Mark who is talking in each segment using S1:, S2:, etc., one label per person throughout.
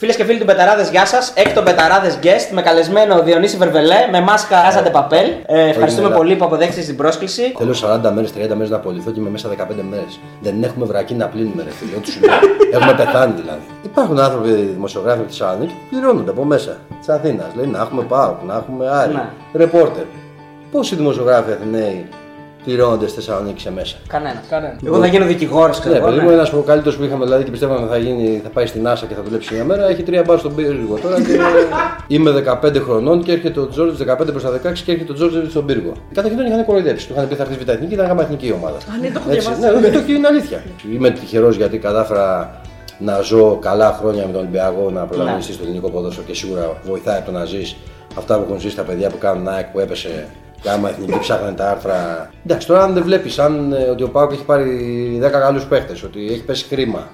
S1: Φίλες και φίλοι του Μπεταράδες, γεια σας. Έκτο Μπεταράδες guest με καλεσμένο Διονύση Βερβελέ με μάσκα Άζα Παπέλ. Ε, ευχαριστούμε
S2: Έγινε,
S1: πολύ που αποδέχτηκε την πρόσκληση.
S2: Θέλω 40 μέρες, 30 μέρες να απολυθώ και είμαι μέσα 15 μέρες. Δεν έχουμε βρακή να πλύνουμε, ρε φίλε. Ό,τι σου λέω. Έχουμε πεθάνει δηλαδή. Υπάρχουν άνθρωποι δημοσιογράφοι τη Θεσσαλονίκη που πληρώνονται από μέσα της Αθήνας. Λέει να έχουμε ΠΑΟΚ, να έχουμε Άρη,
S1: Ναι.
S2: ρεπόρτερ. Πόσοι δημοσιογράφοι Αθηναίοι πληρώνονται στη Θεσσαλονίκη σε μέσα.
S1: Κανένα.
S3: Κανένα.
S1: Εγώ θα γίνω δικηγόρος, ξέρω
S2: Ναι,
S1: εγώ.
S2: παιδί
S1: ναι.
S2: μου, ένας από του καλύτερου που είχαμε δηλαδή και πιστεύαμε θα, γίνει, θα πάει στην NASA και θα δουλέψει μια μέρα, έχει τρία μπάρ στον πύργο τώρα και είμαι 15 χρονών και έρχεται ο Τζόρτζ 15 προς τα 16 και έρχεται ο Τζόρτζ στον πύργο. Καταρχήν τον είχαν κοροϊδέψει. Του είχαν πει θα έρθεις β' εθνική, ήταν γάμα εθνική ομάδα.
S3: Α, ναι, το έχω
S2: Έτσι,
S3: διαβάσει.
S2: ναι, ναι, το και είναι αλήθεια. Είμαι τυχερός γιατί κατάφερα να ζω καλά χρόνια με τον Ολυμπιακό να πρωταγωνιστεί στο ελληνικό ποδόσφαιρο και σίγουρα βοηθάει από το να ζεις αυτά που έχουν ζήσει τα παιδιά που κάνουν ΑΕΚ που έπεσε. Κάμα εθνική ψάχνανε τα άρθρα. Εντάξει, τώρα αν δεν βλέπεις αν, ε, ότι ο Πάουκ έχει πάρει 10 καλούς παίχτες, ότι έχει πέσει χρήμα,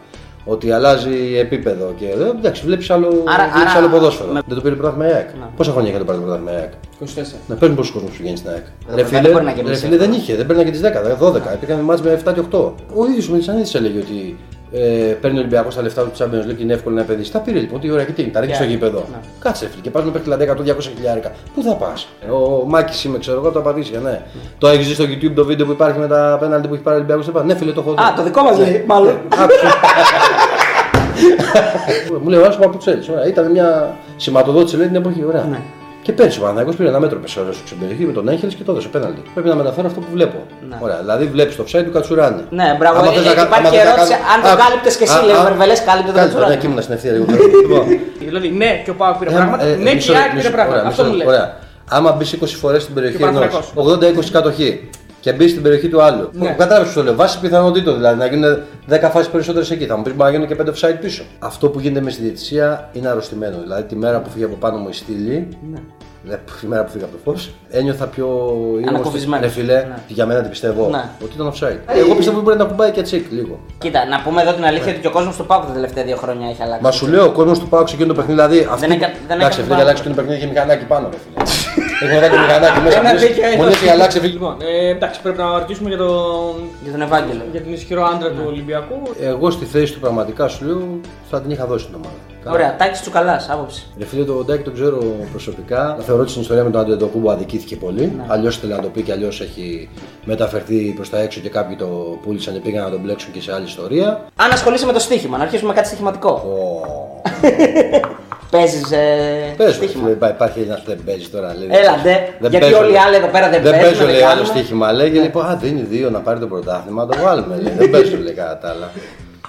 S2: ότι αλλάζει επίπεδο και. ε, Εντάξει, βλέπεις άλλο,
S1: Άρα-
S2: βλέπεις
S1: άρα-
S2: άλλο ποδόσφαιρο.
S1: με-
S2: Δεν το πήρε πρωτάθλημα η ΑΕΚ. Πόσα χρόνια είχε το πάρει το πρωτάθλημα η ΑΕΚ;
S3: 24.
S2: Να παίρνει πόσους κόσμους πηγαίνει στην ΑΕΚ.
S1: Δεν
S2: Ρε
S1: μπορεί-
S2: φίλε,
S1: δεν μπορεί να γεμίσει
S2: ρε φίλε
S1: αυτό.
S2: δεν είχε, δεν παίρνει και τις 10, 12. Υπήρχαν μάτς με 7 και 8. Ο ίδιο ο Μελισανίδη έλεγε ότι ε, παίρνει ο Ολυμπιακός τα λεφτά του Champions League και είναι εύκολο να επενδύσει. Τα πήρε λοιπόν, τι ώρα και τι, τα ρίξει στο γήπεδο.
S1: Ναι.
S2: Κάτσε φίλε και πας να παίρνει δηλαδή 100-200 χιλιάρικα. Πού θα πας; Ο Μάκης είμαι, ξέρω εγώ, το απαντήσει. Ναι. Το έχεις δει στο YouTube το βίντεο που υπάρχει με τα πέναλτι που έχει πάρει ο Ολυμπιακός. Ναι, φίλε, το έχω δει.
S1: Α, το δικό μας λέει, μάλλον.
S2: Άκουσε. Μου λέει ο άλλο που ξέρεις. Ήταν μια σηματοδότηση λέει την εποχή. Ωραία.
S1: Ναι.
S2: Και πέρσι ο Παναθηναϊκός πήρε ένα μέτρο πεσόρο στην περιοχή με τον Έγχελ και το έδωσε πέναλτι. Πρέπει να μεταφέρω αυτό που βλέπω.
S1: Ναι.
S2: Ωραία. Δηλαδή βλέπεις το ψάι του Κατσουράνη.
S1: Ναι, μπράβο.
S2: Άμα
S1: Ε,
S2: θες
S1: ε,
S2: να κα-
S1: υπάρχει
S2: άμα θες να
S1: ερώτηση
S2: κάνω-
S1: αν το
S2: Α,
S1: κάλυπτες και εσύ,
S2: α,
S1: λέει, ο
S2: α,
S1: Βερβελές κάλυπτε το
S2: κάλυπτε,
S1: Κατσουράνη.
S2: Ναι, και ήμουν στην ευθεία λίγο. Λοιπόν,
S3: Δηλαδή, ναι, και ο Πάουκ πήρε
S2: ε,
S3: πράγματα.
S2: ε,
S3: Ναι,
S2: μισό
S3: και η
S2: λεπτό,
S3: ΑΕΚ πήρε
S2: μισό-
S3: πράγματα.
S2: ωραία,
S3: Αυτό
S2: μισό
S3: μου
S2: λεπτό,
S3: λέει.
S2: Ωραία. Άμα μπεις 20 φορές στην περιοχή
S3: Και
S2: ενός
S3: Παναθηναϊκός.
S2: 80-20 κατοχή και μπει στην περιοχή του άλλου.
S3: Ναι.
S2: Κατάλαβες το λέω. Βάσει πιθανότητων δηλαδή να γίνουν 10 φάσεις περισσότερες εκεί. Θα μου πεις μπορεί να γίνουν και 5 offside πίσω. Αυτό που γίνεται με στη διαιτησία είναι αρρωστημένο. Δηλαδή τη μέρα που φύγει από πάνω μου η στήλη.
S1: Ναι.
S2: Δηλαδή, τη μέρα που φύγα από το φως, ένιωθα πιο ήρεμος.
S1: Ανακουφισμένος.
S2: Ρε φιλέ,
S1: Ναι.
S2: για μένα την πιστεύω.
S1: Ναι.
S2: Ότι ήταν offside. Εγώ πιστεύω ότι μπορεί να κουμπάει και τσικ λίγο.
S1: Κοίτα, να πούμε εδώ την αλήθεια ότι και ο κόσμος του Πάουκ τα τελευταία δύο χρόνια έχει αλλάξει.
S2: Μα σου λέω, ο κόσμος του πάω ξεκίνησε το παιχνίδι. Δηλαδή, αυτή...
S1: έκα- δεν
S2: Εντάξει,
S1: έκανε
S2: αυτή
S1: πάνω.
S2: έχει αλλάξει το παιχνίδι και μηχανάκι πάνω. Ρε, φίλε. Έχουμε δει το μηχανάκι μέσα.
S1: Ένα
S2: μου λες-
S1: δίκιο
S2: Μου λες, έχει αλλάξει φίλε.
S3: Λοιπόν, ε, εντάξει, πρέπει να ρωτήσουμε για, το...
S1: Για τον Ευάγγελο.
S3: για την ισχυρό άντρα του Ολυμπιακού.
S2: Εγώ στη θέση του πραγματικά σου λέω θα την είχα δώσει την ομάδα.
S1: Ωραία, τάκι τσουκαλά, άποψη.
S2: Ρε φίλε, τον Ντάκη τον ξέρω προσωπικά. Θεωρώ ότι στην ιστορία με τον Αντετοκούμπο αδικήθηκε πολύ.
S1: Ναι.
S2: Αλλιώς ήθελε να το πει και αλλιώς έχει μεταφερθεί προς τα έξω και κάποιοι το πούλησαν και πήγαν να τον μπλέξουν και σε άλλη ιστορία.
S1: Αν ασχολείσαι με το στοίχημα, να αρχίσουμε με κάτι στοιχηματικό.
S2: Ω,
S1: Παίζεις ε,
S2: Πες μου,
S1: στοίχημα.
S2: φίλε, υπά- υπάρχει ένας που δεν παίζει τώρα. Λέει,
S1: Έλα, ντε,
S2: Δεν
S1: γιατί
S2: παίζω,
S1: όλοι οι
S2: λέει.
S1: άλλοι εδώ πέρα δεν
S2: Δεν
S1: παίζουν,
S2: παίζω,
S1: δεν
S2: λέει άλλο
S1: κάνουμε.
S2: στοίχημα. Λέγε λοιπόν, Α, δίνει δύο να πάρει το πρωτάθλημα, το βάλουμε. Λέει. Δεν παίζω, λέει κατά τα άλλα.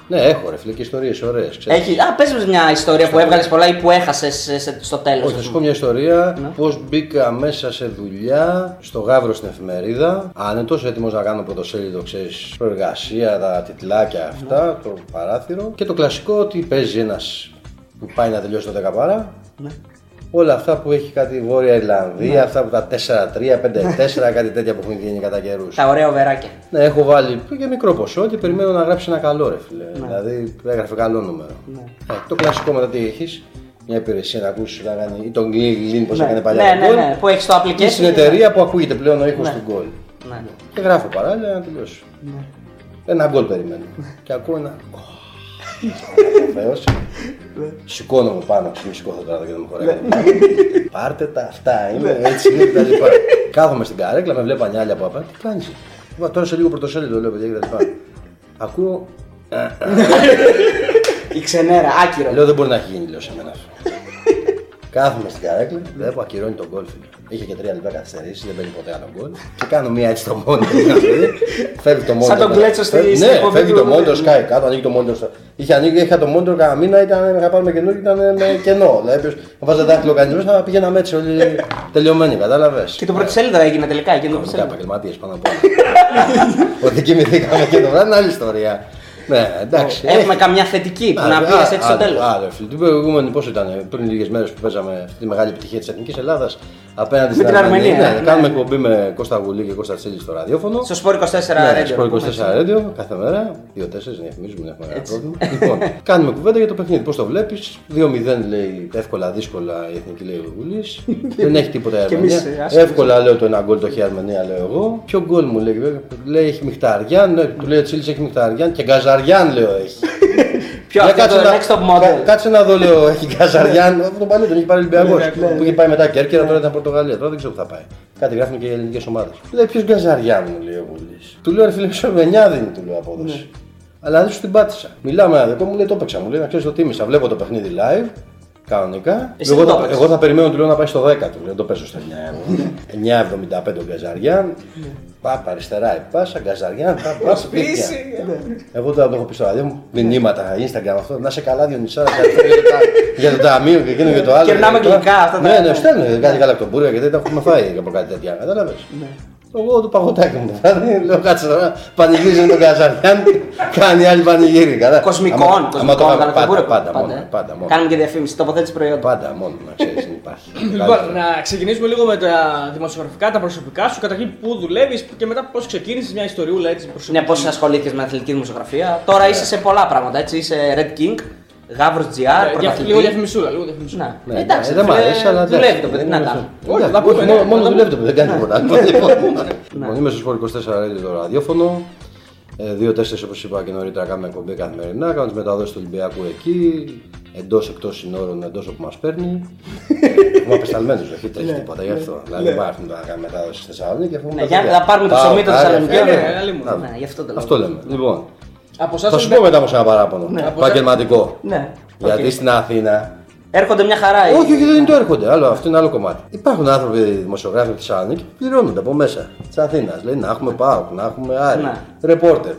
S2: Ναι, έχω ρε φίλε και ιστορίες ωραίες.
S1: Έχει, α, πες μας μια ιστορία που έβγαλες πολλά ή που έχασες στο τέλος.
S2: Όχι, θα σου πω μια ιστορία
S1: Ναι.
S2: πώς μπήκα μέσα σε δουλειά στο Γαύρο στην εφημερίδα. Άνετο, έτοιμος να κάνω πρωτοσέλιδο, ξέρεις, προεργασία, τα τιτλάκια αυτά, το παράθυρο. Και το κλασικό ότι παίζει ένας που πάει να τελειώσει το 10 παρά.
S1: Ναι.
S2: Όλα αυτά που έχει κάτι Βόρεια Ιρλανδία, αυτά που τα 4-3, 5-4, κάτι τέτοια που έχουν γίνει κατά καιρούς.
S1: Τα ωραία οβεράκια.
S2: Ναι, έχω βάλει και μικρό ποσό και περιμένω να γράψει ένα καλό ρε φίλε. Δηλαδή έγραφε καλό νούμερο. Ε, το κλασικό μετά τι έχεις, μια υπηρεσία να ακούσεις να κάνει ή τον γκλιν πώς έκανε παλιά.
S1: ναι,
S2: το
S1: ναι,
S2: γκολ,
S1: ναι, που έχεις το
S2: Ή
S1: application.
S2: στην εταιρεία που ακούγεται πλέον ο ήχος
S1: Ναι.
S2: του γκολ.
S1: Ναι.
S2: Και γράφω παράλληλα να τελειώσει. Ένα γκολ περιμένω. και ακούω ένα. Θεός. Σηκώνομαι πάνω, μη σηκώθω τώρα και δεν μου χωράει. Πάρτε τα αυτά, είναι έτσι είναι κτλ. Κάθομαι στην καρέκλα, με βλέπω νιάλια από απέναντι. Τι κάνεις; Είπα τώρα σε λίγο πρωτοσέλιδο, λέω παιδιά κτλ. Ακούω.
S1: Η ξενέρα, άκυρο.
S2: Λέω δεν μπορεί να έχει γίνει, λέω σε μένα αυτό. Κάθομαι στην καρέκλα, βλέπω ακυρώνει τον γκολ. φίλε. Είχε και τρία λεπτά καθυστερήσει, δεν παίρνει ποτέ άλλο γκολ. Και κάνω μία έτσι στο μόνιμο. φεύγει το μόνιμο.
S1: Σαν τον Κλέτσο στη-
S2: Φεύγει-
S1: στην
S2: Ναι,
S1: εκπομπή
S2: φεύγει
S1: του-
S2: το μόνιμο, σκάει κάτω, ανοίγει το μόνιμο. Είχε ανοίγει, είχα το μόνιμο κανένα μήνα, ήταν, είχα πάρει με καινούργιο, ήταν με κενό. Δηλαδή, ποιος βάζα δάχτυλο κανείς μέσα, πήγαιναμε έτσι όλοι τελειωμένοι, κατάλαβες.
S1: Και το πρωτοσέλιδο έγινε τελικά. Έγινε το
S2: Κανονικά
S1: πρωτοσέλιδο.
S2: επαγγελματίες πάνω απ' όλα. Ότι κοιμηθήκαμε και το βράδυ είναι άλλη ιστορία. Ναι, εντάξει.
S1: Έχουμε
S2: έχει-
S1: καμιά θετική που
S2: Α,
S1: να
S2: α,
S1: πήρε έτσι στο
S2: α,
S1: τέλος.
S2: Άλλο, φίλε. Την προηγούμενη πόσο ήταν, πριν λίγες μέρες που παίζαμε αυτή τη μεγάλη επιτυχία της Εθνικής Ελλάδας απέναντι στην
S1: την Αρμενία,
S2: Ναι,
S1: ναι.
S2: κάνουμε εκπομπή με Κώστα Γουλή και Κώστα Τσίλης στο ραδιόφωνο.
S1: Στο σπορ 24
S2: Ναι,
S1: Radio.
S2: Σπορ 24 Radio κάθε μέρα. 2-4, δεν διαφημίζουμε, δεν έχουμε κανένα πρόβλημα. λοιπόν, κάνουμε κουβέντα για το παιχνίδι. Πώς το βλέπεις; 2-0 λέει εύκολα, δύσκολα η εθνική λέει ο Γουλής. δεν έχει τίποτα η
S1: Και εμείς,
S2: Αρμενία.
S1: ε, άσχετος.
S2: Εύκολα λέω το ένα γκολ το έχει η Αρμενία, λέω εγώ. Ποιο γκολ μου λέει, λέει έχει Μιχταριάν, ναι, του λέει ο Τσίλης έχει Μιχταριάν και Γκαζαριάν λέω έχει.
S1: Ποιο
S2: Για
S1: αυτό το
S2: να-
S1: next top model;
S2: κα- Κάτσε να δω, λέω, έχει Καζαριάν. Αυτό τον παλιό τον έχει πάρει ο Ολυμπιακό.
S3: Ολυμπιακό.
S2: Που είχε πάει μετά Κέρκυρα, τώρα ήταν Πορτογαλία. Τώρα δεν ξέρω που θα πάει. Κάτι γράφουν και οι ελληνικές ομάδες. Λέει ποιος Γκαζαριάν μου λέει ο Βουλής. Του λέω ρε φίλε, μισό εννιά δίνει του λέω απόδοση. Αλλά δεν σου την πάτησα. Μιλάμε ένα δικό μου λέει το έπαιξα. Μου λέει να ξέρεις το τίμησα. Βλέπω το παιχνίδι live. Κανονικά.
S1: Εσύ
S2: εγώ,
S1: δεν το
S2: θα,
S1: έπαιξες.
S2: εγώ θα περιμένω του λέω να πάει στο 10 του. Λέω το παίζω στο 9. 9,75 ο Γκαζαριάν. Πάπα αριστερά η πάσα, Γκαζαριάν. Πάπα πάσα.
S3: Πίση.
S2: Εγώ τώρα το έχω πει στο ραδιό μηνύματα, Instagram αυτό. Να σε καλά, Διονυσάρα, για το- για το- για το ταμείο και εκείνο και το άλλο.
S1: Κερνάμε
S2: Και τώρα-
S1: γλυκά, αυτά τα-
S2: Ναι, ναι, στέλνουν κάτι γαλακτομπούρια γιατί τα έχουμε φάει από κάτι τέτοια. Κατάλαβε.
S1: Ναι.
S2: Εγώ το παγωτάκι μου το βράδυ, λέω κάτσε τώρα, πανηγύριζε τον Καζαριάν, κάνει άλλη πανηγύρι. Κατά.
S1: Κοσμικών,
S2: Άμα- άμα το
S1: κοσμικών,
S2: κάνω-
S1: γαλακτομπούρια.
S2: Πάντα, πάντα,
S1: Πάντα,
S2: μόνο,
S1: ε.
S2: πάντα, μόνο.
S1: Κάνουμε και διαφήμιση, τοποθέτηση προϊόντων.
S2: Πάντα μόνο, να ξέρεις, δεν υπάρχει.
S3: Λοιπόν, να ξεκινήσουμε λίγο με τα δημοσιογραφικά, τα προσωπικά σου. Καταρχήν, πού δουλεύεις και μετά πώς ξεκίνησες μια ιστοριούλα έτσι προσωπική.
S1: Ναι, πώς ασχολήθηκες με αθλητική δημοσιογραφία. Τώρα είσαι σε πολλά πράγματα, έτσι. Είσαι Red King, Γάβρο GR,
S3: Ε, για- Λίγο
S1: πρωταθλητή.
S3: διαφημισούλα, λίγο διαφημισούλα.
S1: Ναι,
S2: Ναι,
S1: εντάξει,
S2: δεν μ'
S1: φίλε,
S2: αρέσει, αλλά εντάξει.
S1: δουλεύει το παιδί,
S2: Είναι
S1: να
S2: αυτό.
S1: τα.
S3: Όχι,
S2: Εντάξει,
S3: θα πούμε,
S2: όχι,
S3: ναι,
S2: μόνο-
S3: θα
S2: Μόνο
S3: τα
S2: δουλεύει το παιδί, δεν κάνει τίποτα. άλλο.
S1: Ναι.
S2: Λοιπόν, Είμαι στο Σπορ 24 Radio το ραδιόφωνο. Ε, Δύο-τέσσερις όπως είπα και νωρίτερα κάνουμε εκπομπή καθημερινά. Κάνουμε τις μεταδόσεις του Ολυμπιακού εκεί. Εντός εκτός συνόρων, εντός όπου μας παίρνει. Ε, Έχουμε απεσταλμένου, δεν έχει τρέχει τίποτα γι' αυτό. Δηλαδή δεν υπάρχουν να κάνουμε μετάδοση στη Θεσσαλονίκη. αφού έχουμε
S1: Ναι,
S2: τα
S1: για
S2: παιδιά.
S1: να πάρουμε το
S2: Πάω,
S1: ψωμί των
S2: άρε,
S1: Θεσσαλονικιών.
S3: ναι,
S1: ναι.
S3: ναι, αλλήμον.
S1: Ναι, γι' αυτό το λέω.
S2: Αυτό λέμε. Λοιπόν,
S3: Από εσάς
S2: θα σου
S3: Ολυμπιακό-
S2: πω μετά όμω ένα παράπονο. Επαγγελματικό.
S1: Ναι.
S2: Γιατί στην Αθήνα
S1: Έρχονται μια χαρά. οι-
S2: όχι, όχι, δεν είναι το έρχονται. Άλλο, αυτό είναι άλλο κομμάτι. Υπάρχουν άνθρωποι δημοσιογράφοι τη Θεσσαλονίκη που πληρώνονται από μέσα της Αθήνας. Λέει να έχουμε ΠΑΟΚ, να έχουμε Άρη,
S1: Ναι.
S2: ρεπόρτερ.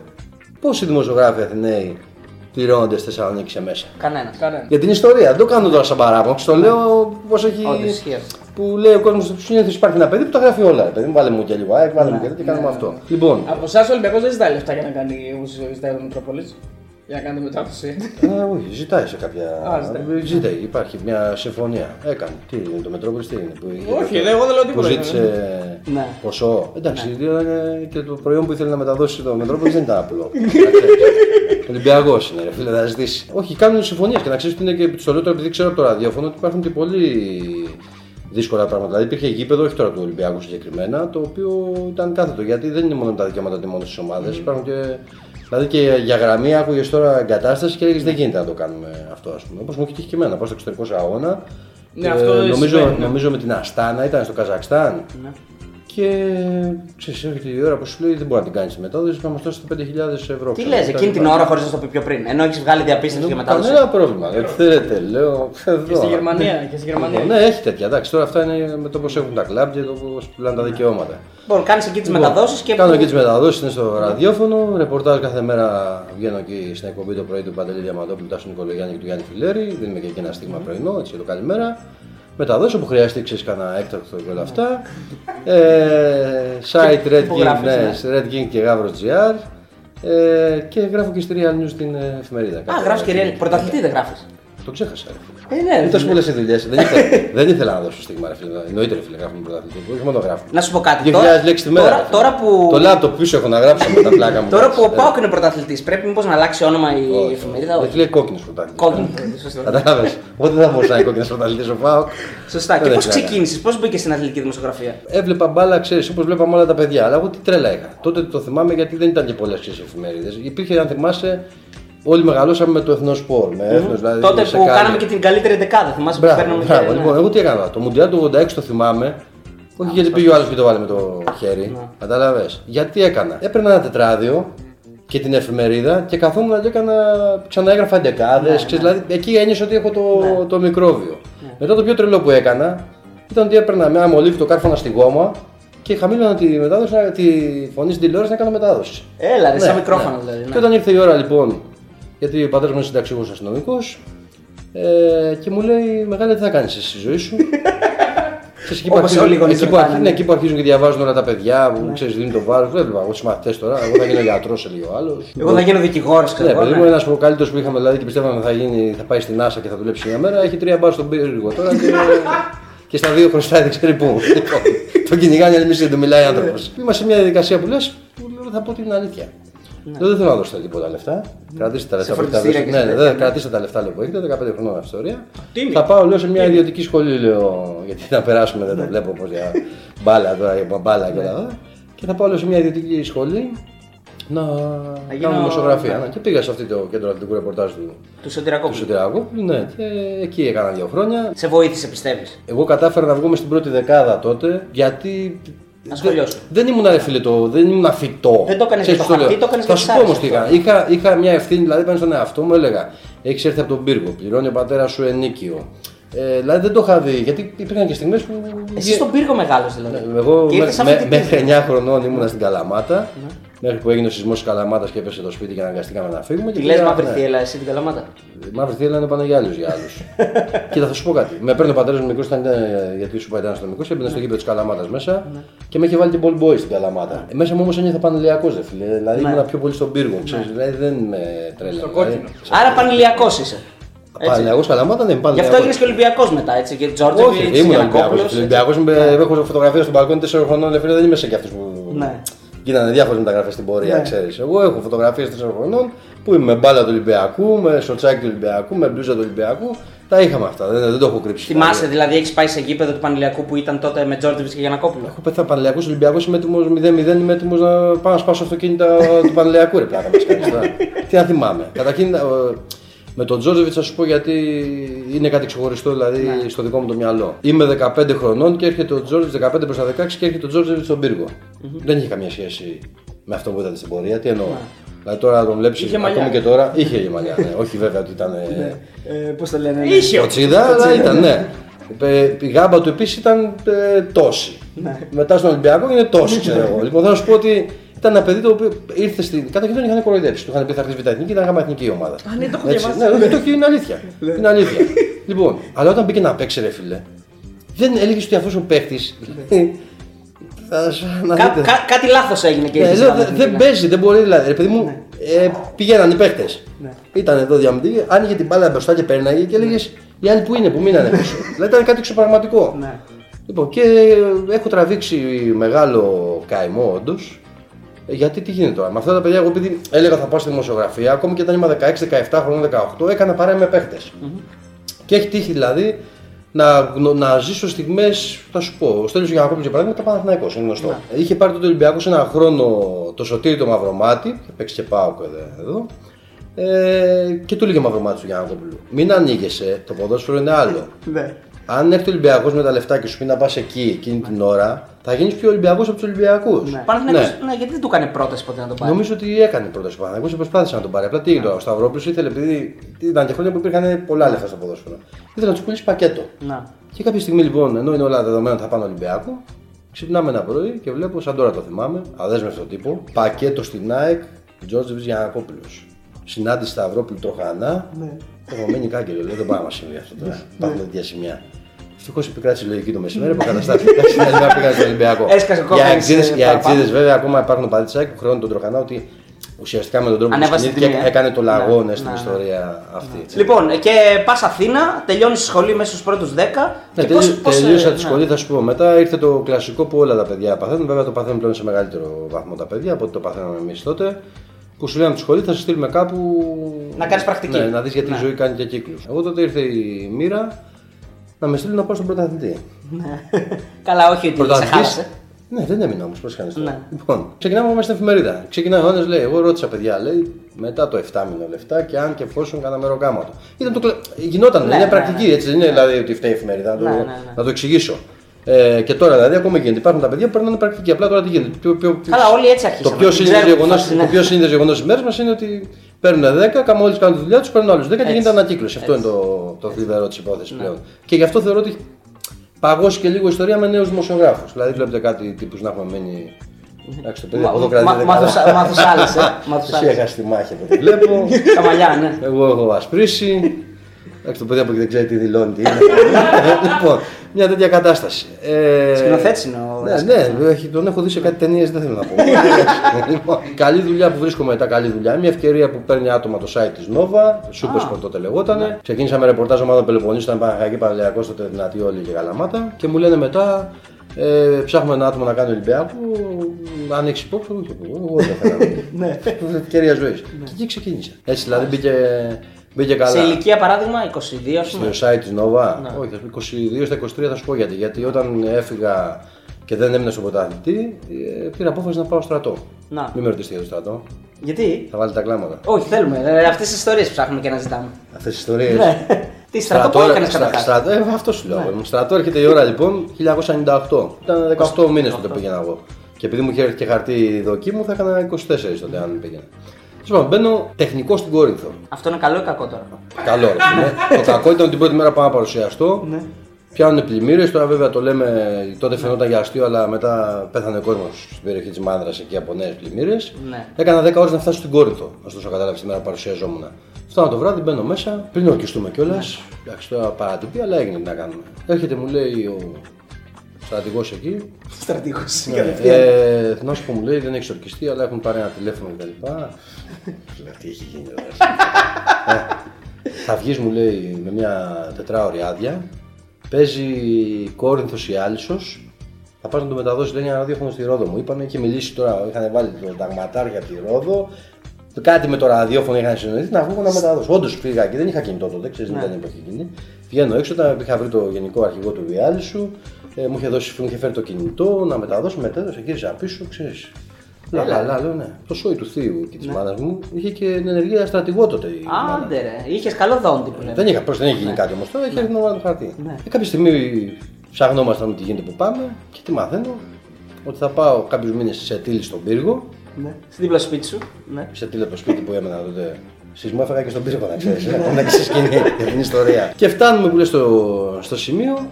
S2: Πόσοι δημοσιογράφοι Αθηναίοι πληρώνονται στη Θεσσαλονίκη σε μέσα.
S1: Κανένα.
S3: Κανένα.
S2: Για την ιστορία, δεν το κάνω τώρα σαν παράπονο. Στο λέω πώ έχει.
S1: Όντως, ισχύει αυτό.
S2: Που λέει ο κόσμος του συνήθως υπάρχει ένα παιδί που τα γράφει όλα. ρε Παιδί μου, βάλε μου και λίγο ΑΕΚ, βάλε μου και τέτοια και κάνουμε αυτό. Λοιπόν,
S3: Από εσάς ο Ολυμπιακός δεν ζητάει λεφτά για να κάνει όπω ζητάει ο Μητρόπολη. Για να κάνετε μετάφραση.
S2: Α, όχι, ζητάει σε κάποια.
S3: Α, ζητάει.
S2: ζητάει, υπάρχει μια συμφωνία. Έκανε. Τι είναι, το Μετρόπολης τι είναι. Που είχε
S3: Όχι,
S2: το-
S3: δεν, εγώ δεν λέω
S2: Που
S3: τίποτα.
S2: ζήτησε
S1: Ναι.
S2: ποσό. Εντάξει, ήταν και το προϊόν που ήθελε να μεταδώσει το Μετρόπολης δεν ήταν απλό. Ολυμπιακός είναι, ρε φίλε, θα ζητήσει. Όχι, κάνουν συμφωνίες και να ξέρεις ότι είναι και στο λέω τώρα επειδή ξέρω από το ραδιόφωνο ότι υπάρχουν και πολύ δύσκολα πράγματα. Δηλαδή υπήρχε γήπεδο, όχι τώρα του Ολυμπιακού συγκεκριμένα, το οποίο ήταν κάθετο. Γιατί δεν είναι μόνο τα δικαιώματα μόνο στις ομάδες. Υπάρχουν και. Δηλαδή και για γραμμή άκουγες τώρα εγκατάσταση και έλεγε δεν γίνεται να το κάνουμε αυτό, ας πούμε. Όπως μου έχει τύχει και εμένα. Πάω στο εξωτερικό σε αγώνα.
S3: Ναι,
S2: και
S3: αυτό
S2: νομίζω,
S3: συμβαίνει, ναι.
S2: νομίζω με την Αστάνα ήταν στο Καζακστάν.
S1: Ναι.
S2: Και ξέρεις, έρχεται η ώρα που σου λέει δεν μπορεί να την κάνεις τη μετάδοση, να μας δώσεις 5.000 ευρώ.
S1: Τι
S2: ξέρω,
S1: λες,
S2: κτλ.
S1: εκείνη την ώρα χωρίς να το πει πιο πριν. Ενώ έχεις βγάλει διαπίστευση για μετάδοση.
S2: Κανένα πρόβλημα. Δεν θέλετε, λέω.
S3: Και
S2: Εδώ.
S3: στη Γερμανία. Και στη Γερμανία.
S2: Ναι, έχει τέτοια. Εντάξει, τώρα αυτά είναι με το πώς έχουν τα κλαμπ και το πώς πουλάνε τα δικαιώματα.
S1: Λοιπόν, κάνεις εκεί τις μεταδόσεις και.
S2: Κάνω εκεί τις μεταδόσεις, είναι στο ραδιόφωνο. Ρεπορτάζ κάθε μέρα βγαίνω εκεί στην εκπομπή το πρωί του Παντελή Διαμαντόπουλου, του Νικολογιάννη και του Γιάννη Φιλέρη. Δίνουμε και εκεί ένα στίγμα πρωινό, έτσι για το καλημέρα. Μεταδόσεις όπου χρειαστεί, ξέρεις κανένα έκτακτο και όλα αυτά. Ε, site Red King,
S1: υπογράφεις,
S2: ναι, Red King και Γάβρο GR. Ε, και γράφω και στη Real News την ε, εφημερίδα.
S1: Α, γράφεις και real. Πρωταθλητή δεν γράφεις.
S2: Το ξέχασα. Ρε.
S1: Ε, ναι,
S2: Είναι τόσο
S1: φίλε.
S2: πολλέ οι δουλειές. Δεν, ήθελα, δεν ήθελα να δώσω στίγμα, ρε φίλε. Εννοείται, ρε φίλε, γράφουμε πρωταθλητή. Όχι μόνο το γράφουμε.
S1: Να σου πω κάτι.
S2: 2.000
S1: Τώρα,
S2: λέξει τη μέρα.
S1: τώρα,
S2: ρε φίλε.
S1: τώρα που,
S2: Το λάπτοπ πίσω έχω να γράψω με τα πλάκα μου.
S1: τώρα που ο
S2: Ε,
S1: Πάοκ είναι πρωταθλητής, πρέπει μήπως να αλλάξει όνομα η
S2: όχι,
S1: εφημερίδα;
S2: όχι.
S1: Όχι.
S2: Γιατί λέει κόκκινος πρωταθλητής.
S1: Κόκκινος. σωστά.
S2: Κατάλαβε. Οπότε δεν θα μπορούσε να είναι κόκκινος πρωταθλητής ο Πάοκ.
S1: Σωστά. Και
S2: Δεν
S1: πώς
S2: έχει νόημα.
S1: ξεκίνησες, πώς μπήκες στην αθλητική δημοσιογραφία;
S2: Έβλεπα μπάλα, ξέρεις, όπως βλέπαμε όλα τα παιδιά. Αλλά εγώ τι τρέλα είχα. Τότε το θυμάμαι γιατί δεν ήταν και πολλές εφημερίδες. Υπήρχε, αν θυμάσαι, όλοι μεγαλώσαμε με το εθνός σπορ. Με έθνος, δηλαδή,
S1: Τότε
S2: σε
S1: που
S2: κάτι.
S1: κάναμε και την καλύτερη δεκάδα. Θυμάσαι που
S2: Μπράβο,
S1: παίρναμε
S2: μπράβο.
S1: και. ναι.
S2: Λοιπόν, εγώ τι έκανα. Το Μουντιάλ του 86 το θυμάμαι. Όχι γιατί πήγε ο άλλος και το βάλε με το χέρι.
S1: Ναι.
S2: Κατάλαβες. Γιατί έκανα. Έπαιρνα ένα τετράδιο και την εφημερίδα και καθόμουν και έκανα. Ξαναέγραφα εντεκάδε.
S1: Ναι,
S2: Δηλαδή εκεί ένιωσα ότι έχω το, το μικρόβιο. Μετά το πιο τρελό που έκανα ήταν ότι έπαιρνα μια μολύβι το κάρφωνα στη γόμα και χαμήλωνα τη μετάδοση, τη φωνή στην τηλεόραση να κάνω μετάδοση.
S1: Έλα, ρε, σαν
S2: Ναι,
S1: μικρόφωνο
S2: ναι.
S1: δηλαδή. ναι.
S2: Και όταν ήρθε η ώρα λοιπόν, γιατί ο πατέρας μου είναι συνταξιούχος αστυνομικός, ε, και μου λέει: Μεγάλη, τι θα κάνεις εσύ στη ζωή σου; Ξέρεις, εκεί, που
S1: Όπως
S2: αρχίζουν,
S1: όλοι οι γονείς
S2: εκεί, που
S1: ρωτάνε,
S2: αρχίζουν,
S1: ναι.
S2: εκεί που αρχίζουν και διαβάζουν όλα τα παιδιά που ξέρεις, δίνουν το βάρος. Δεν βλέπω εγώ του μαθητές τώρα. Εγώ θα γίνω γιατρός σε λίγο άλλο.
S1: Εγώ θα γίνω δικηγόρος, ξέρω
S2: Ναι,
S1: εγώ.
S2: παιδί
S1: ναι.
S2: μου, ένας προκαλύτερο που είχαμε δηλαδή και πιστεύαμε θα, γίνει, θα πάει στην NASA και θα δουλέψει μια μέρα, έχει τρία μπάρ στον πύργο τώρα και, και στα δύο χρωστάει δεν ξέρει πού. Λοιπόν, τον κυνηγάνε άλλη μισή δεν του μιλάει άνθρωπος. Είμαστε σε μια διαδικασία που λες, που λέω, θα πω την αλήθεια. Λέω, δεν θέλω να δώσετε τίποτα λεφτά. Κρατήστε τα λεφτά που έχετε
S1: φροντιστήρια
S2: δώσει.
S1: και
S2: Ναι,
S1: σε
S2: ναι,
S1: τέτοια,
S2: δεν, κρατήστε τα λεφτά λέω, που έχετε, 15 χρονών ιστορία.
S3: Τίμη.
S2: Θα πάω λέω σε μια ιδιωτική σχολή, λέω, γιατί να περάσουμε δεν το βλέπω όπω για μπάλα τώρα, για μπάλα και όλα αυτά. Και θα πάω λέω, σε μια ιδιωτική σχολή να
S1: γίνω-
S2: κάνω δημοσιογραφία.
S1: ναι.
S2: Ναι, Και πήγα σε αυτό το κέντρο αθλητικού ρεπορτάζ του,
S1: Του
S2: του
S1: Σωτηρακόπουλου.
S2: Σωτηρακόπουλου. Ναι, και εκεί έκανα δύο χρόνια.
S1: Σε βοήθησε, πιστεύεις;
S2: Εγώ κατάφερα να βγούμε στην πρώτη δεκάδα τότε γιατί.
S1: Ασχολιώσου.
S2: Δεν, δεν ήμουν ρε φίλε το, δεν ήμουν φυτό.
S1: Δεν το έκανες
S2: Ξέρεις
S1: για το
S2: τι λέω.
S1: χαρτί, το έκανες
S2: Θα
S1: για
S2: σου
S1: τις
S2: πω όμως
S1: άρεσε
S2: τι
S1: αυτό.
S2: έκανα. Είχα, είχα μια ευθύνη, δηλαδή πάνω στον εαυτό μου έλεγα: Έχεις έρθει από τον πύργο, πληρώνει ο πατέρας σου ενίκιο. Ε, δηλαδή δεν το είχα δει γιατί υπήρχαν και στιγμές που.
S1: Εσύ στον πύργο μεγάλο δηλαδή.
S2: Ναι, Εγώ
S1: Και
S2: με,
S1: ήρθες
S2: με,
S1: αυτή την
S2: μέχρι
S1: πύργο.
S2: 9 χρονών ήμουνα στην Καλαμάτα. Μέχρι που έγινε ο σεισμός της Καλαμάτας και έπεσε το σπίτι και αναγκαστήκαμε να φύγουμε.
S1: Τι
S2: και
S1: λες,
S2: πήγα-
S1: μαύρη
S2: ναι.
S1: θύελα, εσύ την καλαμάτα;
S2: Μαύρη θύελα είναι πάνε για άλλους για άλλου. Κοίτα, θα σου πω κάτι. Με παίρνει ο πατέρας μου μικρός, ήταν ε, γιατί σου είπα ήταν αστυνομικό και έμπαινε στο γήπεδο της Καλαμάτας μέσα και με είχε βάλει και ball boy στην Καλαμάτα. Ε, Μέσα μου όμως ένιωθα πανελιακό, δε φίλε. Δηλαδή
S1: Ναι.
S2: ήμουν πιο πολύ στον πύργο, ξέρεις, δηλαδή δεν με τρέλανε.
S3: Στο
S2: δηλαδή.
S3: κόκκινο.
S1: Άρα πανηλιακό είσαι. Έτσι.
S2: Πανελιακό Καλαμάτα, ναι,
S1: Γι'
S2: πανελιακό.
S1: αυτό έγινε και Ολυμπιακός μετά, έτσι. Και
S2: Όχι,
S1: Τζόρτζεβιτ,
S2: ήμουν Ολυμπιακός.
S1: Γιανακόπουλο.
S2: Ολυμπιακός έχω φωτογραφία στο μπαλκόνι 4 χρονών, δε φίλε, δεν είμαι σε κι αυτούς που.
S1: Ναι.
S2: Γίνανε διάφορες μεταγραφές στην πορεία,
S1: Ναι.
S2: ξέρεις. Εγώ έχω φωτογραφίες 4 χρονών που είμαι με μπάλα του Ολυμπιακού, με σοτσάκι του Ολυμπιακού, με μπλούζα του Ολυμπιακού. Τα είχαμε αυτά, δεν, δεν το έχω κρύψει.
S1: Θυμάσαι, δηλαδή, έχεις πάει σε γήπεδο του Πανηλιακού που ήταν τότε με Τζόρτζεβιτς και Γιανακόπουλο;
S2: Έχω πέθει Πανελιακό Ολυμπιακός, είμαι έτοιμος 0-0, είμαι έτοιμος να πάω να σπάσω αυτοκίνητα του Πανελιακού, ρε πλάκα μας κάνεις τώρα. Τι να θυμάμαι. Καταρχήν, ε, με τον Τζόρτζεβιτς θα σου πω γιατί είναι κάτι ξεχωριστό δηλαδή
S1: Ναι.
S2: στο δικό μου το μυαλό. Είμαι 15 χρονών και έρχεται ο Τζόρτζεβιτς 15 προς τα 16 και έρχεται ο Τζόρτζεβιτς στον πυργο Δεν είχε καμία σχέση με αυτό που ήταν στην πορεία. Τι εννοώ. Δηλαδή τώρα να τον βλέπει
S3: Είχε μαλλιά.
S2: ακόμη και τώρα. Είχε και μαλλιά. Ναι. Όχι βέβαια ότι ήταν. ε,
S1: Ε, Πώς το λένε.
S3: Είχε.
S2: Κοτσίδα, αλλά ήταν, ναι. Ε, Η γάμπα του επίσης ήταν ε, τόση. Μετά στον Ολυμπιακό είναι τόση, ξέρω εγώ. Λοιπόν, θέλω να σου πω ότι ήταν ένα παιδί το οποίο ήρθε στην. Καταρχήν τον είχαν κοροϊδέψει. Του είχαν πει θα έρθει β' εθνική, ήταν γάμα εθνική ομάδα.
S3: Α, ναι, το έχω
S2: Έτσι,
S3: διαβάσει.
S2: Ναι, ναι, το έχει, είναι αλήθεια. είναι αλήθεια. λοιπόν, αλλά όταν μπήκε να παίξει, ρε φίλε, δεν έλεγε ότι αυτό ο παίχτης. θα σου- να
S1: Κα-
S2: δείτε.
S1: κα- Κάτι λάθος έγινε και
S2: Ναι,
S1: ήρθες
S2: λέω,
S1: να
S2: δε-
S1: δεις,
S2: δεν
S1: ναι.
S2: παίζει, δεν μπορεί δηλαδή. Ρε παιδί μου, ε, πηγαίναν οι παίχτες.
S1: Ναι.
S2: Ήταν εδώ διαμετή, άνοιγε την μπάλα μπροστά και πέρναγε και έλεγες Οι άλλοι που είναι, που μείνανε πίσω. δηλαδή ήταν κάτι εξωπραγματικό.
S1: Ναι.
S2: Λοιπόν, και έχω τραβήξει μεγάλο καημό όντως. Γιατί τι γίνεται τώρα; Με αυτά τα παιδιά, εγώ επειδή έλεγα θα πάω στη δημοσιογραφία, ακόμη και όταν ήμουν 16-17 χρόνια, 18, έκανα παρέα με παιχτε Και έχει τύχει δηλαδή να, γνω- να ζήσω στιγμές, θα σου πω. Ο Στέλιος Γιανακόπουλος για παράδειγμα ήταν Παναθηναϊκός, είναι γνωστό. Είχε πάρει τότε ο Ολυμπιακός ένα χρόνο το σωτήρι το Μαυρομάτι, και παίξει και πάω εδώ. Ε, και του έλεγε ο Μαυρομάτι του Γιανακόπουλου. Μην ανοίγεσαι, το ποδόσφαιρο είναι άλλο.
S1: Ναι.
S2: Αν έρθει ο Ολυμπιακός με τα λεφτά και σου πει να πας εκεί εκείνη την ώρα, θα γίνεις πιο Ολυμπιακός από τους Ολυμπιακούς.
S1: Ναι. Παναθηναϊκός, ναι, γιατί δεν του έκανε πρόταση ποτέ να το πάρει;
S2: Νομίζω ότι έκανε πρόταση ο Παναγιώτο και προσπάθησε να τον πάρει. Απλά τι έγινε τώρα. Ο Σταυρόπουλος ήθελε, επειδή ήταν και χρόνια που υπήρχαν πολλά λεφτά στο ποδόσφαιρο, ήθελε να τους πουλήσει πακέτο.
S1: Να.
S2: Και κάποια στιγμή λοιπόν, ενώ είναι όλα δεδομένα ότι θα πάνε Ολυμπιακό, ξυπνάμε ένα πρωί και βλέπω, σαν τώρα το θυμάμαι, αδέσμευτο τύπο, πακέτο στην ΑΕΚ, Τζόρτζεβιτ Γιανακόπουλο. Συνάντηση Σταυρόπουλου Τροχανά.
S1: Ναι.
S2: Έχω μείνει κάγκελο, λέει δεν πάει να μας συμβεί αυτό τώρα. Υπάρχουν τέτοια σημεία. Ευτυχώς επικράτησε η λογική το μεσημέρι που καταστάθηκε. Εντάξει, μια μέρα πήγαν στον Ολυμπιακό.
S1: Έσκασε ο
S2: Οι
S1: κόκκινος,
S2: αεξίδες-
S1: ε,
S2: Οι
S1: παραπάνω.
S2: αεξίδε βέβαια ακόμα υπάρχουν παδί τη ΑΕΚ που χρεώνουν τον Τροχανά ότι ουσιαστικά με τον τρόπο που
S1: Ανέβασε την
S2: κινήθηκε
S1: τιμή, ε.
S2: έκανε το λαγό
S1: Ναι,
S2: στην
S1: ναι, ναι.
S2: ιστορία αυτή. έτσι.
S1: Λοιπόν, και πας Αθήνα, τελειώνεις σχολή μέσα στους πρώτους 10.
S2: Ναι,
S1: και πώς-
S2: τελείω-
S1: πώς,
S2: τελείωσα
S1: ε,
S2: τη
S1: ναι.
S2: σχολή, θα σου πω μετά. Ήρθε το κλασικό που όλα τα παιδιά παθαίνουν. Βέβαια το παθαίνουν πλέον σε μεγαλύτερο βαθμό τα παιδιά από ό,τι το παθαίναμε εμείς τότε. Που σου λένε από τη σχολή θα σε στείλουμε κάπου.
S1: Να κάνεις πρακτική.
S2: Ναι, να δεις γιατί
S1: Ναι.
S2: η ζωή κάνει και κύκλους. Εγώ τότε ήρθε η μοίρα να με στείλουν να πάω στον πρωταθλητή.
S1: Καλά, όχι ότι σε
S2: Πρωταθλητής-
S1: χάλασε.
S2: Ναι, δεν έμεινα όμως, πώ κάνει
S1: Ναι.
S2: Λοιπόν, ξεκινάμε μέσα στην εφημερίδα. Ξεκινάει ο ένα, λέει: Εγώ ρώτησα παιδιά, λέει, μετά το 7 μήνο λεφτά και αν και εφόσον κάνα μεροκάματο. Ήταν το, κλα- γινόταν,
S1: Ναι,
S2: είναι
S1: ναι,
S2: πρακτική,
S1: ναι.
S2: έτσι. Δεν είναι δηλαδή ότι φταίει η εφημερίδα, να, το,
S1: Ναι, ναι, ναι.
S2: να το εξηγήσω. Ε, και τώρα δηλαδή ακόμα γίνεται. Υπάρχουν τα παιδιά που περνάνε πρακτική. Απλά τώρα τι γίνεται. Πιο, πιο,
S1: Καλά, όλοι έτσι
S2: το
S1: αρχίσαμε.
S2: πιο
S1: Δεν
S2: σύνδεσμο
S1: ξέρουμε
S2: γεγονό
S1: τι θα
S2: το πιο σύνδεσμο γεγονός της μέρας μας είναι ότι παίρνουν 10, κάμα όλοι κάνουν τη δουλειά τους, παίρνουν άλλους 10 και
S1: Έτσι.
S2: γίνεται ανακύκλωση. Αυτό είναι το, το θλιβερό της υπόθεσης πλέον. Και γι' αυτό θεωρώ ότι έχει παγώσει και λίγο η ιστορία με νέους δημοσιογράφους. Δηλαδή βλέπετε κάτι τύπους να έχουμε μείνει. Εντάξει, το παιδί
S1: Μα-
S2: από εδώ
S1: μα-
S2: κρατάει
S1: Μάθος μάθος άλλες, ε. Μάθος
S2: Εσύ
S1: άλλες.
S2: έχασες τη μάχη από ό,τι βλέπω.
S1: Τα μαλλιά, ναι.
S2: Εγώ έχω ασπρίσει. Εντάξει, το παιδί από εκεί δεν ξέρει τι δηλώνει. Τι είναι. λοιπόν, μια τέτοια κατάσταση. Ε,
S1: Σκηνοθέτης είναι ο
S2: Ναι,
S1: δάσκαλος.
S2: ναι, έχει- τον έχω δει σε κάτι ταινίες, δεν θέλω να πω. λοιπόν, καλή δουλειά που βρίσκω μετά, καλή δουλειά. Μια ευκαιρία που παίρνει άτομα το site της Nova, Super Sport τότε λεγότανε. Ξεκίνησα με ρεπορτάζ ομάδα Πελοποννήσου, ήταν Παναγιακή Παναγιακό, τότε δυνατή όλοι και καλαμάτα. Και μου λένε μετά, ε, ψάχνουμε ένα άτομο να κάνει Ολυμπιακό. Αν έχεις υπόψη, όχι, εγώ δεν θέλω.
S1: Ναι.
S2: Ευκαιρία ζωής. Και εκεί ξεκίνησα. Έτσι δηλαδή μπήκε, μπήκε καλά.
S1: Σε ηλικία παράδειγμα 22, ας πούμε.
S2: Στο site της Nova,
S1: Ναι.
S2: όχι, θα σου πω 22 στα 23 θα σου πω γιατί. Γιατί όταν έφυγα και δεν έμεινα στον πρωταθλητή, ε, πήρα απόφαση να πάω στρατό.
S1: Να.
S2: Μην με ρωτήσετε για το στρατό.
S1: Γιατί;
S2: Θα βάλει τα κλάματα.
S1: Όχι, θέλουμε. Ε, Αυτές τις ιστορίες ψάχνουμε και να ζητάμε.
S2: Αυτές τις ιστορίες.
S1: Ναι. Τι στρατό που έκανε καταρχάς;
S2: Στρατό, ε, αυτό σου λέω. Ναι. Στρατό έρχεται η ώρα λοιπόν 1998. Ήταν 18 μήνες τότε που πήγαινα εγώ. Και επειδή μου είχε έρθει και χαρτί δοκί μου, θα έκανα 24 τότε αν πήγαινα. Λοιπόν, μπαίνω τεχνικό στην Κόρινθο.
S1: Αυτό είναι καλό ή κακό τώρα.
S2: Καλό, ρε φίλε. Το κακό ήταν ότι την πρώτη μέρα πάω να παρουσιαστώ.
S1: Ναι.
S2: Πιάνουν πλημμύρες. Τώρα βέβαια το λέμε, τότε φαινόταν για αστείο, αλλά μετά πέθανε κόσμος στην περιοχή της Μάνδρας εκεί από νέες πλημμύρες.
S1: Ναι.
S2: Έκανα 10 ώρες να φτάσω στην Κόρινθο. Ωστόσο, κατάλαβες τη μέρα που παρουσιαζόμουν. Φτάνω το βράδυ, μπαίνω μέσα, πριν ορκιστούμε κιόλας. Εντάξει, τώρα παρατυπία, αλλά έγινε τι να κάνουμε. Έρχεται, μου λέει ο στρατηγός εκεί.
S1: Στρατηγός.
S2: Ναι, ε, να σου πω, μου λέει δεν έχει ορκιστεί, αλλά έχουν πάρει ένα τηλέφωνο κτλ. Λέω τι έχει γίνει εδώ. Ε, θα βγεις, μου λέει, με μια τετράωρη άδεια. Παίζει Κόρινθος ή Άλυσος. Θα πας να το μεταδώσεις, λέει ένα ραδιόφωνο στη Ρόδο μου. Είπανε, είχε μιλήσει τώρα, είχαν βάλει το ταγματάρια από τη Ρόδο. Κάτι με το ραδιόφωνο είχαν συνοηθεί να βγω να μεταδώσω. Όντως πήγα και δεν είχα κινητό τότε, ξέρεις, δεν ήταν η εποχή εκείνη. Βγαίνω έξω, όταν είχα βρει το γενικό αρχηγό του Βιάλισου, ε, μου είχε, δώσει, μου είχε φέρει το κινητό να μεταδώσω, μετέδωσε, γύριζα πίσω, ξέρεις. Λέω, καλά, λέω, ναι. Το σόι του θείου και της ναι. μάνας μου είχε και ενεργεία στρατηγό τότε. η μάνα.
S1: Άντε ρε, είχες καλό δόντι που λέμε.
S2: Δεν είχα, προς, δεν είχε γίνει κάτι όμως τώρα, είχε έρθει το χαρτί.
S1: Ναι.
S2: Ε, κάποια στιγμή ψαχνόμασταν τι γίνεται που πάμε και τι μαθαίνω. Ότι θα πάω κάποιους μήνες σε τύλη στον πύργο.
S1: Ναι. Στην δίπλα στο σπίτι σου. Ναι.
S2: Σε τύλη από το σπίτι που έμενα τότε. Σεισμό έφαγα και στον πύργο, να ξέρεις. Ακόμα και σε σκηνή για την ιστορία. Και φτάνουμε που λέει στο, στο σημείο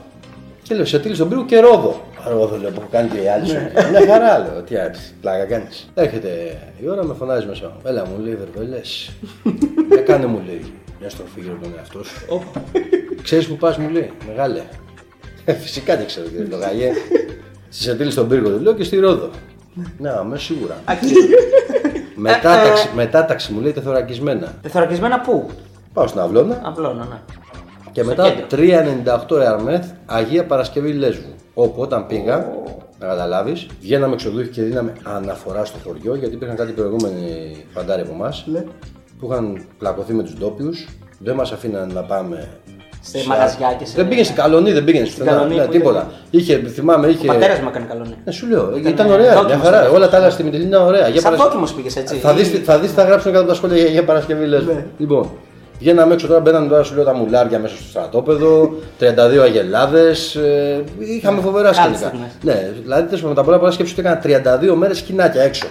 S2: και λέω σε τύλη στον πύργο και ρόδο. Ρόδο λέω που έχω κάνει και οι άλλοι. Μια χαρά λέω. Τι άρχισε, πλάκα κάνεις. Έρχεται η ώρα, με φωνάζει μέσα. Έλα μου λέει βερβελέ. Για κάνε μου λέει. Μια στροφή γύρω από τον εαυτό σου. Ξέρεις που πας μου λέει. Μεγάλε. Ε, Φυσικά δεν ξέρω κύριε Λογαγέ. Στη Σετήλη στον πύργο του λέω και στη Ρόδο. Ναι, αμέσω σίγουρα. Μετάταξη, μετάταξη μου λέει τεθωρακισμένα.
S1: Τεθωρακισμένα πού;
S2: Πάω στην Αυλώνα
S1: Απλώνα, ναι.
S2: Και
S1: Στο
S2: μετά
S1: κέντρο.
S2: 3,98 Εαρμέθ Αγία Παρασκευή Λέσβου. Όπου όταν πήγα, να καταλάβεις, βγαίναμε εξοδούχοι και δίναμε αναφορά στο χωριό γιατί υπήρχαν κάτι προηγούμενοι φαντάροι από εμάς που είχαν πλακωθεί με τους ντόπιους. Δεν μας αφήναν να πάμε.
S1: Σε μαγαζιά και σε-
S2: Δεν πήγαινε στην Καλονή, δεν πήγαινε
S1: Στην Καλονή,
S2: Ναι,
S1: που
S2: τίποτα. Είχε, θυμάμαι, είχε.
S1: Ο πατέρας μου έκανε καλό, ναι.
S2: Ναι, σου λέω, ήταν,
S1: Ήταν
S2: ωραία, μια
S1: δόκιμος
S2: χαρά.
S1: αυτός.
S2: Όλα τα άλλα στη Μητυλίνη ήταν ωραία. Για
S1: Σαν
S2: παρασ-
S1: δόκιμος πήγες έτσι.
S2: θα δεις, θα δεις τι θα γράψουν κάτω από τα σχόλια για, για Παρασκευή λες.
S1: Ναι.
S2: Λοιπόν, βγαίναμε έξω τώρα, μπαίνανε τώρα σου λέω τα μουλάρια μέσα στο στρατόπεδο, 32 αγελάδες, ε, είχαμε φοβερά
S1: Κάτι
S2: σκηνικά.
S1: στιγμές.
S2: Ναι, δηλαδή τέλος πάντων, με τα πολλά πολλά σκέψη ότι έκανα 32 μέρες σκηνάκια έξω.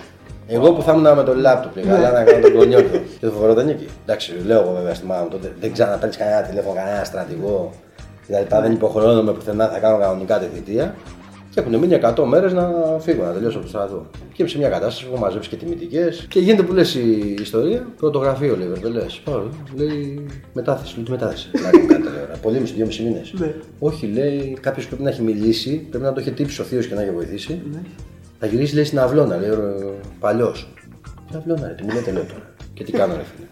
S2: Εγώ που θα ήμουν με το λάπτοπ και καλά να κάνω τον κονιόκιο. Και το φοβερό δεν είναι εκεί. Εντάξει, λέω εγώ βέβαια στη μάνα μου τότε, δεν ξαναπαίρνεις κανένα τηλέφωνο, κανένα στρατηγό. Δηλαδή δεν υποχρεώνομαι πουθενά, θα κάνω κανονικά τη θητεία. Και έχουν μείνει 100 μέρες να φύγω, να τελειώσω από το στρατό. Και είμαι σε μια κατάσταση που έχω μαζέψει και τιμητικές. Και γίνεται που λες η ιστορία, πρωτογραφείο λέει Βερβελέ. Πάω, λέει μετάθεση. Λέει τι μετάθεση. Να κάνω κάτι λέει. ώρα. Πολύ μισή, δυόμιση μήνες.
S1: Ναι.
S2: Όχι, λέει κάποιος πρέπει να έχει μιλήσει, πρέπει να το έχει τύψει ο θείος και να έχει βοηθήσει. Θα γυρίσει λέει στην αυλώνα, λέει παλιός. Τι αυλώνα, ρε, τι μου λέτε λέω τώρα. Και τι κάνω, ρε φίλε.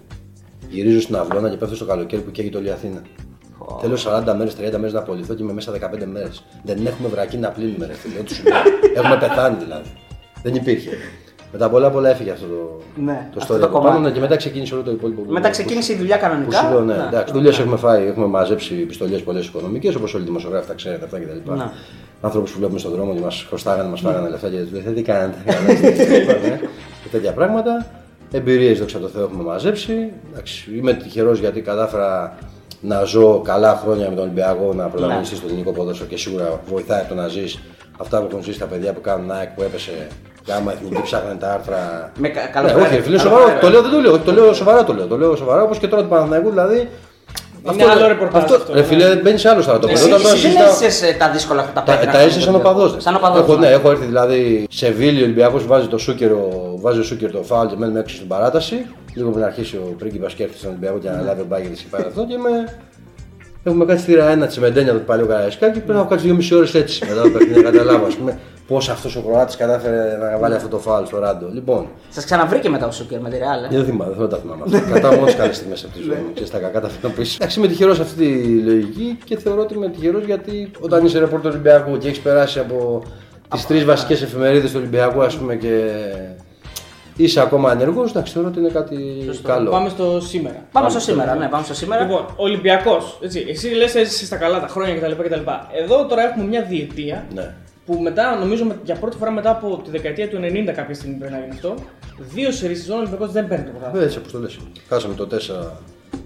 S2: Γυρίζω στην αυλώνα και πέφτω στο καλοκαίρι που καίγεται όλη η Αθήνα. Θέλω 40 μέρες, 30 μέρες να απολυθώ και είμαι μέσα 15 μέρες. Δεν έχουμε βρακή να πλύνουμε, ρε φίλε. Ό,τι σου λέω. Έχουμε πεθάνει δηλαδή. Δεν υπήρχε. Μετά πολλά πολλά έφυγε αυτό το,
S1: Ναι,
S2: το
S1: αυτό
S2: story
S1: το
S2: από πάνω
S1: κομμάτι.
S2: και μετά ξεκίνησε όλο το υπόλοιπο. που-
S1: Μετά ξεκίνησε η δουλειά
S2: Που
S1: κανονικά.
S2: σου λέω, ναι,
S1: Ναι.
S2: εντάξει. Δουλειές έχουμε φάει, έχουμε μαζέψει πιστολιέ πολλές οικονομικές όπως όλοι οι δημοσιογράφοι τα ξέρετε αυτά κτλ.
S1: Ναι.
S2: Ανθρώπου που βλέπουμε στον δρόμο και μας χρωστάγανε, μας φάγανε λεφτά και του λέει τι κάνετε. ναι, και τέτοια πράγματα. Εμπειρίες, δόξα τω Θεώ, έχουμε μαζέψει. Εντάξει, είμαι τυχερός γιατί κατάφερα να ζω καλά χρόνια με τον Ολυμπιακό, να πρωταγωνιστεί στο ελληνικό ποδόσφαιρο και σίγουρα βοηθάει το να ζεις αυτά που έχουν ζήσει τα παιδιά που κάνουν ΑΕΚ που έπεσε. Γάμα εθνική ψάχνανε τα άρθρα.
S1: Με κα- καλό
S2: Ναι,
S1: φρέρα.
S2: όχι, φίλε,
S1: Καλό
S2: σοβαρό.
S1: φρέρα.
S2: Το λέω, δεν το λέω. όχι, Το λέω σοβαρά το λέω. Το λέω σοβαρά όπως και τώρα του Παναθηναϊκού δηλαδή.
S3: Είναι άλλο ρεπορτάζ αυτό,
S2: Ρε
S3: ναι.
S2: φίλε, μπαίνεις σε άλλο στρατόπεδο.
S1: Εσύ,
S2: Όταν τώρα
S1: εσύ δεν
S2: συζητάω-
S1: έζησες ε, τα δύσκολα αυτά τα
S2: τα,
S1: πρέπει
S2: τα
S1: να
S2: έζησε σαν
S1: κάνεις.
S2: οπαδός.
S1: Σαν οπαδός.
S2: Έχω, ναι,
S1: ναι.
S2: έχω έρθει δηλαδή σε Βίλιο Ολυμπιακός βάζει το σούκερο, βάζει ο σούκερο το φάουλ και μένουμε έξω στην παράταση. Λίγο πριν αρχίσει ο πρίγκιπας και έρθει στον Ολυμπιακό και αναλάβει ο Μπάγκερ και πάει αυτό και με. Έχουμε κάτσει στη ένα τη Μεντένια του παλιού Καραϊσκάκη και πρέπει να έχω κάτσει δύο μισή ώρες έτσι μετά το παιχνίδι να καταλάβω ας πούμε πώς αυτός ο Κροάτης κατάφερε να βάλει αυτό το φάουλ στο ράντο. Λοιπόν,
S1: Σας ξαναβρήκε μετά ο Σούκερ με τη Ρεάλ. ε;
S2: δεν θυμάμαι, δεν τα θυμάμαι αυτά. Κρατάω μόνος τι καλές στιγμές από τη ζωή μου και στα κακά τα αφήνω πίσω. Εντάξει, είμαι τυχερός σε αυτή τη λογική και θεωρώ ότι είμαι τυχερός γιατί όταν είσαι ρεπόρτερ Ολυμπιακού και έχεις περάσει από τις τρεις βασικές εφημερίδες του Ολυμπιακού, ας πούμε, και είσαι ακόμα ενεργός, εντάξει, θεωρώ ότι είναι κάτι καλό.
S3: Πάμε στο σήμερα.
S1: Πάμε στο σήμερα, ναι, πάμε στο σήμερα.
S3: Λοιπόν, Ολυμπιακός. Εσύ λες έζησες στα καλά τα χρόνια κτλ. κτλ. Εδώ τώρα έχουμε μια διετία
S2: Ναι.
S3: Που που μετά, νομίζω με- για πρώτη φορά μετά από τη δεκαετία του 90 κάποια στιγμή πρέπει να γίνει αυτό. Δύο σερί σεζόν ο Ολυμπιακός δεν παίρνει το πρωτάθλημα.
S2: Ε, Έτσι όπως το λες. Χάσαμε το 4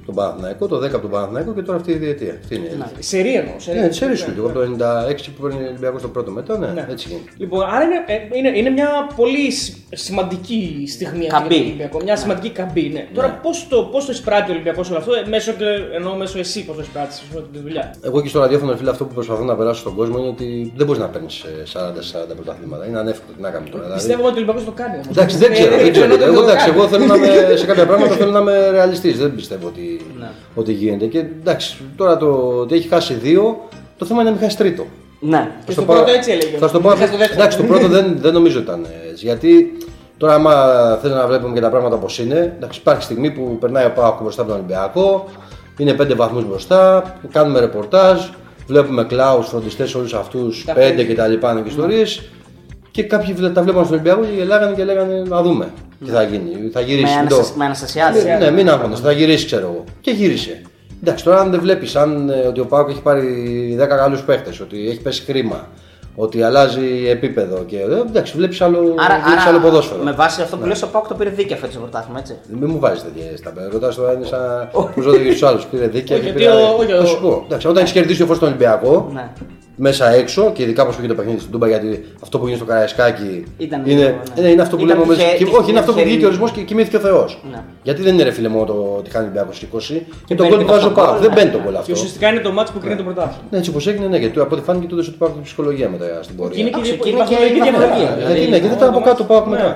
S2: τον Παναθηναϊκό, το 10 από τον Παναθηναϊκό και τώρα αυτή η διετία. Αυτή είναι η αλήθεια.
S3: Σερί εννοώ. σερί.
S2: Ναι, έτσι σου λίγο από το 96 που παίρνει ο Ολυμπιακός το πρώτο μετά, ναι,
S3: Ναι.
S2: έτσι γίνεται.
S3: Λοιπόν, άρα είναι, ε, είναι, είναι μια πολύ σ- σημαντική στιγμή αυτή
S1: Καμπή.
S3: για τον Ολυμπιακό. Μια σημαντική καμπή, ναι. Τώρα πώς το, πώς το εισπράττει ο Ολυμπιακός όλο αυτό, ε, μέσω, και- εννοώ μέσω εσύ πώς το εισπράττεις τη δουλειά.
S2: Εγώ και στο ραδιόφωνο, φίλε, αυτό που προσπαθώ να περάσω στον κόσμο είναι ότι δεν μπορείς να παίρνεις 40-40 πρωταθλήματα. Είναι ανέφικτο τι να κάνουμε τώρα. δηλαδή.
S3: Πιστεύω ότι ο Ολυμπιακός το κάνει όμως.
S2: Εντάξει, δεν ξέρω, δεν ξέρω. Εγώ, εντάξει, εγώ θέλω να είμαι σε κάποια πράγματα θέλω να είμαι ρεαλιστής. Δεν πιστεύω ότι,
S1: Ναι.
S2: ότι γίνεται. Και εντάξει, τώρα το ότι έχει χάσει δύο, το θέμα είναι να μην χάσει τρίτο.
S1: Ναι.
S3: Και
S2: Θα
S3: στο
S2: το πω-
S3: πρώτο έτσι έλεγε.
S2: Θα σου το πω.
S3: Μην χάσει το δεύτερο.
S2: Εντάξει, το πρώτο δεν, δεν νομίζω ήταν έτσι. Γιατί τώρα, άμα θέλει να βλέπουμε και τα πράγματα όπως είναι, εντάξει, υπάρχει στιγμή που περνάει ο Πάοκ μπροστά από τον Ολυμπιακό, είναι πέντε βαθμούς μπροστά, κάνουμε ρεπορτάζ, βλέπουμε κλάους, φροντιστές όλους αυτούς,
S3: Τα
S2: πέντε
S3: πέντε.
S2: κτλ. και ιστορίες. Και κάποιοι βλέ- τα βλέπαν στον Ολυμπιακό και γελάγανε και λέγανε να δούμε τι θα γίνει. Θα γυρίσει.
S1: Με,
S2: μην το-
S1: αναστασ... με αναστασιάζει.
S2: ναι, ναι, μην άγχονται, θα γυρίσει, ξέρω εγώ. Και γύρισε. Εντάξει, τώρα αν δεν βλέπεις αν, ε, ότι ο Πάουκ έχει πάρει 10 καλούς παίχτες, ότι έχει πέσει χρήμα, ότι αλλάζει επίπεδο και. ε, εντάξει, βλέπεις άλλο,
S1: Άρα,
S2: βλέπεις άλλο ποδόσφαιρο.
S1: με βάση αυτό που λες, ο Πάοκ το πήρε δίκαια φέτος το πρωτάθλημα, έτσι.
S2: Μην μου βάζεις τέτοια στα πέρα. Ρωτά τώρα είναι σαν που ζω και στους άλλους. Πήρε δίκαια
S3: Όχι,
S2: και
S3: γιατί
S2: πήρε.
S3: ο- όχι,
S2: Θα
S3: ο-
S2: σου πω. Εντάξει, όταν έχεις κερδίσει ο φως στον Ολυμπιακό,
S1: Ναι.
S2: Μέσα έξω και ειδικά όπως πήγε το παιχνίδι στην Τούμπα, γιατί αυτό που γίνεται στο Καραϊσκάκι
S1: Ήταν
S2: είναι,
S1: λίγο, ναι.
S2: ναι, είναι αυτό που
S1: Ήταν
S2: λέμε.
S1: τυχε-
S2: και-
S1: τυχε-
S2: όχι, είναι αυτό που
S1: τυχερή.
S2: βγήκε ο ορισμός και κοιμήθηκε ο Θεός.
S1: Ναι.
S2: Γιατί δεν είναι ρε φίλε μόνο το ότι κάνει ο Ολυμπιακός 20 και το
S1: μπαίνει
S2: γκολ
S1: και
S2: που βάζει
S1: το
S2: ο Πάουκ.
S1: γκολ,
S2: Δεν
S1: ναι.
S2: μπαίνει το γκολ
S3: Και
S2: αυτό.
S3: ουσιαστικά είναι το μάτι που κρίνει το πρωτάθλημα.
S2: Ναι, έτσι όπως έγινε, ναι, γιατί από ό,τι φάνηκε τότε σου Πάουκ ψυχολογία μετά στην πορεία.
S3: Και είναι και
S1: Εντάξει,
S3: η
S1: και είναι και
S3: βαθμολογική
S1: η
S3: διαφορά.
S1: βαθμολογία.
S2: Γιατί ναι, γιατί ήταν από κάτω το Πάουκ
S3: Ναι.
S2: μετά.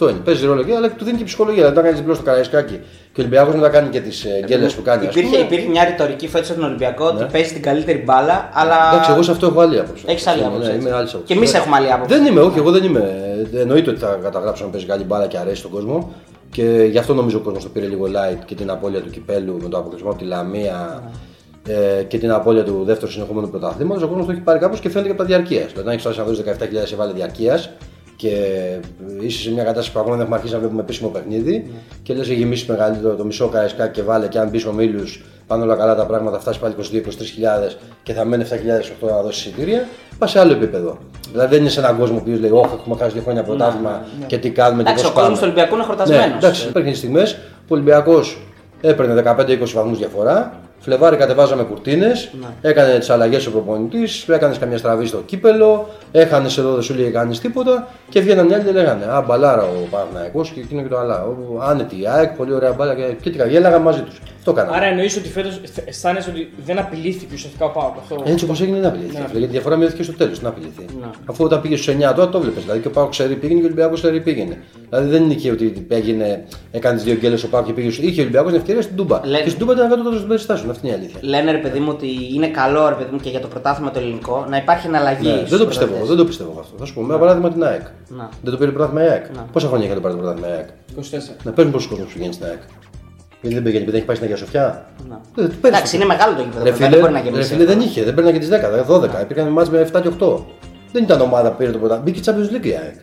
S2: Αυτό είναι. Παίζει ρόλο και αλλά του δίνει και ψυχολογία. Δηλαδή, όταν κάνεις διπλός στο Καραϊσκάκι και ο Ολυμπιακός μετά κάνει και τις γκέλες που κάνει. ας
S1: Υπήρχε,
S2: πούμε.
S1: υπήρχε μια ρητορική φέτος στον Ολυμπιακό ότι
S2: Ναι.
S1: παίζει την καλύτερη μπάλα, αλλά.
S2: Εντάξει, εγώ σε αυτό έχω άλλη άποψη.
S1: Έχεις άλλη
S2: Ναι,
S1: άποψη.
S2: Ναι,
S1: έτσι.
S2: είμαι άλλης άποψης.
S1: Και εμείς έχουμε άλλη άποψη.
S2: Δεν είμαι, όχι, εγώ δεν είμαι. Εννοείται ότι θα καταγράψω να παίζει καλή μπάλα και αρέσει στον κόσμο. Και γι' αυτό νομίζω ο κόσμος το πήρε λίγο light και την απώλεια του κυπέλου με το αποκλεισμό από τη Λαμία ε, και την απώλεια του δεύτερου συνεχόμενου πρωταθλήματος. Ο κόσμος το έχει πάρει κάπως και φαίνεται και από τα διαρκείας. Δηλαδή, αν έχεις φτάσει να δώσει 17.000 έβαλε διαρκείας και είσαι σε μια κατάσταση που ακόμα δεν έχουμε αρχίσει να βλέπουμε επίσημο παιχνίδι και λες: Έχει γεμίσει μεγαλύτερο το μισό καρεσκάκι και βάλε και αν μπεις ο Μίλους πάνε όλα καλά τα πράγματα, φτάσει πάλι 22-23.000 και θα μένει 7.008 να δώσεις εισιτήρια, πας σε άλλο επίπεδο. Δηλαδή δεν είναι σε έναν κόσμο που λέει: Όχι, έχουμε χάσει δύο χρόνια πρωτάθλημα και τι κάνουμε και
S1: Εντάξει,
S2: πώς
S1: ο κόσμος
S2: πάμε.
S1: του Ολυμπιακού είναι
S2: Ναι,
S1: χορτασμένος.
S2: εντάξει, υπήρχαν στιγμές που ο Ολυμπιακός έπαιρνε 15-20 βαθμούς διαφορά. Φλεβάρι κατεβάζαμε κουρτίνες,
S1: Ναι.
S2: έκανε τις αλλαγές ο προπονητής, έκανε καμιά στραβή στο κύπελο, έχανε εδώ, δεν σου λέει κανεί τίποτα και βγαίναν οι άλλοι και λέγανε Α, μπαλάρα ο Παναγιακό και εκείνο και το άλλα. Ο- Άνετη η ΑΕΚ, πολύ ωραία μπάλα και, και τι γέλαγα μαζί τους. Αυτό κάναμε.
S3: Άρα εννοείς ότι φέτος αισθάνεσαι ότι δεν απειλήθηκε ουσιαστικά ο Πάοκ. Αυτό...
S2: Έτσι όπως έγινε, δεν απειλήθηκε.
S3: Ναι.
S2: Γιατί η διαφορά μειώθηκε στο τέλος. Να απειληθεί.
S1: Ναι.
S2: Αφού όταν πήγες στους 9 τώρα το βλέπεις. Δηλαδή και ο Πάο ξέρει πήγαινε και ο Ολυμπιακός ξέρει πήγαινε. Δηλαδή δεν είναι και ότι έγινε, έκανες δύο γκέλες ο Πάο και πήγε. Είχε ο Ολυμπιακός την ευκαιρία στην Τούμπα.
S1: Λένε-
S2: Και στην Τούμπα ήταν κάτω των περιστάσεων. Αυτή είναι η αλήθεια.
S1: Λένε ρε παιδί μου ότι είναι καλό ρε παιδί μου και για το πρωτάθλημα το ελληνικό να υπάρχει εναλλαγή.
S2: Ναι,
S1: στους
S2: δεν το πιστεύω.
S1: πρωταθλητές.
S2: Δεν το πιστεύω αυτό. Θα σου πω. Με παράδειγμα την ΑΕΚ.
S1: Ναι.
S2: Δεν το πήρε πρωτάθλημα η ΑΕΚ.
S1: Ναι.
S2: Πόσα χρόνια είχε το πάρει το πρωτάθλημα η ΑΕΚ;
S3: 24.
S2: Να παίρνει πόσους κόσμο πηγαίνει στην ΑΕΚ. Γιατί δεν πήγαινε, επειδή έχει πάει στην Αγία Σοφιά.
S1: Ναι.
S2: Δεν, του παίρνεις
S1: Εντάξει, είναι μεγάλο το γήπεδο.
S2: Ρε
S1: βέβαια,
S2: φίλε,
S1: δεν μπορεί να
S2: ρε
S1: γεμίσει.
S2: φίλε
S1: αυτό.
S2: δεν είχε, δεν παίρνει και τι 10, 12. Υπήρχαν μάτς με 7 και 8. Δεν ήταν ομάδα που πήρε το πρωτάθλημα. Μπήκε Champions League η ΑΕΚ.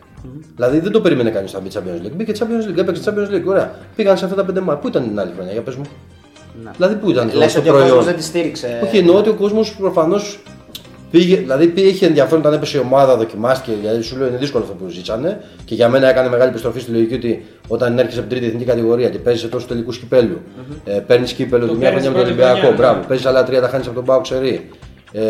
S2: Δηλαδή δεν το περίμενε κανείς να μπει Champions League. Μπήκε Champions League, έπαιξε Champions League. Ωραία. Πήγαν σε αυτά τα πέντε μάτια. Πού ήταν την άλλη χρονιά, για πες μου.
S1: Ναι.
S2: Δηλαδή πού ήταν το,
S1: Λες
S2: το
S1: ότι ο κόσμος
S2: προϊόν;
S1: δεν τη στήριξε.
S2: Όχι, εννοώ ότι ο κόσμος προφανώς πήγε, δηλαδή πήγε, είχε ενδιαφέρον όταν έπεσε η ομάδα, δοκιμάστηκε. Γιατί σου λέω είναι δύσκολο αυτό που ζήσανε. Και για μένα έκανε μεγάλη επιστροφή στη λογική ότι όταν έρχεσαι από την τρίτη εθνική κατηγορία και παίζει τόσο τελικού κυπέλου, ε, παίρνεις κύπελο
S3: Το
S2: τη μια
S3: παίρνεις
S2: χρονιά με τον
S3: πρώτη
S2: Ολυμπιακό,
S3: χρονιά, ναι.
S2: μπράβο, παίζεις άλλα τρία, τα χάνεις από τον Πάο ξερή. Ε,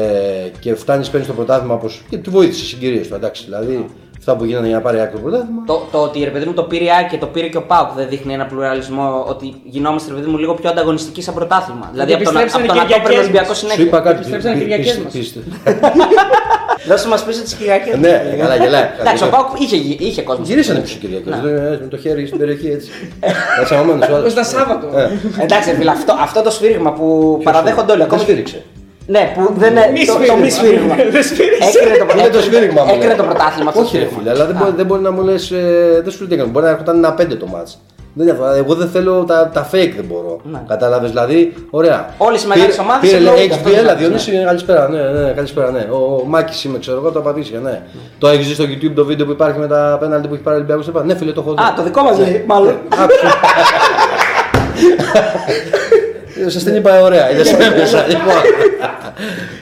S2: και φτάνεις, παίρνεις το πρωτάθλημα όπως, και τη βοήθησες οι συγκυρίες του. Εντάξει, δηλαδή αυτά που γίνανε για να πάρει άκρη το πρωτάθλημα.
S1: Το, το ότι ρε παιδί μου το πήρε η ΑΕΚ και το πήρε και ο ΠΑΟΚ δεν δείχνει ένα πλουραλισμό ότι γινόμαστε ρε παιδί μου λίγο πιο ανταγωνιστικοί σαν πρωτάθλημα. Δηλαδή από τον,
S3: επιστρέψανε
S1: από τον
S3: οι
S1: να το παίρνει ο
S3: Κυριακές
S1: Ολυμπιακό
S3: μας.
S2: Σου
S1: συνέχεια.
S2: είπα κάτι.
S3: Επιστρέψανε οι
S2: πι-
S3: Κυριακές
S2: πι-
S3: μας.
S2: πίστε.
S1: Δώσε μας πίσω τι Κυριακέ.
S2: Ναι, καλά, γελάει.
S1: Εντάξει, ο ΠΑΟΚ είχε, είχε κόσμο.
S2: Γυρίσανε πίσω Κυριακέ.
S1: Ναι.
S2: Με το χέρι στην περιοχή έτσι. Έτσι αμωμένος ο άλλος.
S3: Όπω τα Σάββατο.
S2: Ε.
S1: Εντάξει, φίλε, αυτό, αυτό το σφύριγμα που παραδέχονται όλοι.
S2: Δεν
S1: Ακόμη
S2: σφύριξε.
S1: Ναι, που δεν είναι.
S3: Μη
S1: το, το
S3: σφύριγμα.
S1: μη σφύριγμα.
S3: Δεν σφύριξε.
S1: Έκρινε το,
S2: Είναι το σφύριγμα μου.
S1: Έκρινε
S2: λέει.
S1: το πρωτάθλημα αυτό.
S2: Όχι, ρε φίλε, αλλά δεν μπορεί, δεν μπορεί να μου λες. δεν σου λέει τι έκανε. Μπορεί να έρχονταν ένα πέντε το μάτς. Δεν διαφορά. Εγώ δεν θέλω τα, τα fake, δεν μπορώ.
S1: Ναι.
S2: Κατάλαβες, δηλαδή, ωραία.
S1: Όλες οι μεγάλες
S2: Πήρε-
S1: ομάδες
S2: Πήρε λέει
S1: εννοούνται, αυτό
S2: HB,
S1: είναι
S2: έλα
S1: το
S2: Διονύση, καλησπέρα. Ναι, ναι, καλησπέρα, ναι. Ο, ο Μάκης είμαι, ξέρω εγώ, το απαντήσια, ναι. Το έχεις δει στο YouTube το βίντεο που υπάρχει με τα πέναλτι που έχει πάρει ο Ολυμπιακός. Ναι, φίλε, το έχω δει.
S1: Α, το δικό μας λέει, μάλλον.
S2: Άκουσα. Σας την είπα ωραία, είδες μέσα. Λοιπόν,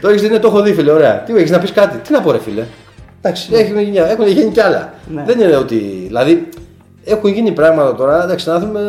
S2: το έχεις δει, ναι, το έχω δει, φίλε, ωραία. Τι έχεις να πεις κάτι, τι να πω, ρε φίλε; Εντάξει, έχουν γίνει, έχουν γίνει κι άλλα.
S1: Ναι.
S2: Δεν είναι ότι. Δηλαδή, έχουν γίνει πράγματα τώρα. Εντάξει, να δούμε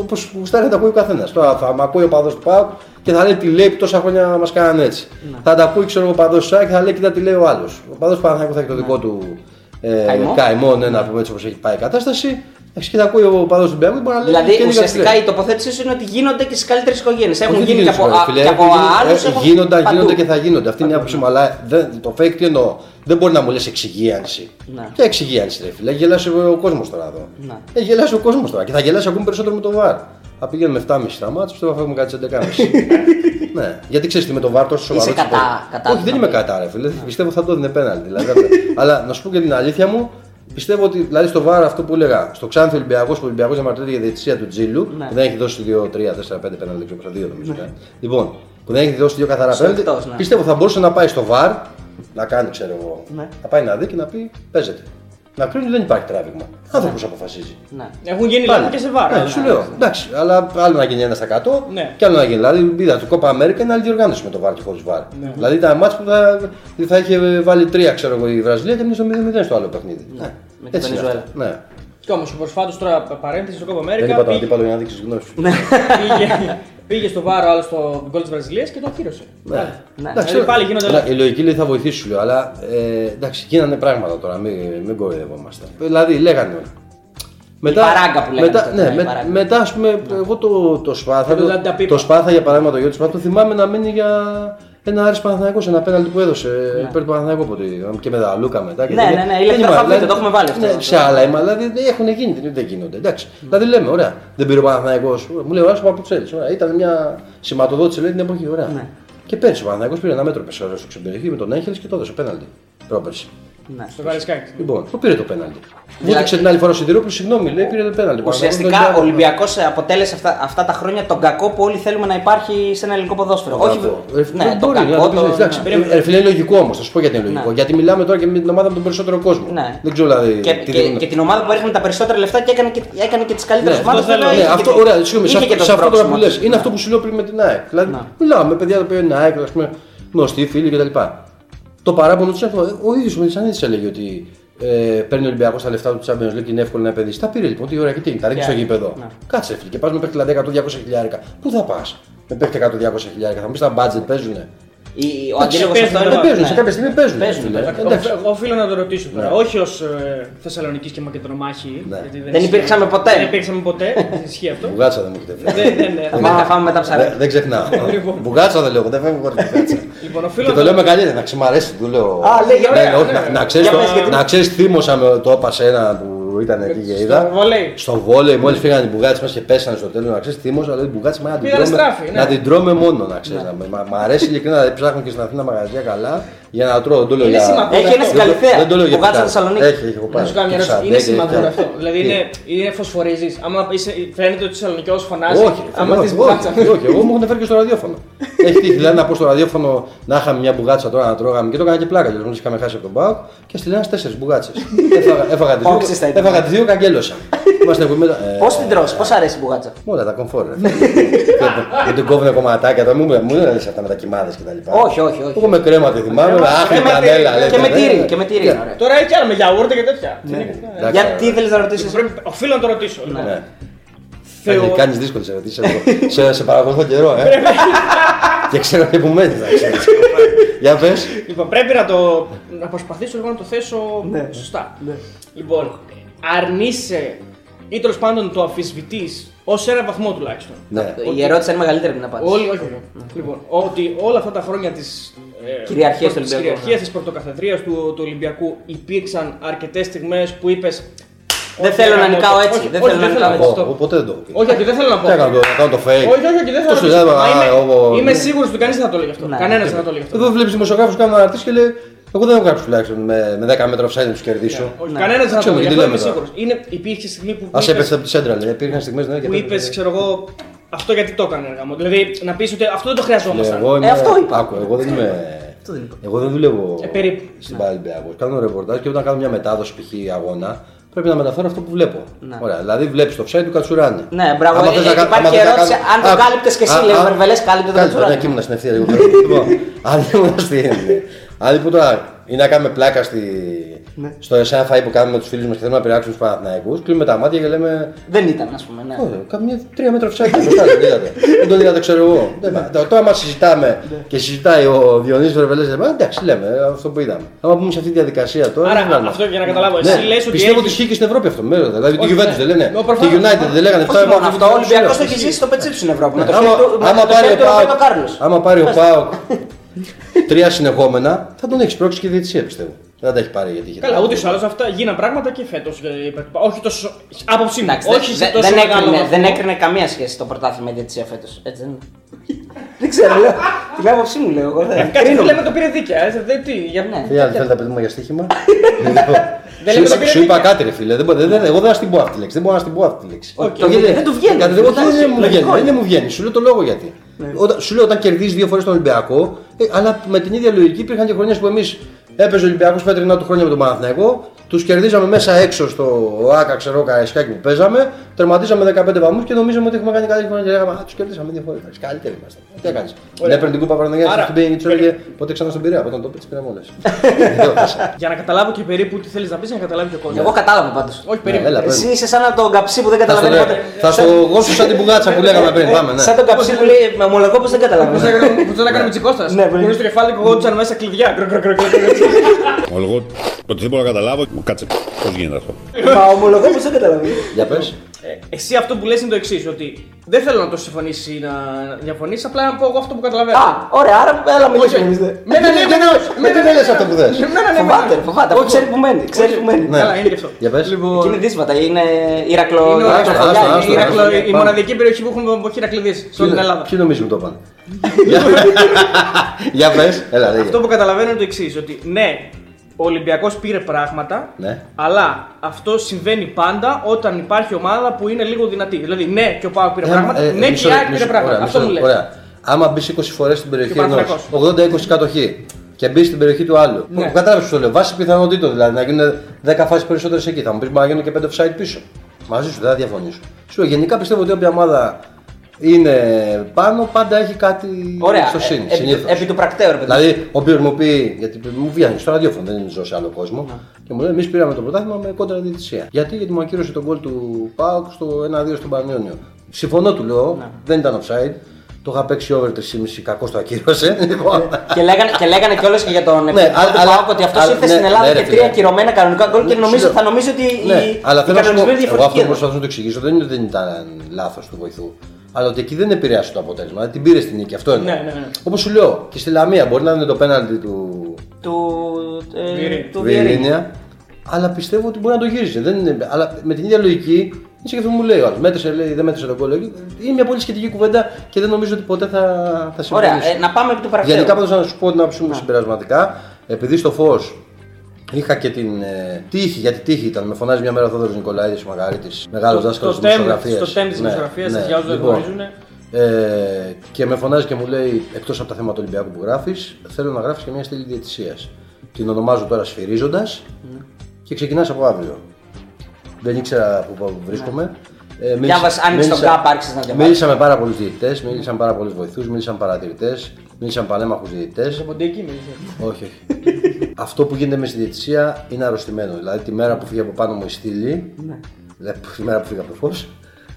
S2: όπως γουστάρει να τα ακούει ο καθένας. Τώρα θα με ακούει ο παδός του Πάου και θα λέει τι λέει που τόσα χρόνια μας κάνανε έτσι. Θα τα ακούει ξέρω, ο παδός του ΣΑΚ και θα λέει κοίτα τι λέει ο άλλος. Ο παδός του Παναθηναϊκού θα έχει το δικό του ε,
S1: Καημό.
S2: καημό, ναι, να πούμε έτσι όπως έχει πάει η κατάσταση. Εντάξει, και θα ακούει ο παδό του Μπέγκου μπορεί να λέει.
S1: Δηλαδή
S2: και λίγα τι
S1: ουσιαστικά
S2: λέει.
S1: η τοποθέτησή σου είναι ότι γίνονται και στι καλύτερες οικογένειες. Έχουν
S2: Όχι,
S1: γίνει
S2: δεν
S1: και από,
S2: γίνεται,
S1: α-
S2: φίλε,
S1: και από
S2: έχουν γίνει-
S1: άλλους.
S2: ε, Γίνονταν, γίνονται και θα γίνονται. Αυτή είναι η άποψή μου. Αλλά δεν, το fake τι εννοώ. Δεν μπορεί να μου λες εξυγίανση.
S1: Ναι.
S2: Και εξυγίανση, ρε φίλε. Έχει γελάσει ο κόσμος τώρα εδώ.
S1: Ναι.
S2: Έχει γελάσει ο κόσμος τώρα. Και θα γελάσει ακόμη περισσότερο με το βαρ. Θα πηγαίνουμε 7,5 στα μάτια, πιστεύω θα έχουμε κάτι σε 11,5. ναι. Γιατί ξέρεις τι με το βαρ τόσο σοβαρό.
S1: Είσαι
S2: έτσι,
S1: κατά-
S2: μπορεί.
S1: κατά
S2: Όχι,
S1: του
S2: δεν
S1: να
S2: είμαι
S1: πει.
S2: κατά, ρε φίλε. Πιστεύω θα το δίνει πέναλτι. Δηλαδή, αλλά να σου πω και την αλήθεια μου, Πιστεύω ότι δηλαδή στο βάρο αυτό που έλεγα, στο Ξάνθη Ολυμπιακός που ο Ολυμπιακός διαμαρτύρεται για τη διαιτησία του Τζίλου,
S1: Ναι.
S2: που δεν έχει δώσει 2, 3, 4, 5 πέναλτι, δεν ξέρω πόσα, 2 νομίζω. ε. Λοιπόν, που δεν έχει δώσει δύο καθαρά
S1: Στο
S2: πέναλτι,
S1: εκτός, ναι.
S2: πιστεύω θα μπορούσε να πάει στο βαρ, να κάνει, ξέρω εγώ,
S1: Ναι.
S2: να πάει να δει και να πει παίζεται. Να κρίνει δεν υπάρχει τράβηγμα. Άνθρωπος αποφασίζει.
S1: Ναι.
S3: Έχουν γίνει
S2: Πάλι.
S3: λάθη και σε βάρος.
S2: Ναι, σου λέω. Εντάξει, αλλά άλλο να γίνει ένα στα 100
S3: Ναι.
S2: και άλλο να γίνει. Δηλαδή, είδα το Κόπα Αμέρικα είναι άλλη διοργάνωση με το βάρ και χωρίς βάρ.
S3: Ναι.
S2: Δηλαδή ήταν μάτς που θα, θα είχε βάλει τρία ξέρω εγώ, η Βραζιλία και μείνει στο 0-0 στο άλλο παιχνίδι. Ναι.
S1: με την
S2: Έτσι είναι
S1: Βενεζουέλα.
S2: αυτά. Ναι.
S3: Και όμως προσφάτω τώρα παρένθεση στο Κόπα
S2: Δεν
S3: Αμέρικα
S2: είπα τον
S3: πήγε,
S2: αντίπαλο για να δείξει γνώση.
S1: Ναι.
S3: πήγε, πήγε στο βάρο άλλο στο γκολ της Βραζιλίας και το ακύρωσε.
S2: Ναι.
S1: Ναι.
S2: Εντάξει,
S3: Δηλαδή πάλι γίνονται
S2: αλλά
S3: λάθη.
S2: Η λογική λέει θα βοηθήσει σου λέω, αλλά ε, εντάξει, γίνανε πράγματα τώρα, μην, μην κοροϊδευόμαστε. Δηλαδή λέγανε. Μετά,
S1: παράγκα που λέγανε
S2: μετά,
S1: τότε,
S2: ναι,
S1: ναι, η
S2: με-
S1: παράγκα.
S2: μετά ας πούμε, εγώ το, το Σπάθα,
S3: Και το
S2: το,
S3: Δανταπίπα.
S2: το Σπάθα για παράδειγμα το γιο του Σπάθα, το θυμάμαι να μείνει για ένα Άρης Παναθηναϊκός, ένα πέναλτι που έδωσε υπέρ του Παναθηναϊκού από τη- και με τα Λούκα μετά. Και
S1: Ναι,
S2: τέτοια.
S1: ναι, ναι,
S2: Δεν
S1: ηλεκτροφαβείτε,
S2: υπάρχει,
S1: το έχουμε βάλει αυτό.
S2: Ναι, σε άλλα αίμα, δηλαδή δεν έχουν γίνει, δεν- δεν γίνονται. Εντάξει. Δηλαδή λέμε, ωραία, δεν πήρε ο Παναθηναϊκός, μου λέει ο Άρης Παπουτσέλης, ωραία, ήταν μια σηματοδότηση λέει την εποχή, ωραία.
S1: Ναι.
S2: Και πέρσι ο Παναθηναϊκός πήρε ένα μέτρο πεσόρο στο ξεμπεριχή με τον Έγχελς και το έδωσε πέναλτι. Πρόπερση.
S1: Ναι.
S3: Στο Καρισκάκι.
S2: Λοιπόν, το πήρε το πέναλτι. Μου
S1: Δηλαδή-
S2: έδειξε την άλλη φορά ο Σιδηρόπουλο, συγγνώμη, λέει πήρε το πέναλτι.
S1: Ουσιαστικά ο Ολυμπιακός αποτέλεσε αυτά, αυτά τα χρόνια τον κακό που όλοι θέλουμε να υπάρχει σε ένα ελληνικό ποδόσφαιρο. Όχι, ναι,
S2: δεν
S1: τον
S2: μπορεί να
S1: κακό.
S2: το πεις,
S1: το-
S2: εντάξει.
S1: ναι.
S2: Ε, ρε φίλε, είναι λογικό όμως, θα σου πω γιατί είναι λογικό.
S1: Ναι.
S2: Γιατί μιλάμε τώρα και με την ομάδα με τον περισσότερο κόσμο.
S1: Ναι.
S2: Δεν ξέρω δηλαδή.
S1: Και,
S2: τι
S1: και,
S2: δίνουν.
S1: και την ομάδα που έριχνε τα περισσότερα λεφτά και έκανε και, έκανε και τις καλύτερες
S2: Ναι,
S1: ομάδες.
S3: αυτό θέλω.
S2: Ναι, αυτό, ωραία, συγγνώμη, σε
S1: είχε
S2: αυτό,
S1: και το
S2: σε αυτό τώρα που
S1: σπρώξιμο
S2: λες,
S1: του.
S2: είναι
S1: Ναι.
S2: αυτό που σου λέω πριν με την ΑΕΚ. Δηλαδή,
S1: Ναι.
S2: μιλάω με παιδιά τα οποία είναι ΑΕΚ, ας πούμε, γνωστοί, φίλοι κτλ. Το παράπονο του είναι αυτό. Ο ίδιος ο Μελισανίδη έλεγε ότι ε, παίρνει ο Ολυμπιακός τα λεφτά του Champions League και είναι εύκολο να επενδύσει. Τα πήρε λοιπόν, τι ωραία και τι, τα ρίξει στο
S1: Yeah.
S2: γήπεδο.
S1: Ναι.
S2: Κάτσε φίλε και πας με παίχτη δηλαδή 100-200 χιλιάρικα. Πού θα πας με παίχτη 100-200 χιλιάρικα, θα μου πεις τα budget παίζουνε.
S1: Η- Ο αντίλογος
S3: παίζουν,
S1: αυτό
S3: δεν
S1: είναι.
S2: Δεν παίζουν,
S1: ναι.
S2: σε κάποια στιγμή παίζουν.
S1: Παίζουν,
S2: φίλε.
S1: παίζουν.
S2: Εντάξει.
S3: Εγώ οφείλω να το ρωτήσω τώρα.
S2: Ναι.
S3: Όχι ως Θεσσαλονίκης και Μακεδονομάχη.
S2: Ναι.
S3: γιατί
S1: Δεν υπήρξαμε ποτέ.
S3: Δεν υπήρξαμε ποτέ. Ισχύει αυτό.
S2: Μπουγάτσα δεν μου έχετε φέρει.
S3: Δεν- δεν- δεν-
S1: Θα πάμε- θα φάμε μετά ψάρι.
S2: Δεν- Δεν ξεχνάω.
S3: Λοιπόν.
S2: Μπουγάτσα δεν λέω, δεν φεύγω εγώ την μπουγάτσα.
S3: Λοιπόν, οφείλω
S2: Και
S3: να
S2: το λέω με καλύτερη, να ξεμαρέσει, του λέω.
S1: Α, λέει,
S2: Ναι,
S1: ωραία,
S2: ναι, όχι,
S3: ναι.
S2: να- να ξέρεις
S1: Για
S2: το-
S1: πες, γιατί-
S2: Να ξέρεις, θύμωσα με το έπασε ένα που ήταν εκεί και
S3: Στο
S2: είδα.
S3: βολέι.
S2: Στο βόλεϊ, μόλις φύγανε οι μπουγάτσε μα και πέσανε στο τέλος, να ξέρεις, θύμωσα, δηλαδή μπουγάτσε μα να την
S3: Πήγανε
S2: τρώμε.
S3: στράφη, ναι.
S2: Να την τρώμε μόνο, να ξέρεις. Μ' αρέσει ειλικρινά, δηλαδή ψάχνω και στην Αθήνα μαγαζιά καλά για να τρώω. Δεν το λέω
S3: Είναι
S2: για.
S3: σημαντικό.
S1: Έχει ένα
S3: αυτό.
S1: στην Καλυθέα.
S2: Δεν το λέω για
S1: Μπουγάτσα
S2: πιτάρι.
S1: Θεσσαλονίκη.
S2: Έχει, έχει, έχω
S3: Να
S2: πάει.
S3: σου κάνω μια
S2: Και
S3: ερώτηση.
S2: ξαντέ
S3: Είναι
S2: και
S3: σημαντικό
S2: τέτοια.
S3: αυτό. Δηλαδή
S2: Τι;
S3: είναι, είναι φωσφορίζεις. Άμα είσαι, φαίνεται ότι ο Θεσσαλονικιός φωνάζει.
S2: Όχι,
S3: άμα
S2: όχι,
S3: τη μπουγάτσα.
S2: όχι, όχι, εγώ μου έχουν φέρει και στο ραδιόφωνο. Έχει τύχει δηλαδή να πω στο ραδιόφωνο να είχαμε μια μπουγάτσα τώρα να τρώγαμε και το έκανα και πλάκα. Δηλαδή, είχαμε χάσει από τον Πάο και στείλανε τέσσερις μπουγάτσε. έφαγα, έφαγα τις
S1: Όξεις θα
S2: δύο,
S1: ήταν.
S2: έφαγα τις δύο καγκέλωσα. Είμαστε που μετά. ε,
S1: Πώς την τρώσει, πώς αρέσει η μπουγάτσα.
S2: Όλα τα κομφόρ. ρε. Δεν την κόβουν κομματάκια, τώρα μου μου λένε αυτά με τα κοιμάδες και τα λοιπά.
S1: Όχι, όχι, όχι.
S2: Εγώ με κρέμα τη θυμάμαι, με άχνη
S3: και με
S2: κανέλα.
S3: τύρι,
S2: λέτε,
S1: Και με
S2: ναι.
S1: τύρι, και με τύρι.
S2: Και-
S1: είναι ωραία.
S3: Τώρα έχει κι άλλα με γιαούρτα και τέτοια.
S2: Εντάξει,
S1: Γιατί ήθελε να ρωτήσεις.
S3: Πρέπει- Οφείλω να το ρωτήσω. λοιπόν.
S2: Ναι.
S3: Θεω-
S2: Κάνεις δύσκολες ερωτήσεις. Σε, σε παρακολουθώ καιρό, ε. και ξέρω και που μένεις, να ξέρεις. Για πες.
S3: Λοιπόν, πρέπει να το. να προσπαθήσω λίγο να το θέσω
S1: Ναι.
S3: σωστά. Λοιπόν, αρνείσαι ή τέλος πάντων το αμφισβητεί ως ένα βαθμό τουλάχιστον.
S2: Ναι.
S1: Η ερώτηση είναι μεγαλύτερη από την απάντηση.
S3: Όλοι, όχι, όχι. Λοιπόν, ότι όλα αυτά τα χρόνια της
S1: Κυριαρχίας του Ολυμπιακού,
S3: κυριαρχίας
S1: ναι.
S3: της πρωτοκαθεδρίας του, του Ολυμπιακού υπήρξαν αρκετές στιγμές που είπες.
S1: Δεν θέλω να νικάω έτσι, δεν θέλω να νικάω έτσι.
S2: Εγώ ποτέ δεν το έχω πει.
S3: Όχι, όχι, δεν θέλω να πω.
S2: Τι έκανα το, να κάνω το fake.
S3: Όχι, όχι, όχι, δεν
S2: Το
S3: θέλω
S2: σου
S3: να
S2: λέω,
S3: πω.
S2: α,
S3: Είμαι,
S2: εγώ-
S3: είμαι σίγουρος ότι κανείς δεν θα το λέει αυτό.
S1: Ναι.
S3: Κανένας δεν θα το λέει αυτό.
S2: Εδώ βλέπεις δημοσιογράφους κάνουν αναρτήσεις και λέει: Εγώ δεν έχω γράψει τουλάχιστον με, με 10 μέτρα offside να τους κερδίσω.
S3: Όχι,
S1: Ναι.
S3: κανένας δεν θα το
S2: Ξέρουμε
S3: λέει.
S2: τι
S3: Αυτό
S2: λέμε
S3: είμαι
S2: τώρα.
S3: σίγουρος. Είναι, υπήρχε στιγμή που.
S2: Α
S3: είπες-
S2: έπεσε από τη σέντρα, λέει. Υπήρχαν στιγμές ναι, και
S3: που είπες, ξέρω εγώ, αυτό γιατί το έκανε έργα μου. Δηλαδή να πεις ότι αυτό δεν το
S2: Λέω,
S3: χρειαζόμασταν.
S2: εγώ είμαι...
S1: Ε, αυτό είπα.
S2: Άκου, εγώ δεν είμαι.
S1: Αυτό δεν είπα.
S2: Εγώ δεν δουλεύω
S3: Ε, περίπου.
S2: στην Παλαιμπιακό. Κάνω ρεπορτάζ και όταν κάνω μια μετάδοση π.χ. αγώνα, πρέπει να μεταφέρω αυτό που βλέπω.
S1: Ναι.
S2: Ωραία, δηλαδή βλέπεις το offside του Κατσουράνη.
S1: Ναι, μπράβο.
S2: Άμα
S1: Ε,
S2: θες να
S1: ε,
S2: κα-
S1: υπάρχει
S2: άμα θες να
S1: ερώτηση
S2: κάνω-
S1: αν το
S2: Α,
S1: κάλυπτες και εσύ,
S2: α,
S1: λέει ο
S2: α,
S1: Βερβελέ, κάλυπτες το
S2: Κάλυπτε, ναι,
S1: Κατσουράνη.
S2: εκεί ήμουν στην ευθεία λίγο. Λοιπόν, αν ήμουν στην. Αν λοιπόν τώρα Ή να κάνουμε πλάκα στη...
S1: Ναι.
S2: στο εσένα φαΐ που κάνουμε με τους φίλους μας και θέλουμε να πειράξουμε τους Παναθηναϊκούς. Κλείνουμε τα μάτια και λέμε.
S1: Δεν ήταν, ας πούμε. Ναι.
S2: «Ω, Καμία τρία μέτρα φυσάκι μπροστά, δεν είδατε. Δεν το είδατε, ξέρω εγώ. Δεν πα- Τώρα, άμα συζητάμε και συζητάει ο Διονύσης Βερβελές, λέμε εντάξει, λέμε αυτό που είδαμε. Άμα πούμε σε αυτή τη διαδικασία τώρα.
S3: Άρα
S2: δεν βγάλουμε
S3: αυτό για να καταλάβω,
S2: Ναι,
S3: εσύ λες ότι
S2: πιστεύω ότι
S3: έχεις-
S2: ισχύει και στην Ευρώπη αυτό. με ρωτάτε. Δηλαδή τη
S3: Όχι,
S2: Juventus
S3: ναι.
S2: δεν λένε.
S3: Μα
S2: Τη
S3: προφανώς.
S2: United δεν λέγανε.
S1: Όχι
S2: «Φτάμε
S1: μόνο
S2: από
S1: αυτό,
S2: την
S1: ο Ολυμπιακός
S2: Juventus».
S1: το έχει ζήσει στο πετσί στην Ευρώπη. Με το
S2: Άμα-
S1: χέρι του- με
S2: άμα
S1: το
S2: πάρει
S1: χέρι
S2: ο
S1: του
S2: Πάοκ-
S1: Ρομπέρτο Κάρλος.
S2: Άμα πάρει ο Πάοκ τρία συνεχόμενα, θα τον έχεις πρόξει και διαιτησία πιστεύω. Δεν τα έχει πάρει γιατί είχε.
S3: Καλά, ούτε ή άλλως αυτά γίναν πράγματα και φέτος. Όχι τόσο. Άποψή μου.
S1: Εντάξει,
S3: Όχι σε
S1: δεν-
S3: τόσο
S1: δεν,
S3: μεγάλο
S1: έκρινε,
S3: βαθμό.
S1: δεν έκρινε καμία σχέση το πρωτάθλημα με τη διαιτησία φέτος. Έτσι δεν είναι. δεν ξέρω, λέω. Την άποψή μου λέω. Εγώ δεν
S3: Κάτι
S1: κρίνω.
S3: λέμε το πήρε δίκαια. ε, δεν- τι, για-
S1: Ναι.
S2: Τι άλλο θέλετε να πούμε για στοίχημα;
S3: Δεν
S2: Σου-
S3: λέμε το
S2: σου-
S3: πήρε
S2: Σου είπα
S3: δίκαια.
S2: κάτι, ρε φίλε. δεν μπορώ- δεν- Εγώ δεν θα την πω αυτή τη λέξη. Δεν μπορώ να την πω αυτή τη λέξη.
S1: Όχι,
S2: Το γιατί-
S1: δεν του βγαίνει.
S2: Κάτι- εγώ-
S1: Εντάξει,
S2: Δεν μου
S1: λογικό
S2: βγαίνει.
S1: είναι.
S2: Δεν μου βγαίνει. Σου λέω το λόγο γιατί. Όταν- Σου λέω όταν κερδίζεις δύο φορές τον Ολυμπιακό, ε, αλλά με την ίδια λογική υπήρχαν και χρονιές που εμείς έπαιζε ο Ολυμπιακός πέτρινα του χρόνια με τον Παναθηναϊκό. Τους κερδίζαμε μέσα έξω στο ΟΑΚΑ, ξέρω καραϊσκάκι που παίζαμε. Τερματίζαμε 15 βαθμούς και νομίζαμε ότι έχουμε κάνει καλή χρονιά. Και λέγαμε Α, τους κερδίσαμε δύο φορές. Καλύτεροι είμαστε. Τι έκανε. Δεν έπαιρνε την κούπα Παναγία
S3: Άρα,
S2: και την πήγαινε και του έλεγε Πότε ξανά στον Πειραιά. Όταν το πει, τι πήραμε όλες.
S3: Για να καταλάβω και περίπου τι θέλεις να πεις, για να καταλάβει και ο κόσμος.
S1: Εγώ κατάλαβα πάντως.
S3: Όχι περίπου.
S2: Έλα, πες
S1: Εσύ
S2: μου.
S1: είσαι σαν τον καψί που δεν
S2: Θα στο
S1: καταλαβαίνει
S2: λέω.
S1: ποτέ.
S2: Θα στο γώσω σαν την πουγάτσα που λέγαμε πριν. Πάμε, ναι.
S1: Σαν τον καψί που λέει με ομολογώ πω δεν
S3: Πώς
S1: καταλαβαίνει.
S3: δεν έκανε με τσικώστας;
S1: Ναι, ναι.
S3: Μπορεί στο κεφάλι και εγώ τσαν μέσα κλειδιά. Γκρ, γκρ, γκρ, γκρ, γκρ.
S4: Εγώ ότι δεν μπορώ να καταλάβω. Κάτσε, πώς γίνεται αυτό;
S1: Μα ομολογώ πω δεν καταλαβαίνει.
S2: Για πες.
S3: Ε, Εσύ αυτό που λες είναι το εξής, ότι δεν θέλω να το συμφωνήσεις ή να διαφωνήσει, απλά να πω εγώ αυτό που καταλαβαίνω.
S1: Α, ωραία, άρα έλα μιλήσουμε εμεί.
S3: Με ναι, ναι, ναι,
S2: Με τι δεν λε αυτό που θες.
S3: ναι, ναι, ναι,
S1: Φοβάται, φοβάται. αφού Ξέρει που μένει. Ξέρει που μένει.
S2: Ναι.
S3: Καλά, είναι και αυτό.
S2: Για πες.
S3: Λοιπόν,
S1: Εκεί είναι δύσβατα, είναι Ηρακλο.
S3: είναι ο-
S2: άστο,
S1: Ηρακλοφαγιά,
S2: άστο,
S1: είναι
S2: άστο,
S3: η
S1: Ηρακλο-
S3: Ηρακλο- η
S2: Πάμε.
S3: μοναδική περιοχή που έχουμε από χειρακλειδί σε όλη την Ελλάδα.
S2: Ποιοι νομίζουν το πάνε. Για πες. Έλα, λέγε.
S3: Αυτό που καταλαβαίνω είναι το εξής, ότι ναι, ο Ολυμπιακός πήρε πράγματα,
S2: Ναι.
S3: αλλά αυτό συμβαίνει πάντα όταν υπάρχει ομάδα που είναι λίγο δυνατή. Δηλαδή, ναι, και ο Πάο πήρε
S2: Ε,
S3: πράγματα,
S2: ε,
S3: ναι, και
S2: μισό
S3: η
S2: λεπτό,
S3: ΑΕΚ πήρε
S2: μισό-
S3: πράγματα.
S2: ωραία,
S3: Αυτό
S2: μισό
S3: μου
S2: λεπτό,
S3: λέει.
S2: Ωραία. Άμα μπει 20 φορές στην περιοχή
S3: Και
S2: ενός
S3: Παναθηναϊκός.
S2: 80-20 κατοχή και μπει στην περιοχή του άλλου.
S3: Ναι.
S2: Κατάλαβες που το λέω. Βάσει πιθανότητων δηλαδή να γίνουν 10 φάσεις περισσότερες εκεί. Θα μου πεις μπορεί να γίνουν και 5 offside πίσω. Μαζί σου δεν θα διαφωνήσω. Σου λέω, γενικά πιστεύω ότι όποια ομάδα είναι πάνω πάντα έχει κάτι
S1: Ωραία.
S2: εμπιστοσύνη.
S1: ε, επί-
S2: συνήθως.
S1: Επί του πρακτέου, ρε παιδί.
S2: Δηλαδή, ο οποίο μου πει, γιατί μου βγαίνει στο ραδιόφωνο, δεν ζω σε άλλο κόσμο,
S1: Ναι.
S2: και μου λέει: Εμείς πήραμε το πρωτάθλημα με κόντρα διαιτησία. Γιατί, γιατί μου ακύρωσε τον γκολ του Πάουκ στο 1-2 στον Πανιόνιο. Συμφωνώ, του λέω,
S1: Ναι.
S2: δεν ήταν offside. Το είχα παίξει over 3,5, κακό το ακύρωσε. Λοιπόν,
S1: Και λέγανε, και λέγανε κιόλας και για τον επιθετικό
S2: αλλά-
S1: του
S2: αλλά-
S1: Πάουκ ότι αυτός
S2: αλλά-
S1: ήρθε
S2: ναι,
S1: στην Ελλάδα
S2: ναι, ρε
S1: και
S2: φίλε.
S1: τρία ακυρωμένα κανονικά γκολ και
S2: Ναι,
S1: νομίζω,
S2: σου λέω-
S1: θα νομίζω ότι
S2: ναι,
S1: η,
S2: αλλά
S1: η
S2: θέλω να σου πω,
S1: κανονισμή είναι
S2: εγώ αυτό
S1: διαφορετική.
S2: που
S1: εδώ.
S2: προσπαθώ να το εξηγήσω δεν είναι ότι δεν ήταν λάθος του βοηθού. Αλλά ότι εκεί δεν επηρέασε το αποτέλεσμα. Δηλαδή την πήρε στην νίκη. Αυτό είναι.
S3: Ναι, ναι, ναι.
S2: Όπως σου λέω, και στη Λαμία μπορεί να είναι το πέναλτι του,
S1: Του, ε,
S3: Βιερίνια.
S1: του
S2: του
S1: Βιερίνια.
S2: Βιερίνια, αλλά πιστεύω ότι μπορεί να το γύριζε. Δεν είναι, αλλά με την ίδια λογική, είναι και αυτό που μου λέει ο άλλος. Μέτρησε, λέει, δεν μέτρησε τον κόλλο. Είναι μια πολύ σχετική κουβέντα και δεν νομίζω ότι ποτέ θα, θα
S1: Ωραία,
S2: συμφωνήσει.
S1: ε, να πάμε επί του πρακτέου.
S2: Γενικά, πάντως να σου πω την άποψή μου συμπερασματικά, επειδή στο φως είχα και την ε, τύχη, γιατί τύχη ήταν, με φωνάζει μια μέρα ο Θόδωρος Νικολαίδη, ο Μαγαρίτης, μεγάλος
S3: Στο-
S2: δάσκαλος
S3: στο
S2: της
S3: TEM
S2: δημοσιογραφίας.
S3: στο TEM της δημοσιογραφίας, σας για όσους δεν γνωρίζουν.
S2: Ε, και με φωνάζει και μου λέει, εκτός από τα θέματα του Ολυμπιακού που γράφεις, θέλω να γράφεις και μια στήλη διαιτησίας. Την ονομάζω τώρα Σφυρίζοντας και ξεκινάς από αύριο. Δεν ήξερα πού βρίσκομαι. Ε, μίλησα-
S1: Διάβασες, άνοιξε τον
S2: μίλησα-
S1: ΚΑΠ, άρχισες να διαβάζεις.
S2: Μίλησα με πάρα πολλούς διαιτητές, μίλησα με πάρα πολλούς βοηθούς, μίλησα με παρατηρητές, μίλησα με πανέμαχου διαιτητές.
S3: Ποντίκι, μίλησε.
S2: Όχι, όχι. Αυτό που γίνεται με στη διαιτησία είναι αρρωστημένο. Δηλαδή τη μέρα που φύγει από πάνω μου η στήλη, δηλαδή τη μέρα που φύγει από το φως,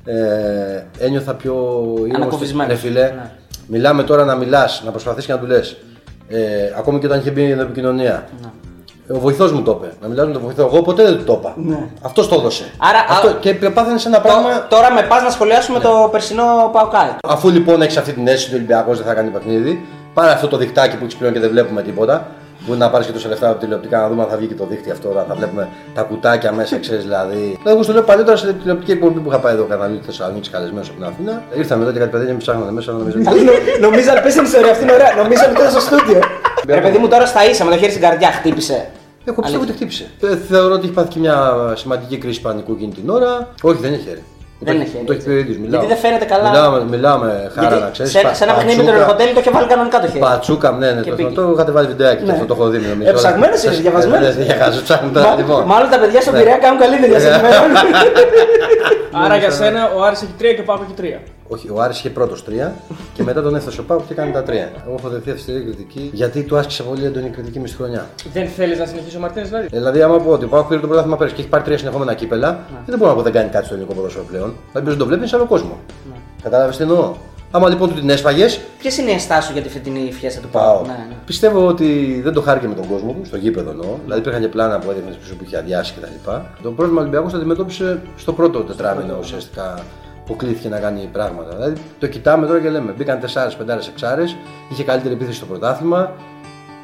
S2: ε, ένιωθα πιο ήρεμος.
S1: Ανακουφισμένος.
S2: Ρε φίλε,
S1: Ναι.
S2: μιλάμε τώρα να μιλάς, να προσπαθείς και να του λε. Ε, ακόμη και όταν είχε μπει η επικοινωνία. Ο βοηθός μου το είπε. Να μιλάς με τον βοηθό. Εγώ ποτέ δεν του το είπα. Αυτός το έδωσε.
S1: Άρα,
S2: Αυτό,
S1: α-
S2: και πάθανε ένα
S1: Τω-
S2: πράγμα.
S1: Τώρα με πας να σχολιάσουμε το περσινό Παουκάι.
S2: Αφού λοιπόν έχεις αυτή την αίσθηση ότι ο Ολυμπιακός δεν θα κάνει παιχνίδι, πάρε αυτό το δικτάκι που έχεις πλέον και δεν βλέπουμε τίποτα. Μπορεί να πάρεις και τόσα λεφτά από τηλεοπτικά να δούμε αν θα βγει και το δίκτυο αυτό, να θα βλέπουμε τα κουτάκια μέσα, ξέρεις δηλαδή. Δηλαδή, εγώ σου λέω παλιότερα σε τηλεοπτική εκπομπή που είχα πάει εδώ κανάλι τη Θεσσαλονίκη καλεσμένος από την Αθήνα. Ήρθαμε εδώ και κάτι παιδιά και με ψάχνανε μέσα, νομίζω.
S1: Νομίζω να πες την ιστορία αυτή είναι ωραία. Νομίζω ότι ήταν στο στούντιο. Ρε παιδί μου τώρα στα ίσα με το χέρι στην καρδιά χτύπησε.
S2: Εγώ πιστεύω ότι χτύπησε. Ε, θεωρώ ότι έχει πάθει και μια σημαντική κρίση πανικού εκείνη την ώρα. Όχι, δεν έχει χέρι.
S1: Δεν
S2: Το
S1: έχει χέρι,
S2: Το έχει πει ο ίδιος,
S1: Γιατί
S2: μιλάω.
S1: δεν φαίνεται καλά.
S2: Μιλάω, μιλάω με χαρά να ξέρει.
S1: σε, σε ένα παιχνίδι με τον Ροχοντέλη το είχε βάλει κανονικά το χέρι.
S2: Πατσούκα, ναι, ναι,
S1: Και
S2: το,
S1: πήγε.
S2: το, το είχατε βάλει βιντεάκι και
S1: Ναι.
S2: αυτό το έχω δει νομίζω.
S1: Ε, ψαγμένος είναι,
S2: Σας-
S1: διαβασμένος.
S2: Ε, Δεν για χάζω, ψάχνουν τώρα.
S1: Μα-
S2: Λοιπόν.
S1: Μάλλον τα παιδιά στον Πειραιά κάνουν καλύτερη
S2: Ναι.
S1: σε ενημερώνουν.
S3: Άρα για σένα ο Άρης έχει τρία και ο Πάο έχει τρία.
S2: Όχι, ο Άρης είχε πρώτος τρία και μετά τον έφτασε ο Πάουκ και κάνει τα τρία. Εγώ έχω δεχθεί αυστηρή κριτική γιατί του άσκησε πολύ έντονη κριτική με στη χρονιά.
S3: Δεν θέλεις να συνεχίσει ο Μαρτίνες δηλαδή;
S2: Ε, Δηλαδή, άμα πω ότι ο Πάουκ πήρε το πρωτάθλημα πέρυσι και έχει πάρει τρία συνεχόμενα κύπελα, δεν μπορώ να πω δεν κάνει κάτι στο ελληνικό ποδόσφαιρο πλέον. Δηλαδή, δεν το βλέπεις σε άλλο κόσμο. Κατάλαβε τι εννοώ. Άμα λοιπόν του την έσφαγε,
S1: Ποιες είναι οι ενστάσει σου για τη φετινή φιέστα του
S2: πάω.
S1: Πάου; Ναι, ναι.
S2: Πιστεύω ότι δεν το χάρηκε με τον κόσμο του, στο γήπεδο εννοώ. Δηλαδή υπήρχαν και πλάνα που έδειχνες πίσω που είχε αδειάσει κτλ. Το πρόβλημα ο Ολυμπιακό το αντιμετώπισε στο πρώτο τετράμινο ουσιαστικά που κλείθηκε να κάνει πράγματα. Δηλαδή το κοιτάμε τώρα και λέμε: Μπήκαν 4, 5, 6, είχε καλύτερη επίθεση στο πρωτάθλημα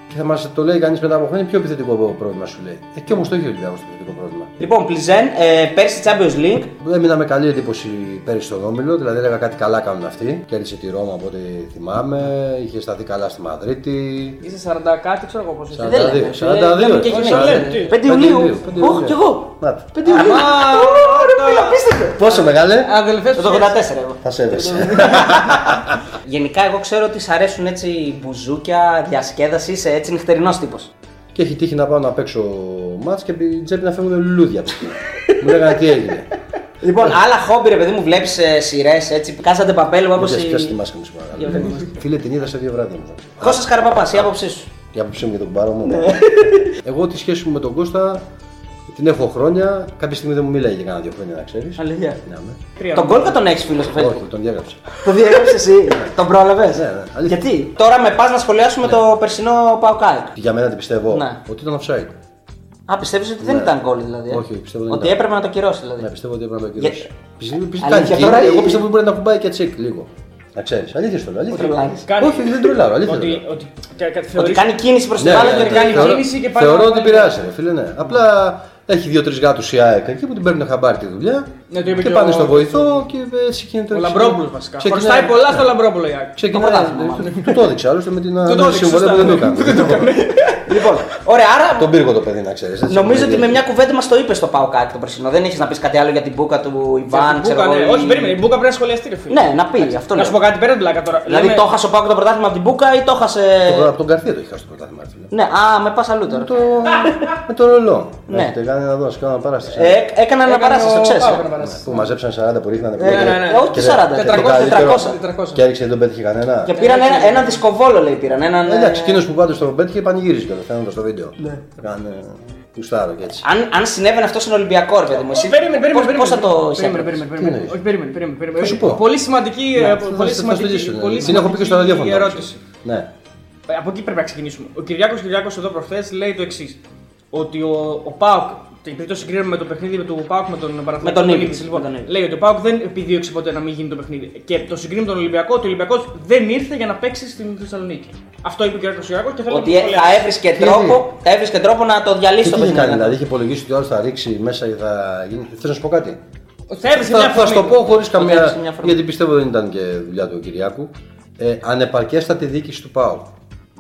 S2: και θα μας το λέει κανείς μετά από χρόνια πιο επιθετικό πρόβλημα σου λέει. Ε, και όμως το είχε ο Ολυμπιακό το επιθετικό πρόβλημα.
S1: Λοιπόν, Πλιζέν, ε, πέρσι Champions League.
S2: Έμεινα με καλή εντύπωση πέρυσι στον Όμιλο, δηλαδή έλεγα κάτι καλά κάνουν αυτοί. Κέρδισε τη Ρώμα από ό,τι θυμάμαι, είχε σταθεί καλά στη Μαδρίτη.
S3: Είσαι 40 κάτι, ξέρω εγώ πώ είσαι.
S2: 42,
S1: Δεν λέμε,
S2: 42,
S1: λέμε και
S2: όχι,
S1: γυναίκες.
S2: 42.
S3: λέμε, τι.
S1: 5 Ιουλίου. Όχι, κι εγώ.
S2: Να το.
S1: 5 Ιουλίου.
S2: Πόσο μεγάλε,
S3: Αδελφέ
S1: Το 84 εγώ.
S2: θα σε έδεσε.
S1: Γενικά, εγώ ξέρω ότι σ' αρέσουν έτσι μπουζούκια, διασκέδασης, είσαι έτσι νυχτερινό τύπος.
S2: και έχει τύχει να πάω να παίξω μάτς και από την τσέπη να φεύγουν λουλούδια από εκεί. Μου λέγανε τι έγινε.
S1: Λοιπόν, άλλα χόμπι, ρε παιδί μου, βλέπεις σειρές έτσι. Κάσατε παπέλου όπως.
S2: Μην
S1: Η...
S2: πιάσει τη μάσκα μου σου παρακαλώ. Φίλε την είδα σε δύο βράδια μου.
S1: Κώστα Καραπαπά, η άποψή σου.
S2: Η άποψή μου για τον κουμπάρο μου. Εγώ τη σχέση μου με τον Κώστα την έχω χρόνια. Κάποια στιγμή δεν μου μίλαγε για κάνα δύο χρόνια να ξέρεις.
S1: Αλήθεια.
S2: Ναι, με.
S3: Τρία
S1: Τον Γκόλκα τον έχεις φίλο στο
S2: Όχι,
S1: Facebook.
S2: τον διέγραψα.
S1: Το διέγραψες εσύ; Τον πρόλαβες;
S2: Ναι, ναι, αλήθεια.
S1: Γιατί; Τώρα με πας να σχολιάσουμε το περσινό Παοκάικ.
S2: Για μένα την πιστεύω
S1: Ναι.
S2: ότι ήταν offside.
S1: Α, πιστεύεις ότι δεν
S2: Ναι.
S1: ήταν γκολ δηλαδή. ε;
S2: Όχι, πιστεύω δεν
S1: Ότι
S2: ήταν.
S1: έπρεπε να το κυρώσεις δηλαδή.
S2: Ναι, πιστεύω ότι έπρεπε να το
S1: Για-
S2: ακυρώσει. Πιστεύω πιστεύω-
S1: Αλήθεια,
S2: κάνει
S1: τώρα
S2: εκεί.
S1: ή-
S2: Εγώ πιστεύω ότι μπορεί να κουμπάει και τσεκ λίγο. Να ξέρεις. Αλήθεια στο λέω.
S1: Ότι
S2: Αλήθεια.
S1: τρολάρεις.
S2: Όχι, δεν τρολάρω. Αλήθεια. το
S3: Ότι,
S2: λέω.
S3: ότι, κα- κα-
S1: Ότι
S3: θεωρείς-
S1: κάνει κίνηση προς την
S2: Ναι,
S1: μπάλα
S2: ναι,
S1: και
S2: ναι,
S3: κάνει
S2: θεωρώ-
S3: κίνηση και πάει
S2: Θεωρώ
S3: να
S2: ότι
S3: πάει.
S2: πειράζει, ρε φίλε, ναι. Απλά έχει δύο-τρεις γάτους η ΑΕΚ εκεί που την παίρνουν χαμπάρι τη δουλειά
S3: Ναι, το είπε
S2: και
S3: και
S2: πάνε
S3: ο-
S2: στο βοηθό και έτσι γίνεται.
S3: Ο Λαμπρόπουλος βασικά.
S2: Ξεκινάει-
S3: Χρωστάει πολλά στο Λαμπρόπουλο η Άκη.
S2: Ξεκινάει.
S1: Το πρωτάθλημα, μάλλον.
S2: Του το έδειξε άλλωστε με την
S3: το έδειξε,
S2: συμβολή
S3: σωστά.
S2: που δεν το έκανε.
S1: Λοιπόν, ωραία, άρα
S2: Τον πύργο το παιδί να ξέρεις.
S1: νομίζω ότι με μια κουβέντα μας το είπες στο Παοκάικ το περσινό. Δεν έχεις να πεις κάτι άλλο για την μπουκα του Ιβάν,
S3: Μπούκα,
S1: ξέρω εγώ.
S3: ναι.
S1: ή-
S3: Όχι, περίμενε. Η Μπούκα πρέπει να σχολιαστεί, ρε φίλε.
S1: Ναι, να πει αυτό.
S3: Να
S1: λέω.
S3: σου πω κάτι πέρα την πλάκα τώρα.
S1: Δηλαδή
S3: Λέμε-
S1: το χάσε ο Πάοκ το πρωτάθλημα από την Μπούκα ή το χάσε.
S2: Από τον Καρθία το έχει χάσει το πρωτάθλημα. ρε φίλε.
S1: Ναι, α, με πας αλλού τώρα.
S2: Το... Με το ρολό.
S1: Ναι.
S2: Έχετε κάνει να δώσει κάνω παράσταση.
S1: Ε, έκανα ένα
S3: Έκανε
S1: παράσταση, το
S3: ο
S1: ξέρει.
S3: Πάοκ να περάσει.
S2: Που μαζέψαν 40 που ρίχνανε.
S1: Ε, ναι,
S3: ναι, ναι.
S1: Ε, όχι
S2: Και
S1: 40,
S2: δεν-
S1: 400, 400.
S3: 400.
S2: Και έριξε δεν τον πέτυχε κανένα.
S1: Και πήραν ένα, ένα δισκοβόλο, λέει, πήραν. Έναν,
S2: Ε, Εντάξει,
S1: ε,
S2: εκείνος που πάντως τον πέτυχε πανηγύριζε και το φαίνοντα στο βίντεο. Ναι. Κάνε κουστάρο και έτσι.
S1: αν, αν συνέβαινε αυτός στον Ολυμπιακό, ρε παιδί μου, εσύ.
S3: Περίμενε, περίμενε.
S1: πώς- πώς θα το
S3: Περίμενε,
S1: εισέπρεπες;
S3: περίμενε,
S2: Τι
S3: περίμενε.
S2: εννοείς;
S3: Όχι, περίμενε, περίμενε. περίμενε.
S2: Θα σου πω.
S3: Πολύ σημαντική. ε,
S2: Θα-
S3: Πολύ
S2: θα- θα
S3: σημαντική.
S2: στελίσω, ναι.
S3: πολύ
S2: Την έχω πει και στο
S3: σημαντική
S2: ραδιόφωνο.
S3: ερώτηση.
S2: Ναι.
S3: Ε, Από εκεί πρέπει να ξεκινήσουμε. Ο Κυριάκος Κυριάκος εδώ προχθές λέει το εξής. Ότι ο, ο Πάουκ, επειδή το συγκρίνουμε με το παιχνίδι του Πάουκ με τον Παναθηναϊκό.
S1: Με τον
S3: τον
S1: Ivkovic,
S3: Ivkovic, λοιπόν,
S1: με τον Ivkovic.
S3: λέει ότι ο Πάουκ δεν επιδίωξε ποτέ να μην γίνει το παιχνίδι. Και το συγκρίνουμε με τον Ολυμπιακό, ότι ο Ολυμπιακός δεν ήρθε για να παίξει στην Θεσσαλονίκη. Αυτό είπε ο Κυριάκο Κυριάκο και θέλω
S1: Ότι
S3: να
S1: ε,
S3: το
S1: θα
S3: σχολιάσεις.
S1: έβρισκε
S2: Τι
S1: τρόπο,
S2: είναι;
S1: θα έβρισκε τρόπο να το
S2: Και
S1: διαλύσει
S2: τι
S1: το
S2: είχε
S1: παιχνίδι.
S2: κάνει, δηλαδή είχε υπολογίσει ότι ο άλλος θα ρίξει μέσα και θα γίνει. Θες να σου πω κάτι;
S3: Θα έβρισκε
S2: Θα,
S3: μια
S2: θα σου το
S3: αφορμή.
S2: πω χωρίς
S1: έβρισκε
S2: καμία.
S1: μια αφορμή.
S2: Γιατί πιστεύω δεν ήταν και δουλειά του Κυριάκου. Ε, ανεπαρκέστατη διοίκηση του ΠΑΟ.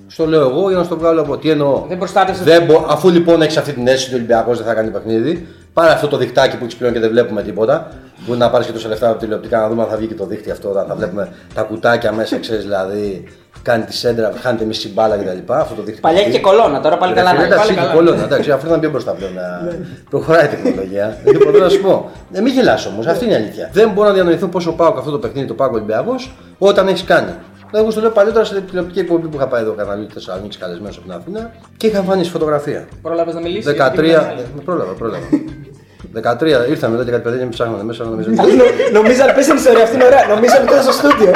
S2: Στο λέω εγώ για να στο βγάλω από τι εννοώ.
S3: Δεν προστάτευσες
S2: Δεν μπο- αφού λοιπόν έχεις αυτή την αίσθηση ότι ο Ολυμπιακός δεν θα κάνει παιχνίδι, πάρε αυτό το δικτάκι που έχεις πλέον και δεν βλέπουμε τίποτα. Μπορεί να πάρεις και τόσα λεφτά από τηλεοπτικά να δούμε αν θα βγει και το δίκτυο αυτό. Να θα βλέπουμε τα κουτάκια μέσα, ξέρεις δηλαδή. Κάνει τη σέντρα, χάνεται μισή μπάλα κτλ. Αυτό το δίκτυο.
S1: Παλιά είχε και κολόνα, τώρα πάλι καλά να είναι.
S2: Εντάξει,
S3: Πάλι
S2: είχε
S3: καλά.
S2: κολόνα. Εντάξει, αυτό ήταν πιο μπροστά πλέον. να- Προχωράει η τεχνολογία. Λοιπόν, τώρα να σου πω. Ε, μην γελάς όμως, αυτή είναι η αλήθεια. Δεν μπορώ να διανοηθώ πόσο πάω αυτό το παιχνίδι, το πάω Ολυμπιακός, όταν έχεις κάνει. Δηλαδή, εγώ στο λέω παλιότερα σε τηλεοπτική εκπομπή που είχα πάει εδώ καναλί Θεσσαλονίκη καλεσμένος από την Αθήνα και είχα εμφανίσει φωτογραφία.
S3: Πρόλαβες να μιλήσεις;
S2: 13. ε, Πρόλαβα, πρόλαβα. 13 ήρθαμε εδώ και κάτι παιδιά και με ψάχνανε μέσα. Νομίζω
S1: Νομίζω αν πες την ιστορία αυτή είναι ωραία. Νομίζω ότι ήταν στο στούντιο.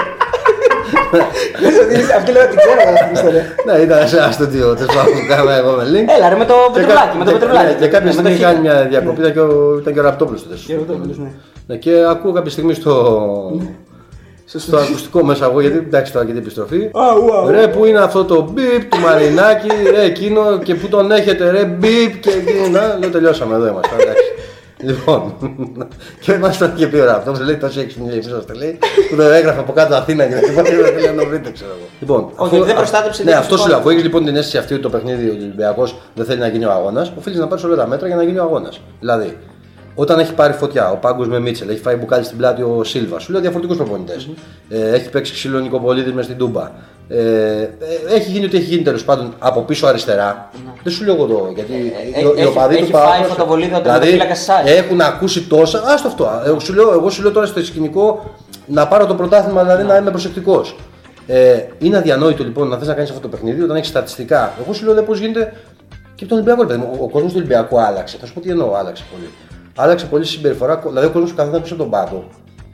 S1: Αυτή λέω ότι ξέρω εγώ αυτή την ιστορία.
S2: Ναι, ήταν σε ένα στούντιο τέλο πάντων που κάναμε εγώ με link.
S1: Έλα ρε με το
S2: Και
S1: πετρουλάκι,
S2: κα-
S1: με το
S2: και-
S1: πετρουλάκι.
S2: Και κάποια
S1: Ναι, με
S2: στιγμή
S1: το
S2: είχε κάνει
S1: χίλιο.
S2: μια διακοπή ήταν και ο, ήταν και ο Ραπτόπουλος τότε. Ναι, και ακούω κάποια στιγμή στο, στο ακουστικό μέσα εγώ, γιατί εντάξει τώρα και την επιστροφή. Ρε, που είναι αυτό το μπιπ του Μαρινάκη, ρε, εκείνο και που τον έχετε, ρε, μπιπ και εκείνο. Να, λέω τελειώσαμε εδώ είμαστε. εντάξει. Λοιπόν, και μα το είχε πει ο Ραπτόπουλο, λέει τόσο έχει μιλήσει πίσω στο λέει, που το έγραφε από κάτω Αθήνα και δεν θέλει να το βρείτε, ξέρω εγώ. Λοιπόν,
S1: Όχι, δεν προστάτεψε
S2: Ναι,
S1: την
S2: αυτός σου
S1: χώρα.
S2: λέω. Αφού έχει λοιπόν την αίσθηση αυτή ότι το παιχνίδι ο Ολυμπιακός δεν θέλει να γίνει ο αγώνας, οφείλει να πάρει όλα τα μέτρα για να γίνει ο αγώνας. Δηλαδή, όταν έχει πάρει φωτιά ο Πάγκος με Μίτσελ, έχει φάει μπουκάλι στην πλάτη ο Σίλβα, σου λέω διαφορετικούς προπονητές. Ε, έχει παίξει ξύλο Νικοπολίδη μες στην Τούμπα. Ε, ε, έχει γίνει ό,τι έχει γίνει τέλος πάντων από πίσω αριστερά. Δεν σου λέω εγώ το γιατί
S1: Ε,
S2: οι- οι
S1: έχει-
S2: οπαδοί
S1: έχει
S2: του Πάου.
S1: φάει φωτοβολίδα ο
S2: δηλαδή,
S1: τερματοφύλακας της ΑΕΚ.
S2: έχουν ακούσει τόσα. Άστο αυτό. Εγώ σου λέω, εγώ σου λέω τώρα στο σκηνικό να πάρω το πρωτάθλημα, δηλαδή να είμαι προσεκτικός. Ε, είναι αδιανόητο λοιπόν να θες να κάνεις αυτό το παιχνίδι όταν έχεις στατιστικά. Εγώ σου λέω δε πώς γίνεται και τον Ολυμπιακό. ρε παιδί μου. Ο, ο κόσμος του Ολυμπιακού άλλαξε. Θα σου πω τι εννοώ, άλλαξε πολύ. Άλλαξε πολύ συμπεριφορά. Δηλαδή ο κόσμος που καθόταν πίσω από τον πάγκο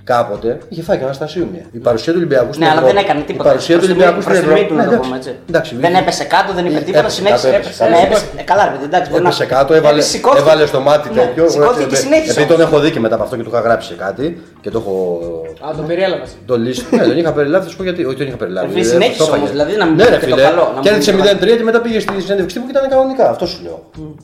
S2: κάποτε είχε φάει και Αναστασίου μία. Η παρουσία του Ολυμπιακού στην
S1: Ναι, αλλά
S2: Ευρώπη-
S1: δεν έκανε
S2: Η
S1: τίποτα.
S2: παρουσία του
S1: Προς τιμή-
S2: Ολυμπιακού στην
S1: προς τιμή
S2: Ευρώπη.
S1: του, να
S2: Ναι,
S1: το
S2: εντάξει.
S1: πούμε έτσι.
S2: Εντάξει,
S1: Δεν έπεσε κάτω, δεν είπε
S2: Ε,
S1: τίποτα,
S2: έπεσε
S1: συνέχισε.
S2: κάτω,
S1: έπεσε.
S2: έπεσε
S1: Ναι,
S2: κάτω.
S1: έπεσε. Ε, Καλά, ρε παιδί, εντάξει. μπορεί να-
S2: Έπεσε κάτω, έβαλε,
S1: Έπεσε, σηκώθηκε.
S2: έβαλε στο μάτι
S1: Ναι,
S2: τέτοιο.
S1: Σηκώθηκε και
S2: Ε,
S1: συνέχισε.
S2: Επειδή τον
S1: όμως.
S2: έχω δει και μετά από αυτό και του είχα γράψει σε κάτι και το έχω.
S3: Α, τον περιέλαβα.
S2: Το λύσει. ναι, τον είχα περιλάβει, θα σου πω γιατί. Όχι, τον είχα περιλάβει.
S1: Ρε φίλε,
S2: Ε,
S1: συνέχισες
S2: το έφαγε.
S1: όμως, δηλαδή να μην
S2: ναι,
S1: πει
S2: ρε,
S1: και το
S2: φίλε,
S1: καλό, να μην
S2: Κέρδισε
S1: πει το
S2: 0-3 και μετά πήγες στη συνέντευξη τύπου και ήταν κανονικά. Αυτό σου λέω.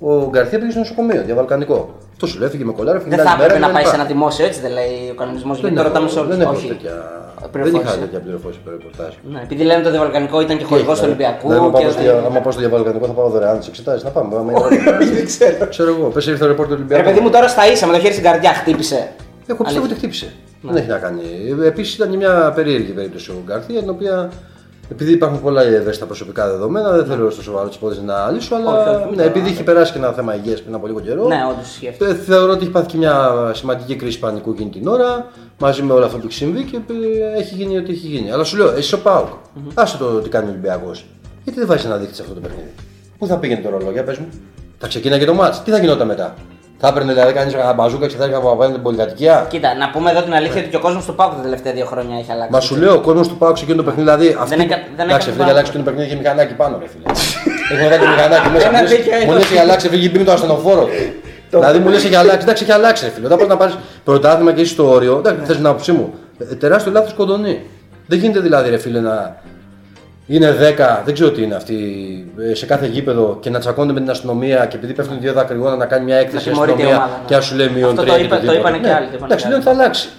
S2: Ο Γκαρθία πήγε στο νοσοκομείο, διαβαλκανικό. Αυτό σου λέω, έφυγε με κολάρα, έφυγε
S1: Δεν
S2: την
S1: θα
S2: άλλη μέρα
S1: έπρεπε να
S2: και
S1: πάει
S2: λοιπά.
S1: σε ένα δημόσιο, έτσι δεν λέει ο κανονισμός.
S2: Δεν
S1: Γιατί το
S2: έχω-
S1: ρωτάμε σε όλους.
S2: Δεν έχω
S1: Όχι.
S2: τέτοια. Δεν
S1: Πληροφόρηση.
S2: είχα τέτοια πληροφόρηση περί ρεπορτάζ.
S1: Ναι, επειδή λένε το διαβαλκανικό ήταν και χορηγός του Ολυμπιακού.
S2: Δηλαδή, άμα
S1: και
S2: πάω στο
S1: ότι-
S2: δια- άμα πάω στο διαβαλκανικό θα πάω δωρεάν τι εξετάσει. Να πάμε. άμα είναι-
S1: Δεν ξέρω.
S2: Ξέρω εγώ, πες ήρθε το ρεπόρτερ του
S1: Ρε
S2: Ολυμπιακού.
S1: παιδί μου τώρα στα ίσα με το χέρι στην καρδιά χτύπησε.
S2: Εγώ πιστεύω ότι χτύπησε. Δεν έχει να κάνει. Επίσης ήταν μια περίεργη περίπτωση ο Γκαρθία, την οποία επειδή υπάρχουν πολλά ευαίσθητα προσωπικά δεδομένα, δεν θέλω στο σοβαρό της υπόθεσης να λύσω, αλλά
S1: Όχι, όχι,
S2: ναι, επειδή έχει περάσει και ένα θέμα υγείας πριν από λίγο καιρό.
S1: Ναι, όντως ισχύει αυτό.
S2: ε, Θεωρώ ότι έχει πάθει και μια σημαντική κρίση πανικού εκείνη την ώρα, μαζί με όλο αυτό που έχει συμβεί και ε, έχει γίνει ό,τι έχει γίνει. Αλλά σου λέω, εσύ ο Πάουκ, άσε το τι κάνει ο Ολυμπιακός. Γιατί δεν βάζεις ένα δείχτη σε αυτό το παιχνίδι; Πού θα πήγαινε το ρολό, για πες μου; Θα ξεκίναγε το μάτς, τι θα γινόταν μετά; Θα έπαιρνε δηλαδή κανεί ένα μπαζούκα και θα έλεγε να βάλει την πολυκατοικία.
S1: Κοίτα, να πούμε εδώ την αλήθεια ότι και ο κόσμος του Πάουκ τα τελευταία δύο χρόνια έχει αλλάξει.
S2: Μα σου λέω, ο κόσμος του Πάουκ σε εκείνο το παιχνίδι, δηλαδή. Αυτή...
S1: έκα- δεν
S2: Εντάξει,
S1: έκανε
S2: αυτό
S1: πάνω.
S2: για αλλάξει εκείνο το παιχνίδι είχε μηχανάκι πάνω, ρε φίλε. Έχει βγάλει το μηχανάκι μέσα.
S1: Ένα
S2: μου λες-
S1: δίκιο
S2: Μου λε
S1: έχει.
S2: έχει αλλάξει, φύγει πίνει το ασθενοφόρο. Δηλαδή μου λε έχει αλλάξει, εντάξει, έχει αλλάξει, ρε φίλε. Όταν πα να πάρεις πρωτάθλημα και είσαι στο όριο, εντάξει, θες την άποψή μου. ε, Τεράστιο λάθος κοντονή. Δεν γίνεται δηλαδή, ρε φίλε, να είναι 10, δεν ξέρω τι είναι αυτή, ε, σε κάθε γήπεδο και να τσακώνεται με την αστυνομία και επειδή πέφτουν δύο δακρυγόνα να κάνει μια έκθεση η
S1: τιμωρείται η
S2: αστυνομία
S1: ομάδα, ναι.
S2: και να σου λέει μείον
S1: Αυτό
S2: τρία
S1: το
S2: και
S1: είπα- το
S2: οτιδήποτε.
S1: είπανε και
S2: Ναι,
S1: άλλοι, το είπανε
S2: Εντάξει,
S1: και
S2: λέω
S1: άλλοι.
S2: ότι θα αλλάξει.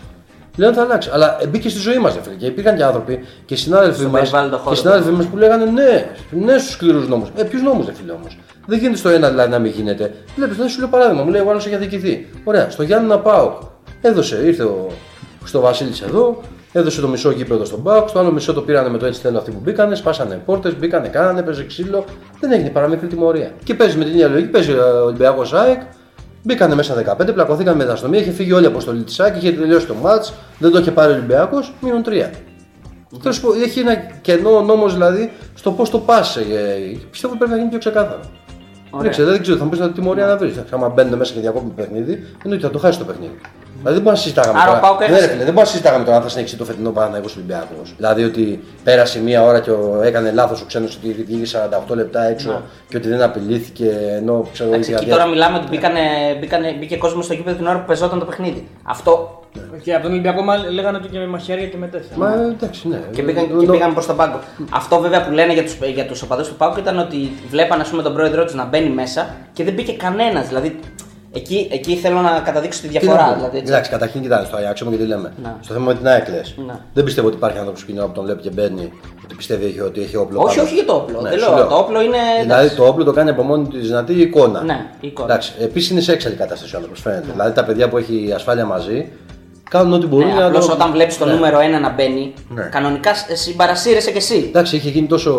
S2: Λέω ότι θα αλλάξει. Αλλά ε, μπήκε στη ζωή μας, φίλε. Και υπήρχαν και άνθρωποι και συνάδελφοι
S1: Στον
S2: μα
S1: περιβάλλοντο χώρο,
S2: και συνάδελφοι μας που λέγανε ναι, ναι στους σκληρούς νόμους. Ε, ποιους νόμους, δεν φίλε όμως; Δεν γίνεται στο ένα δηλαδή να μην γίνεται. Βλέπεις, δεν σου λέω παράδειγμα, μου λέει ο άλλος έχει αδικηθεί. Ωραία, στο Γιάννη να πάω. Έδωσε, ήρθε ο στο Βασίλης εδώ, έδωσε το μισό γήπεδο στον Πάουκ, στο άλλο μισό το πήρανε με το έτσι θέλω αυτοί που μπήκανε, σπάσανε πόρτες, μπήκανε, κάνανε, παίζει ξύλο. Δεν έγινε παρά μικρή τιμωρία. Και παίζει με την ίδια λογική, παίζει ο Ολυμπιακός ΑΕΚ, Μπήκανε μέσα 15, πλακωθήκαν με την αστυνομία, είχε φύγει όλη η αποστολή τη ΑΕΚ, είχε τελειώσει το μάτς, δεν το είχε πάρει ο Ολυμπιακός, μείον 3. Θέλω να σου πω, έχει ένα κενό νόμος δηλαδή στο πώς το πα. πιστεύω ότι πρέπει να γίνει πιο ξεκάθαρο. Δεν ξέρω, δεν ξέρω, θα μου πεις να τιμωρία να βρεις. Άμα μπαίνουν μέσα και διακόπτουν το παιχνίδι, εννοείται θα το χάσει το παιχνίδι. Δηλαδή δεν μπορούμε να συζητάγαμε
S1: Άρα ο
S2: τώρα.
S1: Πάουκ
S2: Ναι,
S1: έχασε.
S2: ρε φίλε, δεν μπορούμε να συζητάγαμε τώρα αν θα συνεχίσει το φετινό Παναγιώ Ολυμπιακός. Δηλαδή ότι πέρασε μία ώρα και ο, έκανε λάθος ο ξένος ότι διήγησε 48 λεπτά έξω και ότι δεν απειλήθηκε ενώ ξέρω εγώ
S1: Εντάξει,
S2: είχε
S1: εκεί
S2: αδεια-
S1: τώρα μιλάμε ότι μπήκανε, μπήκανε, μπήκε κόσμος στο γήπεδο την ώρα που πεζόταν το παιχνίδι. Αυτό
S3: Και από τον Ολυμπιακό μάλλον λέγανε ότι και με μαχαίρια και με τέτοια.
S2: Μα ε, εντάξει, ναι.
S1: και πήγαν,
S2: Ε,
S1: και
S2: νο-
S1: πήγαν προς τον πάγκο. Αυτό βέβαια που λένε για του για τους οπαδούς του Πάουκ ήταν ότι βλέπαν ας πούμε, τον πρόεδρό τους να μπαίνει μέσα και δεν μπήκε κανένας. Δηλαδή εκεί, εκεί θέλω να καταδείξω τη
S2: Τι να
S1: διαφορά.
S2: πω;
S1: Δηλαδή, έτσι.
S2: Εντάξει, καταρχήν κοιτάξτε το Άγιαξ, και τι λέμε.
S1: Ναι.
S2: Στο θέμα με την ΑΕΚ λες.
S1: Ναι.
S2: Δεν πιστεύω ότι υπάρχει άνθρωπος που τον βλέπει και μπαίνει ότι πιστεύει έχει- ότι έχει όπλο.
S1: Όχι,
S2: πάνω.
S1: όχι για το όπλο.
S2: Ναι,
S1: δεν
S2: σου
S1: λέω. Το όπλο είναι.
S2: Δηλαδή
S1: εντάξει.
S2: το όπλο το κάνει από μόνη της δυνατή εικόνα.
S1: Ναι, η εικόνα.
S2: Εντάξει, επίσης είναι σε έξαλλη κατάσταση ο άνθρωπος φαίνεται. Δηλαδή τα παιδιά που έχει ασφάλεια μαζί κάνουν ό,τι μπορούν
S1: Ναι,
S2: για να
S1: Απλώς
S2: το-
S1: όταν βλέπεις το
S2: Ναι.
S1: νούμερο 1 να μπαίνει,
S2: Ναι.
S1: κανονικά συμπαρασύρεσαι κι εσύ.
S2: Εντάξει, είχε γίνει τόσο.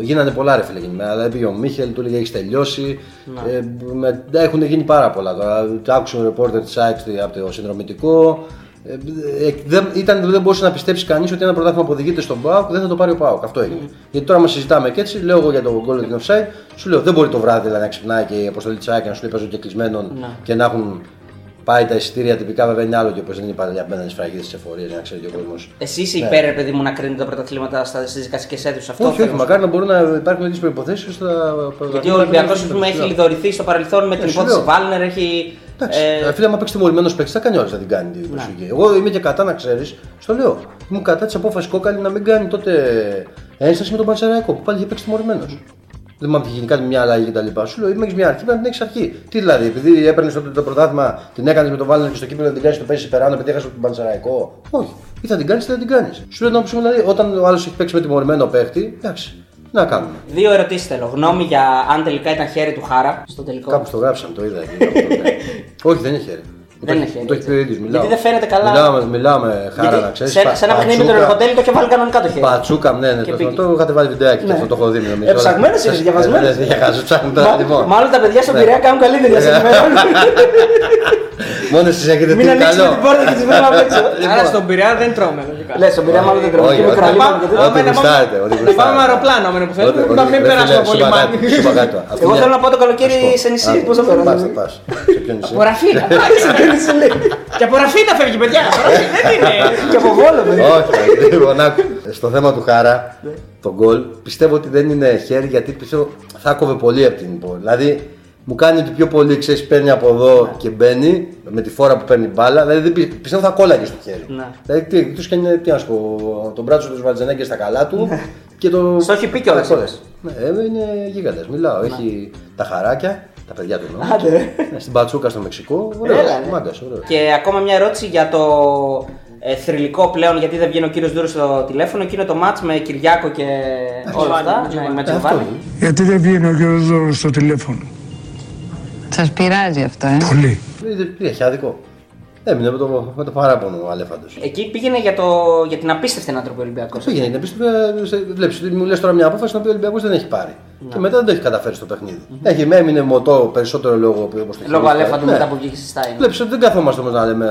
S2: Γίνανε πολλά ρε φίλε. γίνει. Δηλαδή πήγε ο Μίχελ, του έλεγε έχεις τελειώσει.
S1: Ναι.
S2: Ε, με, έχουν γίνει πάρα πολλά. Τώρα, το άκουσε ο ρεπόρτερ της ΑΕΚ από το συνδρομητικό. Ε, ε, δεν, ήταν, δεν μπορούσε να πιστέψει κανείς ότι ένα πρωτάθλημα που οδηγείται στον ΠΑΟΚ δεν θα το πάρει ο ΠΑΟΚ. Αυτό έγινε. Γιατί τώρα μας συζητάμε και έτσι, λέω εγώ για το γκολ του offside, σου λέω δεν μπορεί το βράδυ δηλαδή, να ξυπνάει και η αποστολή της ΑΕΚ και να σου λέει παίζω και κλεισμένον
S1: Ναι.
S2: και να έχουν πάει τα εισιτήρια τυπικά. Βέβαια είναι άλλο και όπως δεν υπάρχει απέναντι σφραγίδε τη εφορία για να ξέρει και ο κόσμος.
S1: Εσύ είσαι υπέρ, ρε παιδί μου, να κρίνουν τα πρωταθλήματα στις δικαστικές αίθουσες. Αυτό
S2: Όχι, όχι,
S1: θέλω να σου
S2: μακάρι να μπορούν να υπάρχουν τέτοιες προποθέσει στα
S1: Γιατί ο Ολυμπιακός έχει λιδωρηθεί στο παρελθόν με την
S2: Ε, σου
S1: υπόθεση
S2: λέω.
S1: Βάλνερ, έχει.
S2: Εντάξει,
S1: ε,
S2: ε, φίλε, άμα παίξει τιμωρημένος παίκτης, θα κάνει όλες να την κάνει την προσφυγή. Εγώ είμαι και κατά να ξέρεις, στο λέω. Ήμουν κατά της απόφασης κόκαλη να μην κάνει τότε ένσταση με τον Πανσεραϊκό που πάλι είχε παίξει τιμωρημένος. Δεν μου είχε γίνει κάτι μια αλλαγή κτλ. Σου λέω, έχει μια αρχή, πρέπει να την έχεις αρχή. Τι δηλαδή, επειδή έπαιρνες τότε το πρωτάθλημα, την έκανες με τον Βάλνερ και στο κύπελο να την κάνεις το παίζει υπεράνω επειδή έχασε τον Πανσεραϊκό. Όχι. Ή θα την κάνεις ή δεν την κάνεις. Σου λέω να πούμε δηλαδή, όταν ο άλλος έχει παίξει με τιμωρημένο παίχτη, εντάξει, τι να κάνουμε.
S1: Δύο ερωτήσεις θέλω. Γνώμη για αν τελικά ήταν χέρι του Χάρα στο τελικό.
S2: Κάπου το γράψαμε, το είδα. εκεί, κάπου το- ναι. Όχι, δεν είναι χέρι.
S1: Δεν
S2: Το
S1: είναι
S2: έχει-
S1: χέρι,
S2: Το έχεις πει ο ίδιος, μιλάω.
S1: Γιατί δεν φαίνεται καλά.
S2: Μιλάμε, μιλάμε χάρα
S1: Γιατί
S2: να ξέρεις.
S1: σε, σε ένα παιχνίδι με τον Εργοτέλη το είχε βάλει κανονικά το χέρι.
S2: Πατσούκα, ναι, ναι,
S1: Και
S2: το,
S1: πήγε.
S2: το είχατε βάλει βιντεάκι και
S1: Ναι.
S2: αυτό το έχω δει. νομίζω.
S1: Εψαγμένος είναι,
S2: Σας-
S1: διαβασμένος.
S2: Ε, Δεν για χάζω, ψάχνω τώρα
S1: Μα-
S2: λοιπόν.
S1: Μάλλον τα παιδιά στον
S2: Ναι.
S1: Πειραιά κάνουν καλή δουλειά σε ενημερώνουν.
S2: Μόνος εσεί έχετε
S1: Μην
S2: τι
S1: ανοίξουμε
S2: καλό.
S1: την πόρτα και τη βρούμε απ' έξω.
S3: Άρα στον Πειραιά δεν τρώμε λογικά.
S1: Λες, στον Πειραιά μάλλον δεν τρώμε.
S2: Όχι,
S1: Και
S2: όχι.
S1: μικραλίμμα
S3: Πάμε-
S1: και τέτοια.
S3: πάμε
S2: Ό,τι
S3: να πάμε-
S2: γουστάρετε, ό,τι
S3: να πάμε
S2: γουστάρετε.
S3: με αεροπλάνο, άμα είναι που θέλουμε.
S2: Ό,τι-
S3: Μην
S2: ό,τι-
S3: μην
S2: ρε
S3: περάσουμε
S2: φίλε,
S3: από
S2: σου είπα
S3: λιμάνι.
S2: κάτι, σου είπα κάτι. Αυτή
S1: Εγώ
S2: μια-
S1: θέλω να πάω το καλοκαίρι
S2: Ας πω.
S1: σε νησί.
S2: Άντε,
S1: Πώ θα
S2: Πας,
S1: περάσω.
S2: θα πας. Σε ποιο νησί;
S3: Από Ραφίνα. Και από Ραφίνα φεύγει, παιδιά. Δεν είναι.
S1: Και από βόλο, παιδί.
S2: Όχι, λοιπόν, άκου. στο θέμα του Χάρα, το γκολ, πιστεύω ότι δεν είναι χέρι γιατί πιστεύω θα κόβε πολύ από την πόλη. Δηλαδή, μου κάνει ότι πιο πολύ ξέρεις, παίρνει από εδώ και μπαίνει με τη φόρα που παίρνει μπάλα. Δηλαδή, δεν πι- πιστεύω θα κόλλαγε στο χέρι.
S1: Ναι.
S2: Δηλαδή, τι, εκτός και είναι, τι να σου πω, τον μπράτσο τους Βατζενέγκε στα καλά του και το.
S1: Στο έχει πει κιόλας,
S2: τα
S1: είπες.
S2: Ναι, ε, είναι γίγαντας. Μιλάω. Έχει τα χαράκια, τα παιδιά του εννοώ.
S1: Άντε, ρε.
S2: Ναι, Στην Πατσούκα στο Μεξικό. Ωραίο.
S1: Έλα, ρε.
S2: Μάγκας, ωραίο.
S1: Και ακόμα μια ερώτηση για το ε, θρηλυκό πλέον, γιατί δεν βγαίνει ο κύριος Δούρου στο τηλέφωνο. Εκείνο το μάτς με Κυριάκο και όλα αυτά. ναι, Με
S2: Ε, αυτό
S1: Τζοβάνι.
S2: είναι.
S5: Γιατί δεν βγαίνει ο κ. Δώρος στο τηλέφωνο;
S6: Σας πειράζει αυτό, ε;
S5: Πολύ.
S2: Ε, Τι έχει άδικο. Έμεινε με το, με το παράπονο ο Αλέφαντος.
S1: Εκεί πήγαινε για, το, για την απίστευτη ανατροπή Ολυμπιακός.
S2: Πήγαινε να πει βλέπεις ότι μου λες τώρα μια απόφαση την οποία ο Ολυμπιακός δεν έχει πάρει. Και μετά δεν το έχει καταφέρει στο παιχνίδι. Έχει έμεινε μοτό περισσότερο λόγω όπως το
S1: Λόγω
S2: χειρίστηκε.
S1: Αλέφαντο
S2: Ναι.
S1: μετά που βγήκε στη στάι.
S2: Βλέπεις ότι δεν καθόμαστε όμως να λέμε Α,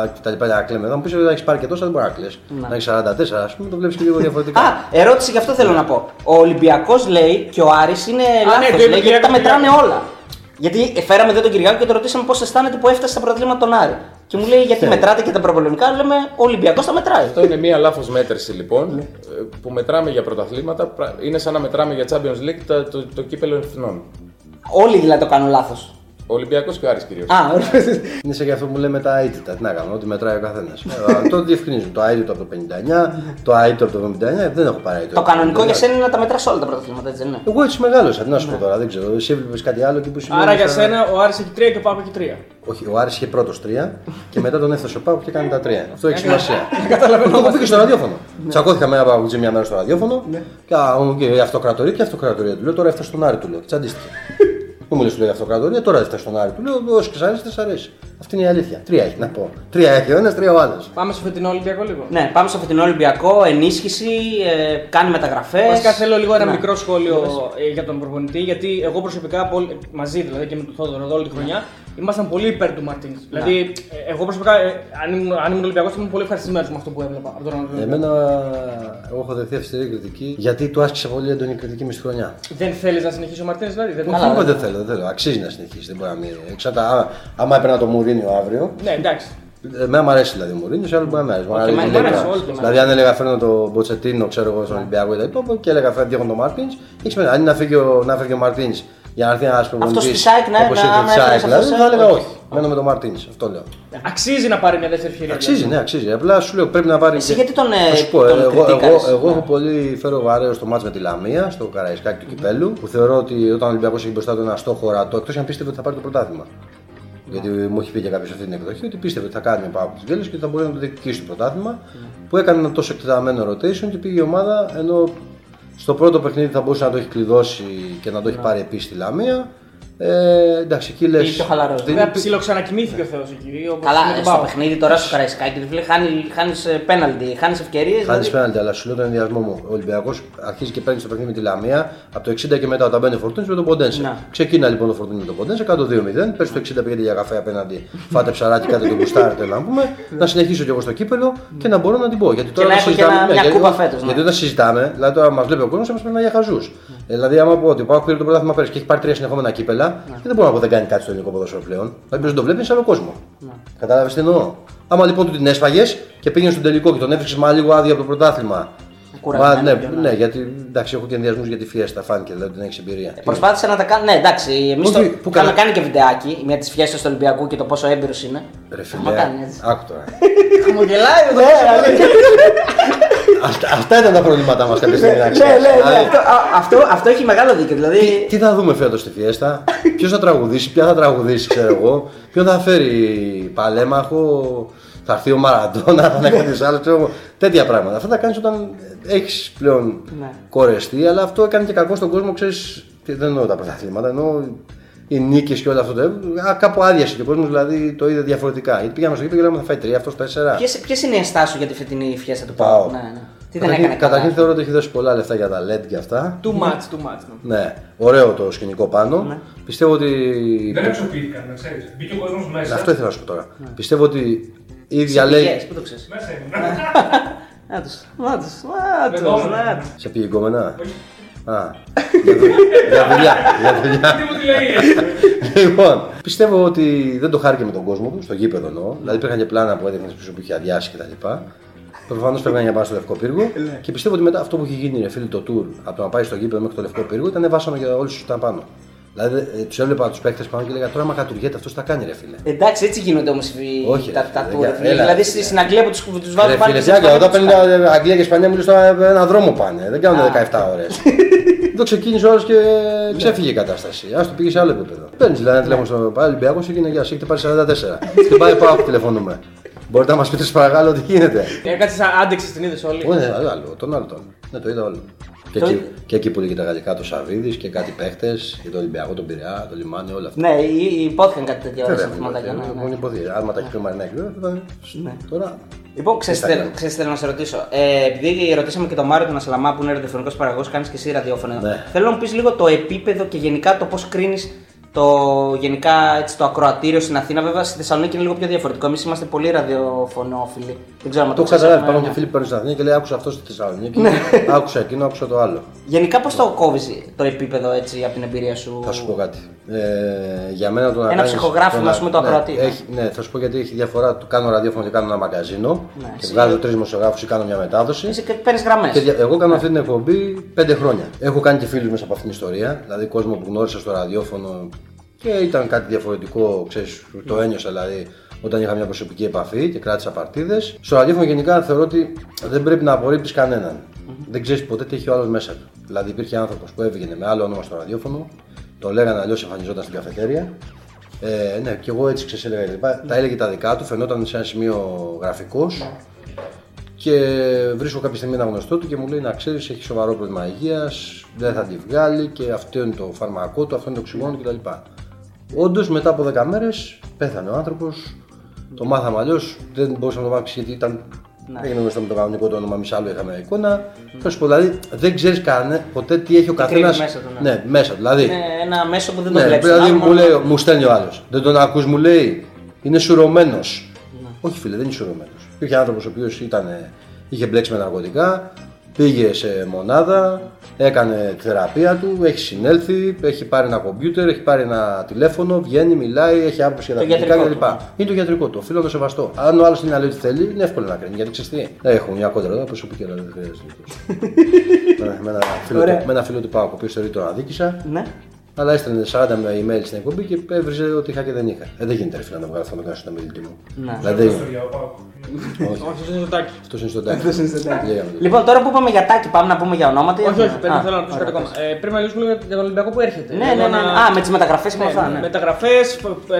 S2: α, και τα λοιπά, να κλαίμε. Θα μου πεις ότι έχεις πάρει και τόσα, δεν μπορεί να κλε. Να έχεις 44, ας πούμε, το βλέπεις και λίγο διαφορετικά.
S1: Α, ερώτηση γι' αυτό θέλω να πω. Ο Ολυμπιακός λέει και ο Άρης είναι
S3: ναι,
S1: λάθος.
S3: το είπε
S1: λέει
S3: ο
S1: γιατί τα
S3: Κυριάκος
S1: μετράνε όλα. Γιατί φέραμε εδώ τον Κυριάκο και το ρωτήσαμε πώς αισθάνεται που έφτασε στα πρωταθλήματα τον Άρη. Και μου λέει γιατί
S2: Ναι.
S1: μετράτε και τα προπολεμικά. Λέμε ο Ολυμπιακός τα μετράει.
S7: Αυτό είναι μία λάθος μέτρηση λοιπόν ε, που μετράμε για πρωταθλήματα. Πρα- Είναι σαν να μετράμε για Champions League το, το, το κύπελο εθνών.
S1: Όλοι δηλαδή το κάνουν λάθος.
S7: Ο Ολυμπιακός και ο Άρης κυρίως.
S1: Α, ωραία.
S2: Είναι σαν και αυτό που λέμε τα αίτητα. Τι να κάνω, ό,τι μετράει ο καθένας. το διευκρινίζουν. Το αίτητο από το 59, το αίτητο από το 79, δεν έχω πάρει αίτητο.
S1: το
S2: από
S1: κανονικό
S2: 59.
S1: για σένα είναι να τα μετράς όλα τα πρωταθλήματα, έτσι δεν είναι;
S2: Εγώ έτσι μεγάλωσα, τι να σου πω τώρα, δεν ξέρω. Εσύ έβλεπες κάτι άλλο και που σου
S3: Άρα
S2: λέει
S3: για
S2: στα-
S3: σένα ο Άρης έχει τρία και ο Πάπα έχει τρία.
S2: Όχι, ο Άρης είχε πρώτος τρία και μετά τον έφτασε ο Πάου και κάνει τα τρία. Αυτό έχει σημασία.
S3: Καταλαβαίνω.
S2: Το έχω πει και στο ραδιόφωνο. Τσακώθηκα με ένα παγουτζή μια μέρα στο ραδιόφωνο και, α, μου και αυτοκρατορία και αυτοκρατορία του λέω. Τώρα έφτασε στον Άρη του λέω. Και τσαντίστηκε. Δεν μου λες του λέει αυτοκρατορία, τώρα έφτασε στον Άρη του λέω. Όσοι και σ' αρέσει, δεν σ' αρέσει. Αυτή είναι η αλήθεια. Τρία έχει να πω. Τρία έχει ο ένας, τρία ο άλλος.
S3: Πάμε στο φετινό Ολυμπιακό λίγο.
S1: Ναι, πάμε στο φετινό Ολυμπιακό, ενίσχυση, ε, κάνει μεταγραφές.
S3: Βασικά θέλω λίγο ένα
S1: Ναι.
S3: μικρό σχόλιο ε, για τον προπονητή, γιατί εγώ προσωπικά πολύ- μαζί δηλαδή και με τον Θόδωρο εδώ όλη τη χρονιά ήμασταν πολύ υπέρ του Μαρτίν. Δηλαδή, ε, εγώ προσωπικά, ε, αν ήμουν, αν ήμουν Ολυμπιακός, ήμουν πολύ ευχαριστημένος με αυτό που έβλεπα από τον Ολυμπιακό.
S2: Εμένα, εγώ έχω δεχθεί αυστηρή κριτική γιατί του άσκησε πολύ έντονη κριτική με στη χρονιά.
S3: Δεν θέλεις να συνεχίσει ο Μαρτίν, δηλαδή. Δεν...
S2: Όχι, είπα, δεν θέλω, δεν θέλω. Αξίζει να συνεχίσει. Δεν μπορεί να μην. Εξαρτά, άμα, άμα έπαιρνα το Μουρίνιο αύριο,
S3: Ναι, εντάξει.
S2: Εμένα μου αρέσει δηλαδή ο Μουρίνιος, σε άλλο μπορεί να μην αρέσει. Μου αρέσει
S1: εμένα
S2: η
S1: μου
S2: λέξη.
S1: αρέσει, όλοι μου
S2: Δηλαδή, αν έλεγα φέρνω το Μποτσετίνο, ξέρω εγώ, στον Ολυμπιακό ή τα λοιπά, και έλεγα φέρνω τον Μάρτινς, έχει σημαίνει. Αν είναι να φύγει ο, να φύγει ο Μαρτίν για να έρθει ένας προπονητής.
S1: στη ΣΑΕΚ, ναι,
S2: Όπω
S1: να-
S2: ήρθε
S1: να
S2: τη ΣΑΕΚ,
S1: έφερε
S2: δηλαδή,
S1: αυτό
S2: θα
S1: σε-
S2: έλεγα
S1: όχι.
S2: όχι. Μένω με τον Μαρτίν, αυτό λέω.
S3: Αξίζει να πάρει μια δεύτερη ευκαιρία.
S2: Αξίζει,
S3: δηλαδή.
S2: ναι, αξίζει. Απλά σου λέω πρέπει να πάρει.
S1: Εσύ γιατί τον, ε,
S2: Θα σου πω,
S1: τον
S2: εγώ, εγώ,
S1: κριτικάρεις,
S2: εγώ
S1: ναι.
S2: έχω πολύ φέρω βαρέως στο μάτς με τη Λαμία, στο Καραϊσκάκι του Κυπέλου, που θεωρώ ότι όταν ο Ολυμπιακός έχει μπροστά του ένα στόχο ορατό, εκτός αν πίστευε ότι θα πάρει το πρωτάθλημα. Γιατί μου έχει πει και κάποιος αυτή την εκδοχή ότι πίστευε ότι θα κάνει ο Πάο τη Βέλη και ότι θα μπορεί να το διεκδικήσει το πρωτάθλημα. Που έκανε ένα τόσο εκτεταμένο rotation και πήγε η ομάδα ενώ στο πρώτο παιχνίδι θα μπορούσε να το έχει κλειδώσει και να το έχει πάρει επίσης στη Λαμία. Ε, εντάξει, εκεί λες.
S1: Ή πιο χαλαρός.
S3: Βέβαια, ψιλοξανακοιμήθηκε ο Θεός εκεί. όπως
S1: Καλά,
S3: με τον
S1: ε, στο
S3: Πάο.
S1: παιχνίδι τώρα στο Καραϊσκάκι του φίλε χάνει πέναλτι, χάνεις ευκαιρίες.
S2: Χάνεις πέναλτι, αλλά σου λέω τον ενδιασμό μου. Ο Ολυμπιακός αρχίζει και παίρνει στο παιχνίδι με τη Λαμία από το 60 και μετά όταν μπαίνει ο Φορτούνης με τον Ποντένσε.
S1: Να.
S2: Ξεκίνα λοιπόν το Φορτούνης με τον Ποντένσε, κάτω 2-0. Πέρσι το 60 πήγαινε για καφέ απέναντι. Φάτε ψαράκι κάτι τον κουστάρετε να πούμε. Να συνεχίσω κι εγώ στο κύπελο και να μπορώ να την πω. Γιατί τώρα
S1: να
S2: όταν
S1: έχω και
S2: συζητάμε-
S1: ένα-
S2: ναι,
S1: μια
S2: γιατί-
S1: κούπα φέτος, ναι.
S2: Γιατί όταν συζητάμε, δηλαδή τώρα μας βλέπει ο κόσμος, μα πρέπει να για χαζούς. Δηλαδή, άμα πω ότι ο Πάοκ πήρε το πρωτάθλημα πέρσι και έχει πάρει τρία συνεχόμενα κύπελα, και δεν μπορώ να πω δεν κάνει κάτι στο ελληνικό ποδόσφαιρο πλέον. Δηλαδή, ποιο δεν το βλέπεις είναι σε άλλο κόσμο. Κατάλαβες τι εννοώ. Άμα λοιπόν του την έσπαγε και πήγαινε στον τελικό και τον έφυξε μα λίγο άδεια από το πρωτάθλημα.
S1: Κουρασμένο
S2: Μα, ναι,
S1: πιο, ναι.
S2: ναι, γιατί εντάξει, έχω και ενδιασμού για τη φιέστα, φάνηκε δηλαδή ότι δεν έχεις εμπειρία.
S1: Προσπάθησε να τα κάνει. Ναι, εντάξει, εμείς
S2: Όχι,
S1: το
S2: που
S1: είχαμε
S2: καλά.
S1: κάνει και βιντεάκι με τι φιέστε του Ολυμπιακού και το πόσο έμπειρος είναι.
S2: Ρε
S1: Μα
S2: φίλε,
S1: κάνει έτσι.
S2: άκου τώρα.
S3: Χαμογελάει εδώ.
S2: Αυτά, αυτά ήταν τα προβλήματά μας κάποια στιγμή. να
S1: Ναι,
S2: ξέρεις.
S1: ναι, ναι,
S2: Δηλαδή,
S1: αυτό, α, αυτό, αυτό έχει μεγάλο δίκιο. Δηλαδή,
S2: Τι θα δούμε φέτος στη φιέστα, ποιος θα τραγουδήσει, ποια θα τραγουδήσει, ξέρω εγώ, ποιον θα φέρει παλέμαχο, θα έρθει ο Μαραντόνα, θα είναι κάποιο άλλο, ξέρω εγώ; Τέτοια πράγματα. Αυτά τα κάνεις όταν έχεις πλέον
S1: Ναι.
S2: κορεστεί, αλλά αυτό έκανε και κακό στον κόσμο, ξέρεις. Δεν εννοώ τα πρωταθλήματα, εννοώ οι νίκες και όλα αυτά. Α, κάπου άδειασε και ο κόσμος δηλαδή το είδε διαφορετικά. Γιατί πήγαμε στο γήπεδο και λέμε θα φάει τρία, αυτός τέσσερα.
S1: ποιες είναι οι ενστάσεις σου για τη φετινή φιέστα του
S2: Πάω.
S1: Πάου; Ναι, ναι. Τι δεν
S2: Καταρχήν,
S1: έκανε
S2: καταρχήν
S1: καλά.
S2: θεωρώ ότι έχει δώσει πολλά λεφτά για τα LED και αυτά.
S3: Too much, too much. ναι.
S2: Ναι, ωραίο το σκηνικό πάνω.
S1: Ναι.
S2: Πιστεύω ότι.
S8: Δεν εξοπλίστηκαν, να ξέρεις. Μπήκε ο κόσμος μέσα.
S2: Αυτό ήθελα να σου πω τώρα. Πιστεύω ότι η
S1: Σε
S2: ίδια λέει.
S1: πηγές, Πού το ξέρεις;
S8: Μέσα ήμουν.
S1: Να τους, να τους, να τους,
S8: Εδώ.
S1: να τους.
S2: Σε πήγε η γκόμενα. Α, για δου- για δουλειά. Για δουλειά.
S8: Τι μου τη λέει έτσι.
S2: Λοιπόν, πιστεύω ότι δεν το χάρηκε με τον κόσμο του, στο γήπεδο εννοώ. Δηλαδή υπήρχαν και πλάνα που έδειχνες πίσω που είχε αδειάσει κτλ. Προφανώς πρέπει να πάει στο Λευκό Πύργο. και πιστεύω ότι μετά αυτό που είχε γίνει, ρε φίλε, το tour από το να πάει στο γήπεδο μέχρι το Λευκό Πύργο ήταν βάσανο για όλους τους ήταν πάνω. Δηλαδή τους έβλεπα τους παίχτε πάνω και έλεγα τώρα, μα κατουργέται αυτός, τα κάνει, ρε φίλε.
S1: Εντάξει, έτσι γίνονται όμως
S2: Όχι,
S1: τα
S2: ρε
S1: τα
S2: φίλε,
S1: tour.
S2: για- έλα,
S1: Δηλαδή
S2: ρε,
S1: στη-
S2: φίλε.
S1: στην Αγγλία που του τους βάζουν
S2: Ρε
S1: πάλι
S2: φίλε,
S1: και
S2: Τιάγκο,
S1: τους
S2: όταν
S1: πάνε
S2: παίρνουν ε, Αγγλία και Ισπανία, μου λε ένα δρόμο πάνε. Δεν κάνουν 17 ώρες. Το ξεκίνησε όλο και ξέφυγε η κατάσταση. Α το πήγε σε άλλο επίπεδο. Παίρνεις δηλαδή ένα τηλέφωνο στον Ολυμπιακό και είναι για εσύ, χτυπάει 44. Χτυπάει πάω, τηλεφωνούμε. Μπορείτε να μας πείτε, σας παρακαλώ, τι γίνεται.
S3: Ε, Κάτσε, άντεξες την είδες όλοι.
S2: Όχι, ναι, άλλο, άλλο, τον άλλο τον. Ναι, το είδα όλο. Και
S1: Το
S2: εκεί,
S1: είδα.
S2: και εκεί που λέγεται τα γαλλικά το Σαββίδη και κάτι παίχτες για το Ολυμπιακό, τον Πειραιά, το λιμάνι, όλα αυτά.
S1: Ναι, ή- υπόθηκαν κάτι τέτοια ώρα
S2: Βέβαια,
S1: σε θεματάκια. ναι, ναι.
S2: Μόνο υποθεί. Άμα τα έχει πει ο Μαρινάκης, βέβαια, θα ήταν. Τώρα.
S1: Λοιπόν, ξέρεις
S2: Τι
S1: τι
S2: θα
S1: θέλω-
S2: κάνω.
S1: ξέρεις τι θέλω να σε ρωτήσω. Ε, επειδή ρωτήσαμε και τον Μάριο τον Ασαλαμά που είναι ραδιοφωνικός παραγωγός, κάνεις και εσύ ραδιόφωνο.
S2: Ναι.
S1: Θέλω να μου πεις λίγο το επίπεδο και γενικά το πώς κρίνεις το, γενικά, έτσι, το ακροατήριο στην Αθήνα. Βέβαια στη Θεσσαλονίκη είναι λίγο πιο διαφορετικό. Εμείς είμαστε πολύ ραδιοφωνόφιλοι. Δεν ξέρω αν
S2: Το έχω
S1: ξέρεις,
S2: καταλάβει.
S1: ναι,
S2: Υπάρχουν
S1: ναι.
S2: και φίλοι που παίρνουν στην Αθήνα και λέει άκουσα αυτό στη Θεσσαλονίκη. Άκουσα εκείνο, άκουσα το άλλο.
S1: Γενικά πώς το κόβεις το επίπεδο έτσι από την εμπειρία σου;
S2: Θα σου πω κάτι. Ε, για μένα το να
S1: Ένα
S2: κάνεις-
S1: ψυχογράφημα,
S2: να-
S1: ας πούμε, το
S2: ναι,
S1: ακροατή.
S2: Έχει, ναι, θα σου πω γιατί έχει διαφορά. Το κάνω ραδιόφωνο και κάνω ένα μαγκαζίνο.
S1: Ναι,
S2: και
S1: εσύ-
S2: βγάζω τρεις δημοσιογράφους ή κάνω μια μετάδοση.
S1: Εσύ και παίρνεις γραμμές.
S2: Και δια- εγώ κάνω αυτή την εκπομπή πέντε χρόνια. Έχω κάνει και φίλους μέσα από αυτήν την ιστορία. Δηλαδή κόσμο που γνώρισα στο ραδιόφωνο και ήταν κάτι διαφορετικό, ξέρεις, το ένιωσα δηλαδή όταν είχα μια προσωπική επαφή και κράτησα παρτίδες. Στο ραδιόφωνο γενικά θεωρώ ότι δεν πρέπει να απορρίπτεις κανέναν. Δεν ξέρεις ποτέ τι έχει ο άλλος μέσα του. Δηλαδή υπήρχε άνθρωπος που έβγαινε με άλλο όνομα στο ραδιόφωνο, το λέγανε αλλιώς εμφανιζόταν στην καφετέρια. Ε, ναι, και εγώ έτσι ξέρεις, έλεγα λοιπά. Τα έλεγε τα δικά του, φαινόταν σε ένα σημείο γραφικός. Και βρίσκω κάποια στιγμή ένα γνωστό του και μου λέει να ξέρεις, έχει σοβαρό πρόβλημα υγείας, δεν θα τη βγάλει και αυτό είναι το φαρμακό του, αυτό είναι το οξυγόνο κτλ. Όντως μετά από 10 μέρες πέθανε ο άνθρωπος. Το μάθαμε αλλιώς, δεν μπορούσαμε να το μάθουμε γιατί ήταν. Έγινε γνωστό με το κανονικό το όνομα, μισά άλλο είχαμε εικόνα. Θα σου πω, δηλαδή δεν ξέρεις κανένα ποτέ τι έχει ο καθένας.
S1: κρύβει μέσα του, ναι.
S2: ναι, μέσα του. Δηλαδή,
S1: Είναι ένα μέσο που δεν το
S2: ναι,
S1: βλέπεις.
S2: δηλαδή μου, λέει, μου στέλνει ο άλλος. Δεν τον ακούς, μου λέει, είναι σουρωμένος.
S1: Ναι.
S2: Όχι, φίλε, δεν είναι σουρωμένος. Υπήρχε άνθρωπος ο οποίος είχε μπλέξει με ναρκωτικά, πήγε σε μονάδα, έκανε τη θεραπεία του, έχει συνέλθει, έχει πάρει ένα κομπιούτερ, έχει πάρει ένα τηλέφωνο, βγαίνει, μιλάει, έχει άποψη για τα
S1: Το
S2: φυσικά
S1: γιατρικό
S2: κλπ.
S1: του.
S2: Είναι το γιατρικό του, οφείλω να το σεβαστώ. Αν ο άλλος είναι να λέει ό,τι θέλει, είναι εύκολο να κρίνει. Γιατί ξέρεις τι, δεν έχω μια κόντρα εδώ, προσωπική, αλλά δεν χρειάζεται. με, με, ένα φίλο,
S1: Ωραία.
S2: του- με ένα φίλο του Πάου, ο οποίος θεωρεί τον αδίκησα,
S1: Ναι.
S2: Αλλά έστελνε 40 με email στην εκπομπή και έβριζε ότι είχα και δεν είχα. Ε, δεν γίνεται ρε φίλε να το βγάλω αυτό να το κάνω στον ομιλητή μου.
S1: Ναι.
S2: Δηλαδή,
S8: Ιστορία, ο Πάοκ.
S2: όχι,
S3: Όχι, αυτό είναι το τάκι.
S2: αυτό είναι στον τάκι. Λέγαμε.
S1: Λοιπόν, τώρα που είπαμε για τάκι, πάμε να πούμε για ονόματα. ή
S3: Όχι,
S1: έχουμε-
S3: όχι, παιδί,
S1: Α,
S3: θέλω να ρωτήσω κάτι
S1: ωραία,
S3: ακόμα. Ε, Πρέπει να μιλήσουμε λίγο για τον Ολυμπιακό που έρχεται.
S1: Ναι, ναι, ναι. Α, με τις μεταγραφές και με αυτά. ναι.
S3: Μεταγραφές,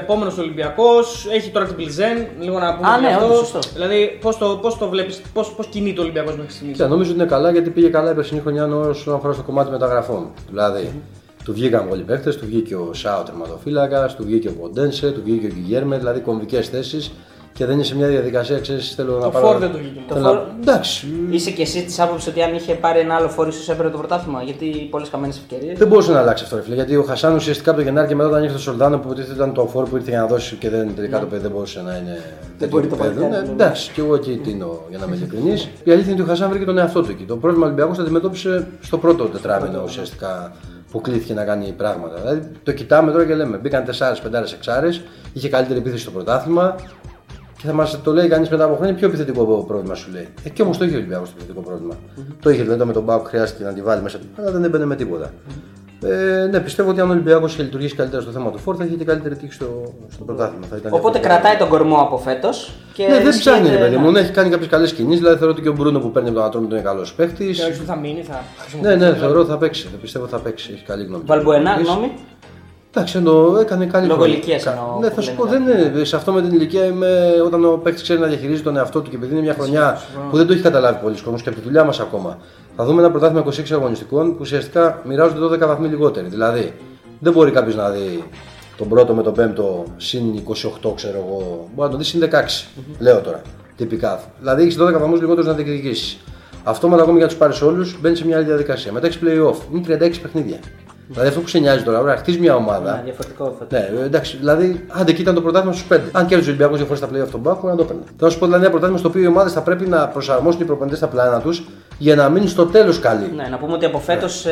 S3: επόμενος Ολυμπιακός, έχει τώρα την Πλιζέν. Λίγο να πούμε
S1: Α,
S3: γι'
S1: ναι,
S3: αυτό.
S1: όντως, σωστό.
S3: Δηλαδή, πώς το, πώς το βλέπεις, πώ πώς κινείται ο Ολυμπιακός μέχρι στιγμής;
S2: Κοίτα, νομίζω ότι είναι καλά γιατί πήγε καλά η περσινή χρονιά όσον αφορά στο κομμάτι μεταγραφών. Δηλαδή, του βγήκαν πολλοί παίχτε, του βγήκε ο Σάου τερματοφύλακας, του βγήκε ο Ποντένσε, του βγήκε ο Γκυγέρμε, δηλαδή κομβικές θέσεις και δεν είναι σε μια διαδικασία, ξέρεις, θέλω να πάρω.
S3: φόρ δεν του βγήκε.
S1: Το
S2: θέλω να-
S1: φόρ-
S2: Εντάξει,
S1: Είσαι και εσύ της άποψης ότι αν είχε πάρει ένα άλλο φόρο, ίσως έπαιρνε το πρωτάθλημα. Γιατί πολλές χαμένε ευκαιρίες.
S2: δεν μπορούσε να αλλάξει αυτό, ρε φίλε. Γιατί ο Χασάν ουσιαστικά από το Γενάρη και μετά όταν ήρθε το Σολδάνο που υποτίθεται ήταν το φόρ που ήρθε για να δώσει και δεν, τελικά το παιδί δεν μπορούσε να είναι. τέτοιο
S1: μπορεί το
S2: επίπεδο.
S1: παλικάρι,
S2: Ναι,
S1: ναι.
S2: Εντάξει, και εγώ εκεί τίνω για να είμαι ειλικρινής. Η αλήθεια είναι ότι ο Χασάν βρήκε τον εαυτό του εκεί. Το πρόβλημα Ολυμπιακός το αντιμετώπισε στο πρώτο τετράμινο ουσιαστικά που κλείθηκε να κάνει πράγματα. Δηλαδή το κοιτάμε τώρα και λέμε: Μπήκαν 4, 5, 6, είχε καλύτερη επίθεση στο πρωτάθλημα και θα μας το λέει κανείς μετά από χρόνια ποιο επιθετικό πρόβλημα σου λέει. Ε, και όμως το είχε ο Ολυμπιακός το επιθετικό πρόβλημα. Το είχε δηλαδή το με τον Μπάουκ χρειάστηκε να τη βάλει μέσα του, αλλά δεν έμπαινε με τίποτα. Ε, ναι, πιστεύω ότι αν ο Ολυμπιακός είχε λειτουργήσει καλύτερα στο θέμα του φόρ, θα είχε και καλύτερη τύχη στο, στο πρωτάθλημα. Θα ήταν
S1: Οπότε
S2: διαφορετικό.
S1: κρατάει τον κορμό από φέτος.
S2: Ναι, δεν ψάχνει, ρε παιδί μου.
S1: ναι.
S2: Ναι, έχει κάνει κάποιες καλές κινήσεις. Δηλαδή θεωρώ ότι και ο Μπρούνο που παίρνει από τον Ατρόμητο είναι καλός παίχτης.
S3: Και όχι που θα μείνει, θα
S2: Ναι,
S3: χρησιμοποιήσει.
S2: ναι, θεωρώ ότι θα παίξει. Δεν πιστεύω ότι θα παίξει. Έχει καλή γνώμη.
S1: Βαλμπουενά,
S2: Παίξει.
S1: γνώμη;
S2: Εντάξει, εννοώ, έκανε καλή
S1: Λόγω
S2: χρονιά.
S1: ηλικίας
S2: Κα-
S1: εννοώ,
S2: Ναι,
S1: που
S2: θα σου
S1: λένε
S2: πω, δεν είναι. Σε αυτό με την ηλικία είμαι όταν ο παίκτης ξέρει να διαχειρίζει τον εαυτό του και επειδή είναι μια χρονιά που δεν το έχει καταλάβει πολλοί κόσμος και από τη δουλειά μας ακόμα. Θα δούμε ένα πρωτάθλημα 26 αγωνιστικών που ουσιαστικά μοιράζονται 12 βαθμοί λιγότεροι. Δηλαδή, δεν μπορεί κάποιος να δει τον πρώτο με τον πέμπτο συν 28, ξέρω εγώ. Μπορεί να τον δεις συν 16. Λέω τώρα. Τυπικά. Δηλαδή έχεις 12 βαθμούς λιγότερους να διεκδικήσεις. Αυτόματα ακόμη για τους πάρει όλου μπαίνει σε μια άλλη διαδικασία. Μετά έχεις playoff. Είναι 36 παιχνίδια. Δηλαδή αυτό που σε νοιάζει τώρα, ωραία, χτίζεις μια
S1: Ναι,
S2: ομάδα.
S1: διαφορετικό αυτό.
S2: Ναι, εντάξει, δηλαδή, άντε εκεί ήταν το πρωτάθλημα στους 5. Αν κέρδιζε ο Ολυμπιακός δύο φορές στα playoff τον Πάκο, να το έπαιρνε. Θα σου πω δηλαδή ένα πρωτάθλημα στο οποίο οι ομάδες θα πρέπει να προσαρμόσουν οι προπονητές στα πλάνα τους για να μείνουν στο τέλος καλοί.
S1: Ναι, να πούμε ότι από φέτος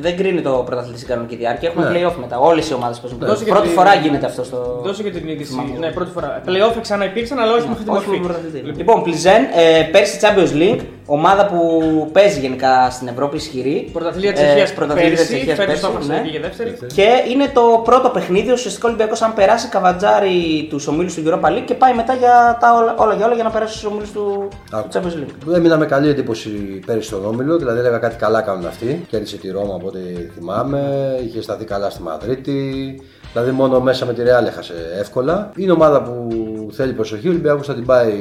S1: δεν κρίνει το πρωταθλητή στην κανονική διάρκεια. Έχουμε
S2: Ναι.
S1: playoff μετά. Όλες οι ομάδες παίζουν.
S3: Δώσε και
S1: Πρώτη
S3: τη-
S1: φορά γίνεται αυτό στο.
S3: Δώσε και την είδηση.
S1: Θυμάμαι.
S3: Ναι, πρώτη φορά. Playoff ξανά υπήρξαν, αλλά όχι με αυτή τη
S1: Όχι με
S3: μορφή.
S1: πρωταθλητή. Λοιπόν, Πλιζέν, ε, πέρσι Champions League, ομάδα που παίζει γενικά στην Ευρώπη ισχυρή.
S3: Πρωταθλήτρια
S1: Ε,
S3: Τσεχίας
S1: πρωταθλήτρια
S3: πέρσι,
S1: Τσεχίας
S3: φέτος
S1: πέρσι,
S3: το
S1: ναι.
S3: έφτασε και δεύτερη.
S1: Και είναι το πρώτο παιχνίδι. Ουσιαστικά ο Ολυμπιακός, αν περάσει καβατζάρι τους ομίλους του Europa League και πάει μετά για τα όλα, όλα για όλα για να περάσει στους ομίλους του,
S2: Άκου.
S1: του Champions League.
S2: Έμεινα με καλή εντύπωση πέρυσι στον Όμιλο, δηλαδή έλεγα κάτι καλά κάνουν αυτοί. Κέρδισε τη Ρώμα από ό,τι θυμάμαι, είχε σταθεί καλά στη Μαδρίτη. Δηλαδή μόνο μέσα με τη Ρεάλ έχασε εύκολα. Είναι ομάδα που θέλει προσοχή. Ο Ολυμπιακός θα την πάει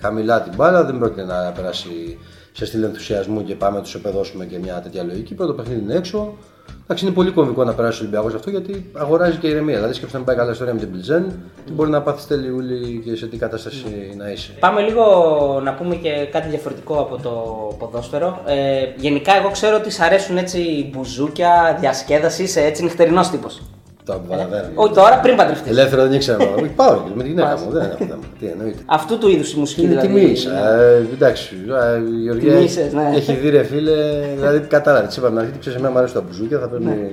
S2: χαμηλά την μπάλα, δεν πρόκειται να περάσει σε στυλ ενθουσιασμού και πάμε να τους επεδώσουμε και μια τέτοια λογική. Πρώτο παιχνίδι είναι έξω. Εντάξει, είναι πολύ κομβικό να περάσει ο Ολυμπιακός αυτό γιατί αγοράζει και ηρεμία. Δηλαδή, σκέψτε να μην πάει καλά ιστορία με την Πλιζέν, τι μπορεί να πάθεις τελειούλη και σε τι κατάσταση να είσαι.
S1: Πάμε λίγο να πούμε και κάτι διαφορετικό από το ποδόσφαιρο. Ε, γενικά, εγώ ξέρω ότι σ' αρέσουν έτσι μπουζούκια, διασκέδασης, είσαι έτσι νυχτερινός τύπος.
S2: Το καταλαβαίνω.
S1: Όχι τώρα, πριν παντρευτείς.
S2: Ελεύθερο δεν ήξερα. Όχι, πάω εκεί με τη γυναίκα μου. Δεν έχω θέμα. Τι εννοείται.
S1: Αυτού του είδους η μουσική
S2: Είναι
S1: δηλαδή.
S2: τιμής. Ε, εντάξει, ε, η Γεωργία
S1: Τιμήσες, ναι.
S2: έχει δει ρε φίλε. Δηλαδή κατάλαβε. Τη είπαμε να αρχίσει, ξέρεις, εμένα μου αρέσουν τα μπουζούκια. Θα πρέπει
S1: Ναι.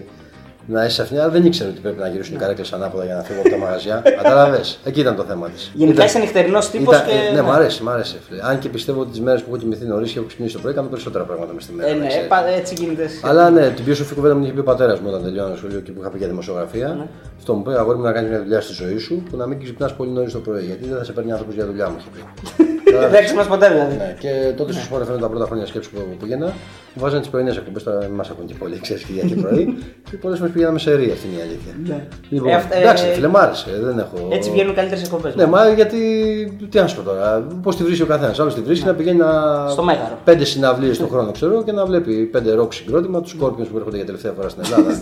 S2: Να είσαι αυτιά. Δεν ήξερε ότι πρέπει να γυρίσουν οι καρέκλε ανάποδα για να φύγω από τα μαγαζιά. Κατάλαβε. Εκεί ήταν το θέμα της.
S1: Γενικά είσαι νυχτερινός τύπος
S2: Ήταν-
S1: και.
S2: Ναι, μου αρέσει, μ' αρέσει. φίλε. Αν και πιστεύω ότι τις μέρες που έχω κοιμηθεί νωρίς και έχω ξυπνήσει το πρωί, κάνω περισσότερα πράγματα μες στη μέρα.
S1: Ε,
S2: να
S1: ναι,
S2: ξέρεις.
S1: πα- έτσι γίνεται.
S2: Αλλά ναι, την πιο σοφή κουβέντα μου την είχε πει ο πατέρας μου όταν τελειώνω σχολείο και που είχα πει για δημοσιογραφία.
S1: Ναι.
S2: Αυτό μου πει: Αγόρι μου να κάνεις μια δουλειά στη ζωή σου που να μην ξυπνάς πολύ νωρίς το πρωί. Γιατί δεν θα σε παίρνει άνθρωπος για δουλειά μου, είχε πει.
S1: Δεν ξυπνά ποτέ δηλαδή.
S2: Ναι, και τότε στου Sport FM τα πρώτα χρόνια σκέψη που πήγαινα, μου βάζανε τις πρωινές εκπομπές. Τώρα δεν μας ακούν και πολύ, ξέρεις Κυριακή πρωί. και πολλές φορές πηγαίναμε σε ρία, αυτή είναι η αλήθεια. Λοιπόν,
S1: Ε, αυτά- ε,
S2: εντάξει, φίλε, μ' άρεσε. Δεν έχω...
S1: Έτσι βγαίνουν καλύτερες εκπομπές.
S2: Ναι, μα γιατί. Τι να σου πω τώρα. Πώς τη βρίσκει ο καθένας. Άλλος τη βρίσκει να πηγαίνει να.
S1: Στο Μέγαρο.
S2: Πέντε συναυλίες το χρόνο, ξέρω, και να βλέπει πέντε ροκ συγκρότημα, τους Scorpions που έρχονται για τελευταία φορά στην Ελλάδα.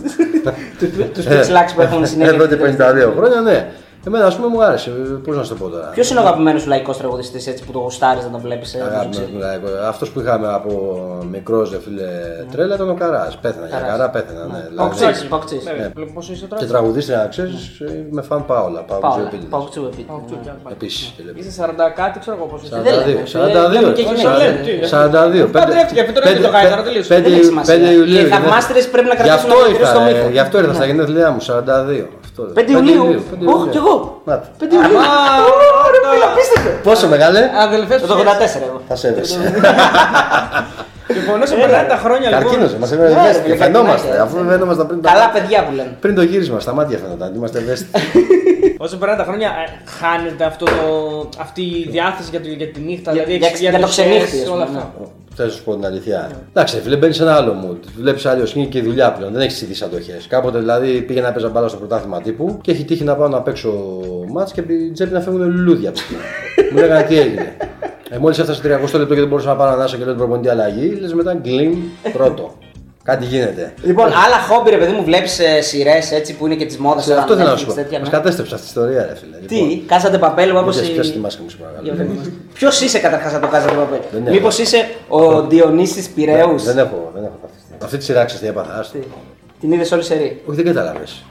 S1: Του πιτσλάξ που έχουν συνέχεια.
S2: Εδώ και 52 χρόνια, ναι. Εμένα, ας πούμε, μου άρεσε. Πώς να σου το πω τώρα;
S1: Ποιος είναι ο αγαπημένος σου λαϊκός τραγουδιστής έτσι που το γουστάρεις να τον βλέπεις.
S2: Αυτός που είχαμε από μικρός, δε φίλε, τρέλα ήταν ο Καράς. Πέθανα. Για
S1: Καράς.
S2: Καρά πέθανα, ναι. Δηλαδή,
S1: Παοξής, Παοξής.
S3: Ναι, βλέπω πόσο είσαι τώρα;
S2: Και τραγουδίστρια, να ξέρεις, με φαν Πάολα. Πάολα
S1: Πάω,
S2: Ζωεπίλη.
S1: πάω τσου επί.
S2: Επίσης.
S3: Είσαι 40 κάτι, ξέρω εγώ πόσο είσαι.
S1: Δεν λέμε.
S2: 42.
S1: Λέμε και γυναίκες.
S2: 42. 42.
S3: Παντρεύτηκε, αυτό τώρα είναι το κάνει, τώρα τελείωσε.
S1: Δεν έχει σημασία. Οι
S2: Ιουλίου.
S1: θαυμάστρες πρέπει να
S2: Γι'
S1: κρατήσουν
S2: αυτό
S1: ένα μικρό στο
S2: ήρθα,
S1: μύθο.
S2: ε, Γι' αυτό ήρθα στα γενέθλιά μου, 42. Αυτό,
S1: 5 Ιουλίου. Όχι, κι εγώ. 5 Ιουλίου. Ωραία, φίλε, απίστευτο.
S2: Πόσο μεγάλε,
S3: Αδελφέ
S1: Το 84 εγώ.
S2: θα σε έδεσε.
S3: Λοιπόν, όσο περνάνε τα χρόνια λοιπόν.
S2: Καρκίνος, μα
S1: Ναι,
S2: έβγαλε
S1: ρε,
S2: ευαίσθητοι.
S1: φίλε,
S2: Φαινόμαστε,
S1: καρκινάκια.
S2: αφού φαινόμασταν πριν. τα-
S1: Καλά παιδιά που λένε.
S2: Πριν το γύρισμα, στα μάτια φαίνονταν, είμαστε ευαίσθητοι.
S3: Όσο περνάνε τα χρόνια, ε, χάνεται αυτό το, αυτή η διάθεση για, το, για τη νύχτα.
S1: Για-
S3: δηλαδή,
S1: για-
S3: έχεις
S1: για το
S3: διαδοχές,
S1: ξενύχτη, ας
S3: όλα
S1: πούμε,
S3: αυτά.
S2: Θες να σου πω την αλήθεια. Εντάξει, φίλε, μπαίνεις σε ένα άλλο mood. Βλέπεις άλλο είναι και η δουλειά πλέον. Δεν έχεις τι αντοχές. Κάποτε δηλαδή πήγαινα να παίζα μπάλα στο πρωτάθλημα τύπου και έχει τύχει να πάω να παίξω μάτς και από την τσέπη να φεύγουν λουλούδια από την σκηνή. Μου λέγανε τι έγινε; Ε, Μόλις έφτασε 30 λεπτό και δεν μπορούσα να πάρω ανάσα και λέω την προπονητή αλλαγή, λες μετά γκλιμ πρώτο. Κάτι γίνεται.
S1: Λοιπόν, άλλα χόμπι, ρε παιδί μου, βλέπεις σειρές έτσι που είναι και τη μόδα.
S2: Σε αυτό θέλω να σου πω. Μα κατέστρεψε αυτή η ιστορία, ρε φίλε.
S1: Τι, κάζατε παπέλ όπω.
S2: Μην πιάσεις τη μάσκα μου, σου παρακαλώ.
S1: Ποιος είσαι καταρχάς να το κάζατε παπέλ.
S2: Δεν έχω.
S1: Μήπως είσαι ο Διονύσης Πυραιούς;
S2: Δεν έχω, δεν έχω πάθει. Αυτή τη σειρά ξέρεις τι έπαθα. άστο.
S1: Την είδες όλη σερή;
S2: Όχι, δεν κατάλαβες.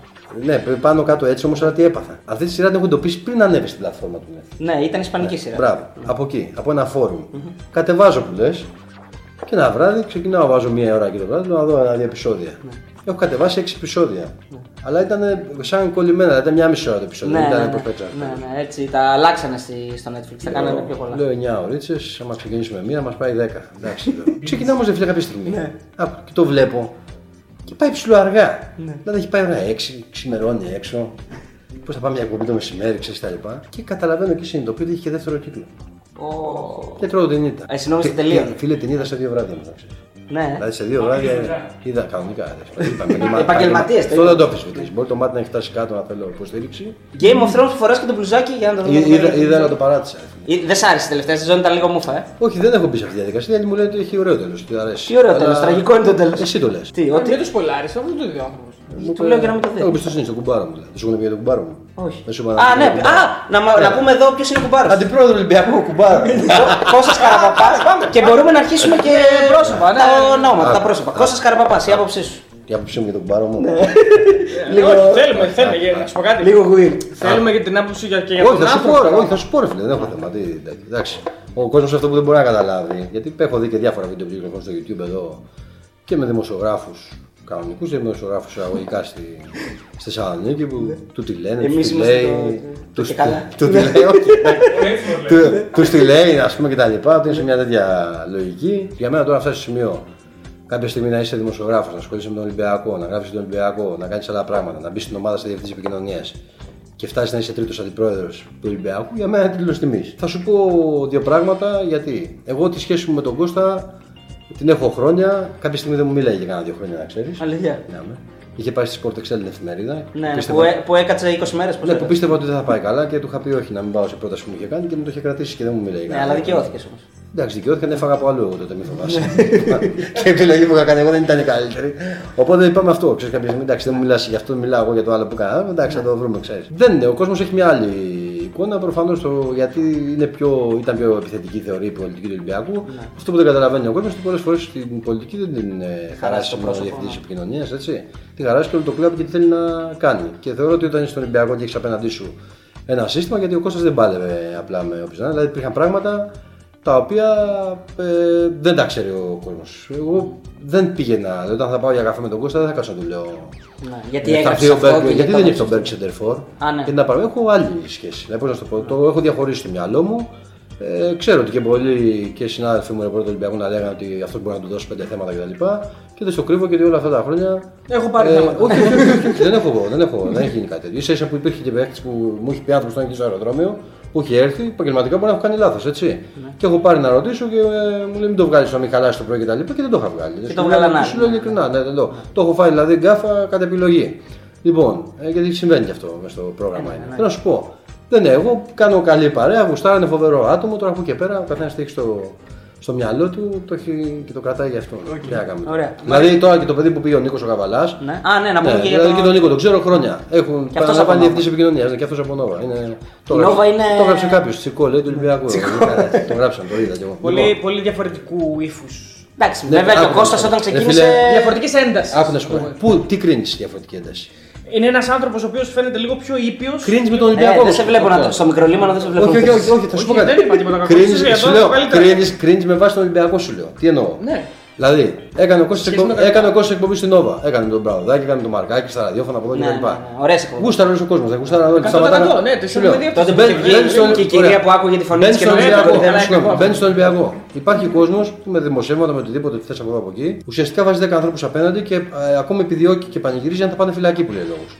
S2: Ναι, πάνω κάτω έτσι όμως, αλλά τι έπαθα. Αυτή τη σειρά την έχω εντοπίσει πριν ανέβει στην πλατφόρμα του Netflix.
S1: Ναι, ήταν ισπανική σειρά.
S2: Μπράβο, από εκεί, από ένα φόρουμ. Κατεβάζω που λες και ένα βράδυ ξεκινάω, βάζω μία ώρα και το βράδυ να δω ένα-δύο επεισόδια. Έχω κατεβάσει έξι επεισόδια. Αλλά ήταν σαν κολλημένα, ήταν μια μισή ώρα το επεισόδιο.
S1: Ναι,
S2: δεν
S1: ναι,
S2: ήταν
S1: ναι,
S2: πώς παίξανε.
S1: ναι, ναι, έτσι τα αλλάξανε στη- στο Netflix, τα κάνανε πιο πολλά.
S2: Λέω 9 ωρίτσε, άμα ξεκινήσουμε μία, μας πάει 10. Εντάξει, λέω. Ξεκινάμε όμως δεν φίλε κάποια στιγμή.
S1: Ναι.
S2: Άκου, και το βλέπω. Και πάει ψηλό αργά. Δηλαδή έχει πάει ώρα 6, ξημερώνει έξω. Πώς θα πάμε μια εκπομπή το μεσημέρι, ξέρεις τα λοιπά. Και καταλαβαίνω και συνειδητοποιώ ότι έχει και δεύτερο κύκλο.
S1: Ω,
S2: Και τρώω την ήττα.
S1: Ε, εσύ νόμιζες
S2: Και-
S1: τελείωνε.
S2: και, Φίλε την είδα σε δύο βράδια μου, θα ξέρεις.
S1: Ναι.
S2: Δηλαδή σε δύο βράδια είδα κανονικά. ρε. Είπαμε,
S1: Επαγγελματίες,
S2: Αυτό
S1: το
S2: δεν το αφισβητείς. Μπορεί το μάτι να έχει φτάσει κάτω να θέλω υποστήριξη.
S1: Game of Thrones που φοράς και το μπλουζάκι για να το
S2: Ή- Είδα, είδα αλλά το παράτησα. ρε φίλε.
S1: Ή- Δεν σ' άρεσε η τελευταία σεζόν, ήταν λίγο μούφα, ε;
S2: Όχι, δεν έχω μπει σε αυτή τη διαδικασία γιατί μου λέει ότι έχει ωραίο τέλος. Τι αρέσει.
S1: Τι ωραίο
S2: Αλλά-
S1: τέλο, τραγικό είναι το τέλος.
S2: Εσύ το λες.
S1: Τι,
S3: Ότι
S1: ότι.
S3: δεν το σπολάρεις, αυτό δεν το είδε ο άνθρωπος.
S2: Μου
S1: του
S2: είπε,
S1: λέω για να μην το δει.
S2: Έχω εμπιστοσύνη στον κουμπάρο μου. Δηλαδή. Δεν σου έχουν πει για τον κουμπάρο μου.
S1: Όχι.
S2: Δεν σου είπα να
S1: Α,
S2: πει
S1: ναι.
S2: για τον κουμπάρο.
S1: Α, να, μα- να
S2: Ναι.
S1: πούμε εδώ ποιο είναι ο κουμπάρο.
S2: Αντιπρόεδρο Ολυμπιακού κουμπάρο.
S1: Κώστα Καραπαπά. και μπορούμε να αρχίσουμε και πρόσωπα.
S3: ναι.
S1: Τα ονόματα, τα
S2: Α.
S1: πρόσωπα. Κώστα Καραπαπά, η άποψή σου.
S2: Η άποψή μου για τον κουμπάρο μου.
S3: Λίγο... Όχι, θέλουμε, θέλουμε. για- Να σου πω κάτι.
S1: Λίγο weird.
S3: Θέλουμε και την άποψη για, και για
S2: Όχι,
S3: τον
S2: θα σου πω,
S3: άνθρωπο.
S2: ρε, όχι, θα σου πω, ρε φίλε, δεν έχω θέμα. Τι, εντάξει. Ο κόσμο αυτό που δεν μπορεί να καταλάβει, γιατί έχω δει και διάφορα βίντεο που κυκλοφορούν στο YouTube εδώ και με δημοσιογράφου κανονικούς και δημοσιογράφους εισαγωγικά στη, στη Θεσσαλονίκη που του τη λένε,
S1: Εμείς
S2: τους τη
S1: είμαστε
S2: λέει.
S1: το-
S2: Τους
S1: και καλά.
S2: του τη λέει, όχι. Του τη λέει, ας πούμε και τα λοιπά, ότι είναι σε μια τέτοια λογική. Για μένα τώρα να φτάσει στο σημείο κάποια στιγμή να είσαι δημοσιογράφος, να ασχολείσαι με τον Ολυμπιακό, να γράψει τον Ολυμπιακό, να κάνεις άλλα πράγματα, να μπεις στην ομάδα στη διευθύνση επικοινωνίας και φτάσεις να είσαι τρίτος αντιπρόεδρος του Ολυμπιακού, για μένα είναι τίτλος τιμής. Θα σου πω δύο πράγματα γιατί. Εγώ τη σχέση μου με τον Κώστα την έχω χρόνια. Κάποια στιγμή δεν μου μίλαγε για κάνα δύο χρόνια, να ξέρεις.
S1: Αλήθεια.
S2: Ναι, ναι. Είχε πάει στη Sport Excel την εφημερίδα.
S1: Ναι,
S2: Πίστευα-
S1: που, έ- που έκατσε 20 μέρες.
S2: ναι, που πίστευα ότι δεν θα πάει καλά και του είχα πει όχι να μην πάω σε πρόταση που μου είχε κάνει και μου το είχε κρατήσει και δεν μου μιλάει.
S1: Ναι, αλλά δικαιώθηκες όμως.
S2: Εντάξει, δικαιώθηκα να έφαγα από αλλού εγώ τότε, μην φοβάσαι. και η επιλογή που είχα κάνει εγώ δεν ήταν η καλύτερη. Οπότε είπαμε αυτό. Ξέρεις, κάποια στιγμή εντάξει, δεν μου μιλάς γι' αυτό, μιλάω εγώ για το άλλο που έκανα. Εντάξει, θα το βρούμε, ξέρεις. Δεν είναι, ο κόσμος έχει μια άλλη εικόνα προφανώς γιατί είναι πιο, ήταν πιο επιθετική θεωρεί η πολιτική του Ολυμπιακού.
S1: Ναι.
S2: Αυτό που δεν καταλαβαίνει ο κόσμος είναι ότι πολλές φορές στην πολιτική δεν την ε, χαράσει
S1: το
S2: μόνο ο
S1: πρόσωπο,
S2: διευθυντής
S1: ναι.
S2: επικοινωνίας, έτσι. Τη χαράσει και όλο το κλαμπ και τι θέλει να κάνει. Και θεωρώ ότι όταν είσαι στον Ολυμπιακό και έχεις απέναντί σου ένα σύστημα, γιατί ο Κώστας δεν πάλευε απλά με όποιον να είναι. Δηλαδή υπήρχαν πράγματα τα οποία ε, δεν τα ξέρει ο κόσμος. Εγώ δεν πήγαινα, δηλαδή, όταν θα πάω για καφέ με τον Κώστα δεν θα κάτσω να του λέω.
S1: Ναι, γιατί
S2: «Ε, θα
S1: έγραψε
S2: έρθει ο
S1: αυτό
S2: Μπέργκ»,
S1: και
S2: γιατί
S1: το
S2: δεν έχει τον
S1: έγραψε
S2: Μπέργκ Σεντερφόρ.
S1: Α, ναι.
S2: Και να πάρω, έχω άλλη σχέση. Δηλαδή, πώς να σου το πω, το έχω διαχωρίσει στο μυαλό μου. Ε, ξέρω ότι και πολλοί και συνάδελφοι μου ρεπόρτερ του Ολυμπιακού να λέγανε ότι αυτό μπορεί να του δώσει πέντε θέματα κτλ. Και δεν στο κρύβω γιατί όλα αυτά τα χρόνια.
S3: Έχω πάρει
S2: ε,
S3: θέματα.
S2: όχι, όχι, όχι, όχι, όχι, δεν έχω εγώ, δεν, έχω, δεν έχει γίνει κάτι τέτοιο. σα ίσα που υπήρχε και παίχτη που μου έχει πει άνθρωπος στον στο αεροδρόμιο που έχει έρθει, επαγγελματικά μπορεί να έχω κάνει λάθος, έτσι.
S1: Ναι.
S2: Και έχω πάρει να ρωτήσω και ε, μου λέει μην το βγάλεις να μην χαλάσει το πρωί και τα λοιπά και δεν το είχα βγάλει.
S1: Και το βγάλανε άλλοι.
S2: Σου λέω ειλικρινά, ναι, δεν το. Το έχω φάει δηλαδή γκάφα κατά επιλογή. Λοιπόν, ε, γιατί συμβαίνει και αυτό μέσα στο πρόγραμμα. είναι. Θέλω να σου πω. Δεν είναι, εγώ κάνω καλή παρέα, γουστάρα είναι φοβερό άτομο. Τώρα από εκεί και πέρα ο καθένα έχει στο, στο μυαλό του το έχει και το κρατάει για αυτό. Τι να κάνουμε.
S1: Ωραία.
S2: Δηλαδή τώρα και το παιδί που πήγε ο Νίκος ο Καβαλάς.
S1: Ναι. Α, ναι, να πούμε
S2: Ναι,
S1: και για
S2: δηλαδή
S1: τον-
S2: και τον Νίκο, τον ξέρω χρόνια. Έχουν
S1: Και αυτός
S2: πάει
S1: από Νόβα.
S2: διευθύνση επικοινωνίας, και αυτός από Νόβα. Είναι... Το,
S1: Η Νόβα είναι-
S2: το έγραψε κάποιος, Τσικό, λέει του Ολυμπιακού. το γράψαν, το είδα κι εγώ.
S3: Πολύ,
S2: Λοιπόν,
S3: πολύ διαφορετικού ύφους.
S1: Εντάξει,
S2: Ναι,
S1: βέβαια και ο
S2: άκου,
S1: Κώστας όταν
S2: ρε
S1: ξεκίνησε.
S2: φίλε,
S3: Διαφορετικής έντασης.
S2: Άκου να σου πω. Πού, τι κρίνεις διαφορετική ένταση;
S3: Είναι ένας άνθρωπος ο οποίος φαίνεται λίγο πιο ήπιος.
S2: Κρίνει με τον
S1: Ε,
S2: Ολυμπιακό.
S1: δεν
S2: όμως.
S1: σε βλέπω να
S2: Αυτό.
S1: το. Στο μικρολίμανο δεν σε βλέπω.
S2: Όχι, όχι, όχι, όχι, θα σου πω
S3: Όχι,
S2: κάτι.
S3: δεν είπα τίποτα κακό.
S2: Κρίνεις-
S3: Εσύ για
S2: σου
S3: το
S2: λέω,
S3: καλύτερα.
S2: κρίνεις- κρίνεις με βάση τον Ολυμπιακό σου λέω. Τι εννοώ.
S3: Ναι.
S2: Δηλαδή, έκανε ο Κώστας
S3: Σχέση
S2: εκπομπή,
S3: με τα-
S2: έκανε ο Κώστας εκπομπή στην Νόβα. Έκανε με τον Μπραουδάκη, έκανε με τον Μαρκάκη στα ραδιόφωνα από εδώ
S1: Ναι,
S2: και τα
S1: ναι,
S2: λοιπά.
S1: ναι, ωραίες εκπομπές.
S2: Γούσταρε όλος ο κόσμος. Δεν γούσταρε όλοι.
S3: 100%, ναι, τις
S2: Σου
S3: έχουμε
S2: λέω.
S3: δει αυτές
S1: Τότε
S3: τις
S1: που
S3: εκπομπές.
S1: βγήκε
S2: Μπαίνεις στον-
S1: και η κυρία
S2: ωραία.
S1: που άκουγε τη φωνή
S2: Μπαίνεις
S1: της και
S2: στον
S1: τον
S3: Ολυμπιακό.
S2: Ολυμπιακό.
S3: καλά,
S2: Συγγνώμη,
S3: εγώ.
S2: Μπαίνεις στον Ολυμπιακό. Υπάρχει κόσμος που με δημοσιεύματα με οτιδήποτε θες από εδώ από εκεί. Ουσιαστικά βάζει 10 ανθρώπους απέναντι και ε, ακόμα επιδιώκει και πανηγυρίζει αν θα πάνε φυλακή που λέει λόγος.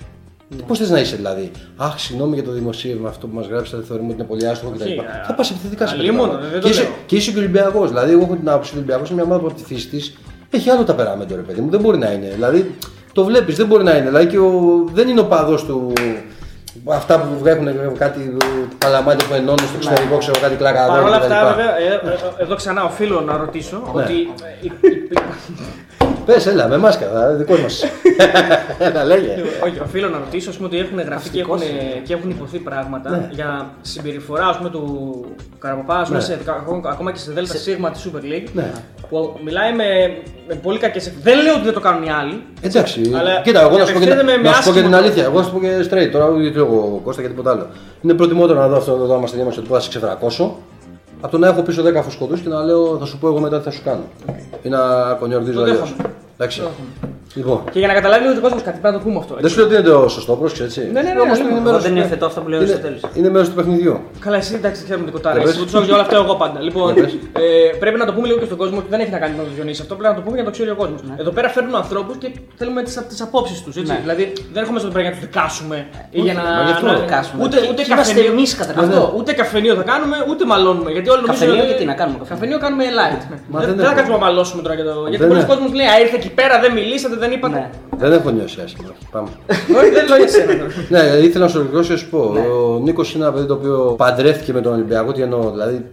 S1: Ναι.
S2: Πώς θες να είσαι δηλαδή; Αχ, συγγνώμη για το δημοσίευμα αυτό που μας γράψατε, θεωρούμε ότι είναι πολύ άστοχο κτλ.
S3: Όχι,
S2: Θα πας επιθετικά σε
S3: αλλήμον,
S2: κάτι.
S3: δεν το
S2: Και είσαι-
S3: λέω.
S2: Και είσαι και Ολυμπιακός. Δηλαδή, εγώ έχω την άποψη ότι ο Ολυμπιακός είναι μια ομάδα που από τη φύση τη έχει άλλο τα περάμετρο, ρε παιδί μου. Δεν μπορεί να είναι. Δηλαδή, το βλέπεις, δεν μπορεί να είναι. Δηλαδή, και ο, δεν είναι ο παδός του. Αυτά που βγαίνουν κάτι παλαμάτια που ενώνουν στο εξωτερικό, ξέρω κάτι κλάκα
S3: Παρ' όλα
S2: κτλ.
S3: αυτά, βέβαια, ε, ε, εδώ ξανά οφείλω να ρωτήσω
S2: Ναι.
S3: ότι. Ε, υ- υ-
S2: Πες, έλα, με μάσκα, θα- δικός μας. Έλα, λέγε.
S3: Όχι, οφείλω να ρωτήσω ας πούμε, ότι έχουν γραφτεί και έχουν, και έχουν υποθεί πράγματα
S2: Ναι.
S3: για συμπεριφορά ας πούμε, του Καραπαπά ας πούμε,
S2: Ναι.
S3: σε, ακόμα, ακόμα και σε Δέλτα Σίγμα της Super League.
S2: Ναι.
S3: Που μιλάει με, με πολύ κακές. Δεν λέω ότι δεν το κάνουν οι άλλοι.
S2: Εντάξει,
S3: Αλλά
S2: κοίτα, εγώ να σου πω και,
S3: απευθύνεται με- με
S2: να σου πω και την
S3: άσχημο
S2: αλήθεια. Εγώ να σου πω και straight, τώρα δεν λέω εγώ Κώστα και τίποτα άλλο. Είναι προτιμότερο να δω αυτό εδώ είμαστε διάμεσα ότι θα σε ξεφρακώσω από το να έχω πίσω 10 φουσκωτού και να λέω θα σου πω εγώ μετά τι θα σου κάνω. Ή να κονιορδίζω
S3: Το
S2: αλλιώς.
S3: δέχομαι.
S2: Εντάξει. Λοιπόν,
S3: Και για να καταλάβει λίγο ο κόσμο κάτι πρέπει να το πούμε αυτό.
S2: δεν σου λέω ότι είναι το σωστό, πρόσεξε έτσι.
S3: Ναι, ναι, ναι,
S2: Όμως
S3: ναι,
S2: είναι
S3: ναι.
S2: μέρος
S1: δεν
S2: του-
S1: υιοθετώ αυτό που λέει ο
S2: είναι-
S1: Αριστοτέλης.
S2: Είναι μέρος του παιχνιδιού.
S3: Καλά, εσύ εντάξει, ξέρουμε την κοτάρα.
S2: Για
S3: Εσύ
S2: πες.
S3: που του για όλα αυτά εγώ πάντα. Λοιπόν,
S2: Για πες.
S3: ε, πρέπει να το πούμε λίγο και στον κόσμο ότι δεν έχει να κάνει με τον Διονύση. Αυτό πρέπει να το πούμε για να το ξέρει ο κόσμος. Εδώ πέρα φέρνουν ανθρώπους και θέλουμε τις απόψεις τους.
S1: Ναι.
S3: Δηλαδή δεν έχουμε στο πρέπει να τους δικάσουμε ή για να.
S2: μα γι' αυτό
S3: να-
S2: το
S1: δικάσουμε.
S3: Ούτε,
S1: Και-
S3: ούτε
S1: και είμαστε
S3: καφενείο.
S1: εμείς καταρχάς.
S3: Αυτό,
S2: Ναι.
S3: ούτε καφενείο θα κάνουμε, ούτε μαλώνουμε. Γιατί όλοι νομίζουν
S1: Καφενείο
S3: ότι-
S1: και τι να κάνουμε, καφενείο;
S3: Καφενείο κάνουμε light.
S2: Μα
S3: Δεν
S2: δεν
S3: δεν θα
S2: έχω.
S3: κάτσουμε να μαλώσουμε τώρα για το. Γιατί
S2: Δεν
S3: πολλοί
S2: έχω.
S3: κόσμοι λέει Α, ήρθε εκεί πέρα, δεν μιλήσατε, δεν είπατε.
S1: Ναι.
S2: Δεν έχω νιώσει άσχημα. Πάμε.
S3: Όχι, δεν λέω για σένα.
S2: Ναι, ήθελα να σου ολοκληρώσω να σου πω. Ο Νίκος είναι ένα παιδί το οποίο παντρεύτηκε με τον Ολυμπιακό. Τι εννοώ, δηλαδή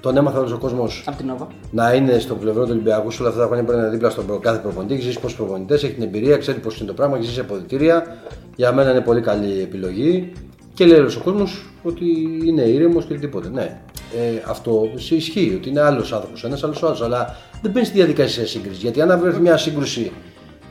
S2: τον έμαθα όλος ο κόσμος
S1: Από την Νόβα.
S2: να είναι στο πλευρό του Ολυμπιακού σε όλα αυτά τα χρόνια πρέπει να είναι δίπλα στον προ- κάθε προπονητή. Έχει ζήσει πόσου προπονητές, έχει την εμπειρία, ξέρει πώς είναι το πράγμα, έχει ζήσει αποδητήρια. Για μένα είναι πολύ καλή επιλογή. Και λέει όλος ο κόσμος ότι είναι ήρεμος και τίποτε. Ναι, ε, αυτό σε ισχύει ότι είναι άλλος άνθρωπος, ένας άλλος ο άλλος. Αλλά δεν μπαίνεις στη διαδικασία σύγκρισης. Γιατί αν βρεθεί μια σύγκρουση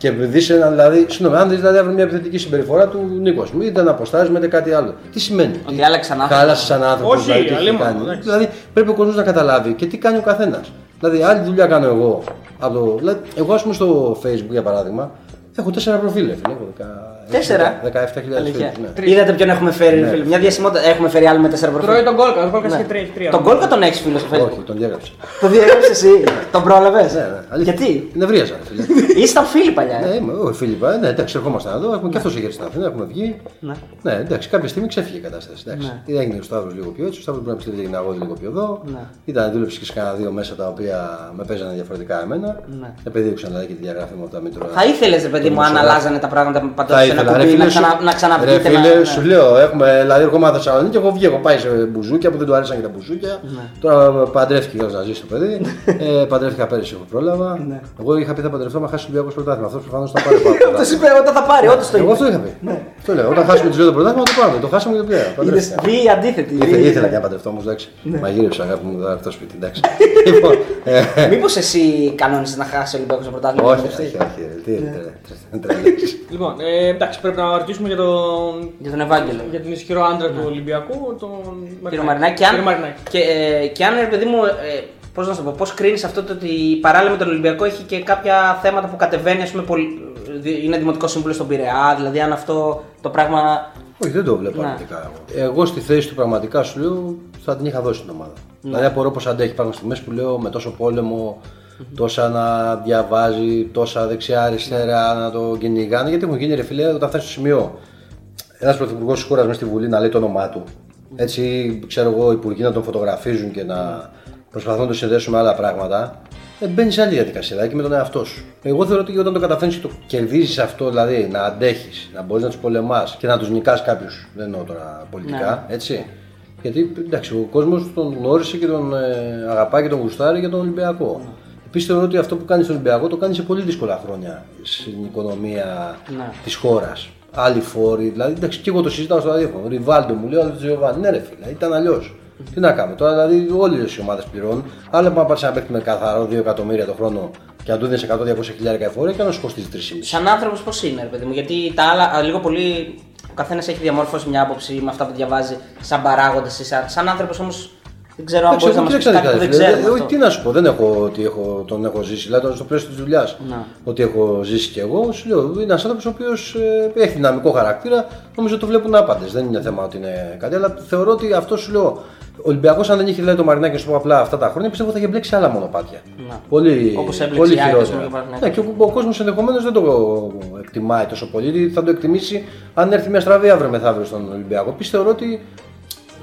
S2: και δεις έναν, δηλαδή, συγγνώμη, αν δεις δηλαδή αύριο μια επιθετική συμπεριφορά του Νίκος, α πούμε, είτε να αποστάζει με είτε κάτι άλλο. Τι σημαίνει,
S1: Ότι
S2: τι-
S1: άλλαξε σαν άνθρωπος.
S2: Χάλασε σαν άνθρωπο,
S3: Όχι,
S2: δηλαδή, τι έχει
S3: αλλήμον,
S2: κάνει.
S3: εντάξει.
S2: Δηλαδή πρέπει ο κόσμος να καταλάβει και τι κάνει ο καθένας. Δηλαδή, άλλη δουλειά κάνω εγώ. Από το, δηλαδή, εγώ, ας πούμε, στο Facebook για παράδειγμα, έχω τέσσερα προφίλ. ρε φίλε, Έχω δεκα-
S1: Τέσσερα;
S2: 17.000
S1: Αλήθεια.
S2: φίλους, ναι.
S1: Είδατε ποιον έχουμε φέρει, ρε φίλε; Μια διασημότητα. Έχουμε φέρει άλλο με τέσσερα προφίλ.
S3: Τρώει τον κόλκα. Ο κόλκα
S1: Ναι.
S3: έχει τρία. έχει τρία.
S1: Τον κόλκα τον έχεις φίλο στο Facebook.
S2: Όχι, τον διέγραψα.
S1: Το διέγραψες εσύ; Τον πρόλαβες;
S2: Ναι, ναι, αλήθεια.
S1: Γιατί;
S2: Νευρίασα, ρε φίλε.
S1: Ήσταν φίλοι παλιά. ε;
S2: ναι, είμαι, ο Φίλιππα, ναι, εντάξει, ερχόμασταν εδώ, έχουμε και αυτός είχε στην Αθήνα, έχουμε βγει.
S1: Ναι.
S2: Ναι, εντάξει, κάποια στιγμή ξέφυγε η κατάσταση. Εντάξει.
S1: Ναι.
S2: Έγινε ο Σταύρος λίγο πιο έτσι, ο Σταύρος μπορεί να πιστεύει έγινε αγώδη λίγο πιο εδώ.
S1: Ναι.
S2: Ήταν δούλεψε και σε κανένα δύο μέσα τα οποία με παίζανε διαφορετικά εμένα.
S1: Ναι.
S2: Επεδίωξαν δηλαδή και τη διαγραφή μου από τα μήτρα.
S1: Θα ήθελες, ρε παιδί μου, αν
S2: δημοσιογράφο.
S1: αλλάζανε τα πράγματα με παντός
S2: Θα
S1: σε ένα
S2: ήθελα, ρε
S1: κουμπί,
S2: φίλε,
S1: να, ξανα,
S2: σου-
S1: να ξαναβγείτε.
S2: Ρε φίλε,
S1: να- ναι.
S2: σου λέω, έχουμε, δηλαδή ερχόμαστε Θεσσαλονίκη και έχω βγει, έχω πάει σε μπουζούκια που δεν του άρεσαν και τα μπουζούκια.
S1: Ναι.
S2: Τώρα παντρεύτηκε για να ζήσει το παιδί. ε, παντρεύτηκα πέρυσι, εγώ πρόλαβα.
S1: Ναι.
S2: Εγώ είχα πει θα παντρευτώ, μα χάσει το Ολυμπιακό πρωτάθλημα. Αυτός προφανώς θα πάρει πάρα
S1: Το είπε όταν θα πάρει, όντως το
S2: Εγώ
S1: είπε.
S2: αυτό είχα πει. Αυτό λέω. Όταν χάσουμε τη ζωή το πρωτάθλημα, το πάμε. Το χάσαμε και το πήραμε.
S1: Είδες,
S2: Παντρεύτηκα.
S1: Βγει η αντίθετη.
S2: Ήθε-
S1: βγει-
S2: Ήθελα και να παντρευτώ όμως, εντάξει.
S1: Ναι.
S2: Μαγείρεψα, αγάπη μου, θα έρθω σπίτι, εντάξει. Λοιπόν, ε,
S1: Μήπως εσύ κανόνισες να χάσεις ο Ολυμπιακό το πρωτάθλημα.
S2: όχι,
S1: να
S2: όχι,
S1: παντρευτεί;
S2: όχι, ρε, τι τρελές.
S3: Λοιπόν, ε, εντάξει, πρέπει να ρωτήσουμε για τον.
S1: Για τον Ευάγγελο.
S3: Για τον ισχυρό άντρα του Ολυμπιακού, τον
S1: Κύριο Μαρινάκη, και αν,
S3: Κύριο Μαρινάκη.
S1: και, ε, και αν ρε παιδί μου, ε, πώς να σου το πω, πώς κρίνεις αυτό το ότι παράλληλα με τον Ολυμπιακό έχει και κάποια θέματα που κατεβαίνει, ας πούμε, πολυ- δι- είναι δημοτικό σύμβουλο στον Πειραιά, δηλαδή αν αυτό το πράγμα...
S2: Όχι, δεν το βλέπω
S1: Ναι.
S2: αρνητικά. Εγώ. εγώ στη θέση του πραγματικά σου λέω θα την είχα δώσει την ομάδα. Δηλαδή απορώ πώ αντέχει. Υπάρχουν στιγμέ που λέω με τόσο πόλεμο, τόσα να διαβάζει, τόσα δεξιά-αριστερά να το κυνηγάνε. Γιατί έχουν γίνει ρε φίλε όταν φτάσει στο σημείο ένας πρωθυπουργός της χώρας μέσα στη Βουλή να λέει το όνομά του. Έτσι, ξέρω εγώ, οι υπουργοί να τον φωτογραφίζουν και να προσπαθούν να το συνδέσουν με άλλα πράγματα. Ε, Μπαίνει σε άλλη διαδικασία, δηλαδή και με τον εαυτό σου. Εγώ θεωρώ ότι όταν το καταφέρνεις και το κερδίζεις αυτό, δηλαδή να αντέχεις, να μπορείς να τους πολεμάς και να τους νικάς κάποιους. Δεν εννοώ τώρα πολιτικά, έτσι. Γιατί εντάξει, ο κόσμος τον γνώρισε και τον ε, αγαπάει και τον γουστάρει για τον Ολυμπιακό. Επίση θεωρώ ότι αυτό που κάνεις στον Ολυμπιακό το κάνεις σε πολύ δύσκολα χρόνια στην οικονομία
S1: Ναι.
S2: της χώρας. Άλλοι φόροι, δηλαδή εντάξει, και εγώ το συζητάω στο ραδιόφωνο. Ριβάλντο μου λέει, αλλά Τζιοβάνι. Ναι, ρε φίλε, ήταν αλλιώς. Τι να κάνουμε τώρα, δηλαδή όλε οι ομάδες πληρώνουν. Άλλο που να πάρεις ένα παίκτη με καθαρό 2 εκατομμύρια το χρόνο και να του δίνεις 100-200 χιλιάρικα εφορία και να σου κοστίζει 3,5.
S1: Σαν άνθρωπος πώς είναι, ρε παιδί μου, γιατί τα άλλα, α, λίγο πολύ, ο καθένας έχει διαμόρφωση μια άποψη με αυτά που διαβάζει, σαν παράγοντα ή σαν, σαν άνθρωπος όμως. Δεν ξέρω αν
S2: Εντάξει,
S1: μπορείς να
S2: εγώ
S1: μας πεις
S2: κοίταξε
S1: κάτι που
S2: κάτι,
S1: δεν
S2: φίλε.
S1: ξέρουμε.
S2: Ε, όχι,
S1: αυτό.
S2: Τι να σου πω, δεν έχω ότι έχω, τον έχω ζήσει. Δηλαδή στο πλαίσιο της δουλειάς,
S1: Να.
S2: ότι έχω ζήσει κι εγώ, σου λέω είναι ένας άνθρωπος ο οποίος έχει δυναμικό χαρακτήρα. Νομίζω το βλέπουν άπαντες. Δεν είναι θέμα ότι είναι κάτι, αλλά θεωρώ ότι αυτό σου λέω. Ο Ολυμπιακός, αν δεν είχε δηλαδή το Μαρινάκι, να σου πω απλά αυτά τα χρόνια, πιστεύω θα είχε μπλέξει άλλα μονοπάτια.
S1: Να.
S2: Πολύ,
S1: Όπως έμπλεξε
S2: πολύ
S1: η ΑΕΚ, ας πούμε,
S2: χειρότερα.
S1: και ο Παναθηναϊκός.
S2: Ναι, και ο, ο κόσμος ενδεχομένως δεν το εκτιμάει τόσο πολύ. Θα το εκτιμήσει αν έρθει μια στραβή αύριο μεθαύριο στον Ολυμπιακό. Επίσης θεωρώ ότι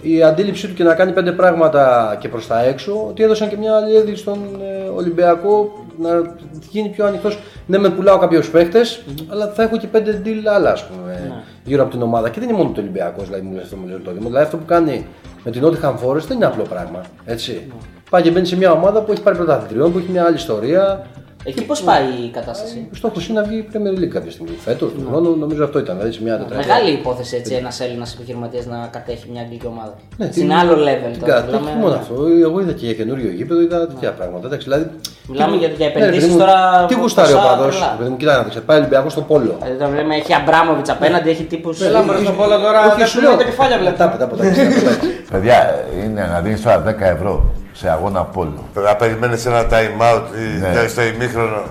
S2: η αντίληψή του και να κάνει πέντε πράγματα και προς τα έξω, ότι έδωσαν και μια άλλη έδειξη στον ε, Ολυμπιακό να γίνει πιο ανοιχτός. Ναι, με πουλάω κάποιους παίχτες, αλλά θα έχω και πέντε deal άλλα ας πούμε, γύρω από την ομάδα. Και δεν είναι μόνο το Ολυμπιακός, δηλαδή μου λες αυτό, μου λέει το Δήμο. Δηλαδή αυτό που κάνει με την Nottingham Forest δεν είναι απλό πράγμα. Έτσι. Πάει και μπαίνει σε μια ομάδα που έχει πάρει πρωταθλητριών, που έχει μια άλλη ιστορία.
S1: Εκεί πώ πάει η κατάσταση.
S2: Ο στόχο είναι να βγει η Premier League κάποια στιγμή. Φέτο, του χρόνου, νομίζω αυτό ήταν. Δηλαδή σε μια τετραετία.
S1: Μεγάλη υπόθεση έτσι ένα Έλληνα επιχειρηματία να κατέχει μια αγγλική ομάδα.
S2: Ναι,
S1: Στην
S2: την-
S1: άλλο level
S2: την
S1: τώρα.
S2: κα-
S1: μιλάμε-
S2: Όχι μόνο αυτό. Εγώ είδα και για καινούριο γήπεδο, είδα τέτοια πράγματα. Εντάξει, δηλαδή,
S1: Μιλάμε για- για
S2: Ναι,
S1: επενδύσεις
S2: παιδί μου,
S1: τώρα
S2: Τι γουστάρει ο
S1: ποσά
S2: παδό.
S1: τρελά.
S2: Παιδί μου, κοιτά να δείξει. Πάει Ολυμπιακό στο πόλο.
S1: Δηλαδή, τώρα λέμε, έχει Αμπράμοβιτ απέναντι, έχει τύπου.
S3: Έλα, μπρος στο πόλο τώρα,
S2: Όχι,
S3: δεν
S2: σου
S3: σου
S2: λέω.
S3: λέω τα κεφάλια βλέπω.
S2: Τα πετά, πετά, πετά.
S9: Παιδιά, είναι να δίνει τώρα 10 ευρώ σε αγώνα πόλο.
S10: Να περιμένεις ένα time out
S9: Ναι.
S10: ή στο ημίχρονο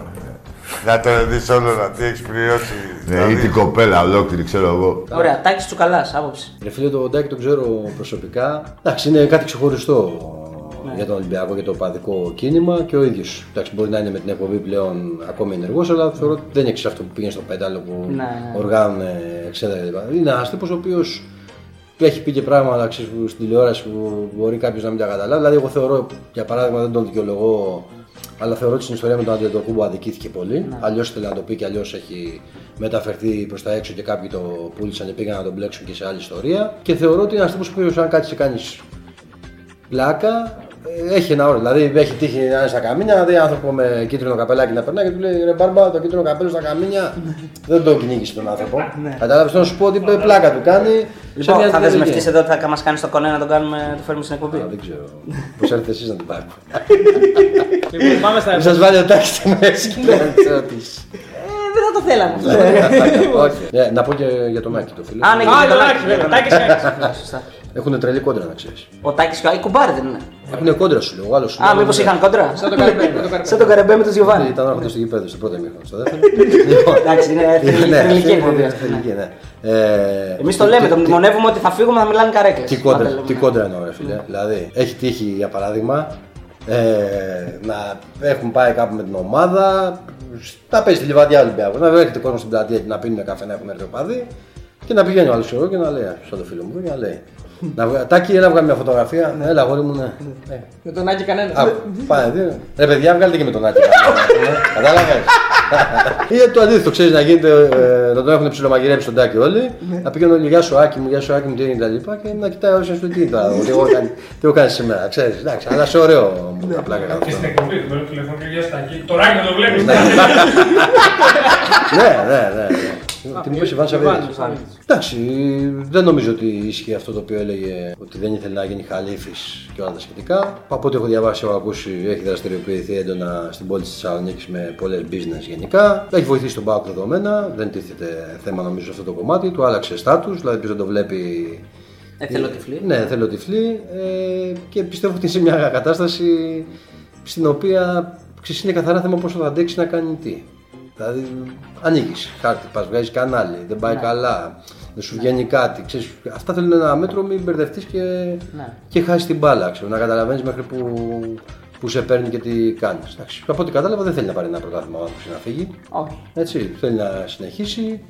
S10: να το δεις όλο να τι έχεις πληρώσει.
S9: Ναι,
S10: Δηλαδή,
S9: ή την κοπέλα ολόκληρη, ξέρω εγώ.
S1: Ωραία, τάκι τσουκαλά, άποψη.
S2: Ρε φίλε, το Ντάκι τον ξέρω προσωπικά. Εντάξει, είναι κάτι ξεχωριστό
S1: Ναι.
S2: για τον Ολυμπιακό και το παδικό κίνημα και ο ίδιος. Εντάξει, μπορεί να είναι με την εκπομπή πλέον ακόμη ενεργός, αλλά θεωρώ ότι δεν έχεις αυτό που πήγαινε στο πένταλο που
S1: Ναι, ναι.
S2: οργάνουν εξέδρα κλπ. Είναι ένας τύπος ο οποίος έχει πει και πράγματα ξέρεις, που στην τηλεόραση που μπορεί κάποιος να μην τα καταλάβει. Δηλαδή, εγώ θεωρώ, για παράδειγμα, δεν τον δικαιολογώ, αλλά θεωρώ ότι στην ιστορία με τον Αντιατοκούμπο αδικήθηκε πολύ.
S1: Ναι.
S2: Αλλιώς ήθελε να το πει και αλλιώς έχει μεταφερθεί προς τα έξω και κάποιοι το πούλησαν και πήγαν να τον μπλέξουν και σε άλλη ιστορία. Και θεωρώ ότι είναι ένας τύπος ο οποίος, αν κάτι σε κάνεις πλάκα, Ε, Έχει ένα όρο. Δηλαδή έχει τύχει να είναι στα καμίνια, να δει άνθρωπο με κίτρινο καπελάκι να περνάει και του λέει ρε μπάρμπα, το κίτρινο καπέλο στα καμίνια δεν το κυνήγησε τον άνθρωπο. Κατάλαβες να σου πω ότι πλάκα του κάνει. σε
S1: Λοιπόν,
S2: μια
S1: θα
S2: εθνική
S1: δεσμευτείς
S2: ηλικία.
S1: εδώ ότι θα μας κάνεις το κονέ να τον κάνουμε, να το φέρουμε στην εκπομπή;
S2: Α, Δεν ξέρω. Πώς έρθετε εσείς να την πάρετε.
S3: Λοιπόν, πάμε στα
S2: Σας βάλει ο τάξη στη μέση και να τις ερωτήσει.
S1: Ε, δεν θα το θέλαμε αυτό.
S2: Όχι. Ναι, Να πω και για το Μάκη το φίλο.
S1: Α, ναι,
S3: Α,
S1: και
S3: το
S1: το
S3: Άκη, βέβαια. Τάκης Άκης.
S1: Ναι, σωστά.
S2: Έχουν τρελή κόντρα να ξέρεις.
S1: Ο Τάκης και ο Άκη κουμπάρι δεν είναι;
S2: Έχουν κόντρα σου λέω. Ο άλλος σου
S1: Α,
S2: λέει,
S1: μήπως
S2: ναι.
S1: είχαν κόντρα;
S3: Σαν το καρμπέ. με το καρμπέ.
S1: Σαν τον Καρεμπέ με τον Γιωβάνι.
S2: Ήταν άρχοντα στο γήπεδο στο πρώτο ημίχρονο. Στο δεύτερο. Λοιπόν,
S1: Εντάξει, είναι
S2: ναι,
S1: θρηλυκή εκπομπή
S2: είναι
S1: αυτή.
S2: θρηλυκή, ναι. Ε,
S1: Εμείς το
S2: τι-
S1: λέμε, το
S2: τι-
S1: μνημονεύουμε ότι θα φύγουμε να μιλάνε καρέκλες.
S2: Τι κόντρα, τι κόντρα εννοώ, ρε φίλε. Δηλαδή, έχει τύχει για παράδειγμα ε, να έχουν πάει κάπου με την ομάδα, να παίζει τη λιβαδιά Ολυμπιακός, να έρχεται κόσμος στην πλατεία και να πίνει καφέ να έχουν έρθει οπαδοί και να πηγαίνει ο άλλος και να λέει, σαν το φίλο μου, και να λέει. Να βγα... Τάκη, έλα βγάλει μια φωτογραφία. Ναι, έλα, αγόρι μου, ναι. Ε,
S3: Με τον Άκη κανένας.
S2: Α, Πάνε, δύο. Ρε παιδιά, βγάλετε και με τον Άκη. Κατάλαβες. Ή το αντίθετο, ξέρεις να γίνεται, ε, να τον έχουν ψιλομαγειρέψει τον Τάκη όλοι. Να πηγαίνουν όλοι, Γεια σου Άκη μου, Γεια σου Άκη μου, τι έγινε τα λοιπά. Και να κοιτάει όλο σου τι τώρα, τι έχω κάνει- τι έχω κάνει σήμερα, ξέρεις. Εντάξει, αλλά σε ωραίο απλά
S8: Και
S2: κάνω
S8: στην
S2: αυτό.
S8: εκπομπή του παίρνω τηλέφωνο και γεια στα εκεί. Το ράκι να το βλέπεις.
S2: Ναι, ναι, ναι. Ναι. Τι μου είπε, Ιβάν Σαββίδης.
S3: Ιβάν,
S2: Εντάξει, δεν νομίζω ότι ισχύει αυτό το οποίο έλεγε ότι δεν ήθελε να γίνει χαλίφης και όλα τα σχετικά. Από ό,τι έχω διαβάσει, έχω ακούσει, έχει δραστηριοποιηθεί έντονα στην πόλη της Θεσσαλονίκης με πολλές business γενικά. Έχει βοηθήσει τον Πάοκ δεδομένα, δεν τίθεται θέμα νομίζω σε αυτό το κομμάτι. Του άλλαξε στάτους, δηλαδή ποιος δεν το βλέπει.
S1: Εθελοτυφλή.
S2: Ναι, θέλω τυφλή ε, και πιστεύω ότι είναι σε μια κατάσταση στην οποία ξέρεις, είναι καθαρά θέμα πόσο θα αντέξει να κάνει τι. Δηλαδή, ανοίγεις χάρτη, πας βγάζεις κανάλι, δεν πάει καλά, δεν σου βγαίνει κάτι. Ξέρεις, αυτά θέλουν ένα μέτρο, μην μπερδευτείς και,
S1: Ναι.
S2: και χάσεις την μπάλα. Ξέρω, να καταλαβαίνεις μέχρι που, που σε παίρνει και τι κάνεις. Από ό,τι κατάλαβα, δεν θέλει να πάρει ένα πρωτάθλημα ο άνθρωπος και να φύγει.
S1: Όχι.
S2: Έτσι, θέλει να συνεχίσει.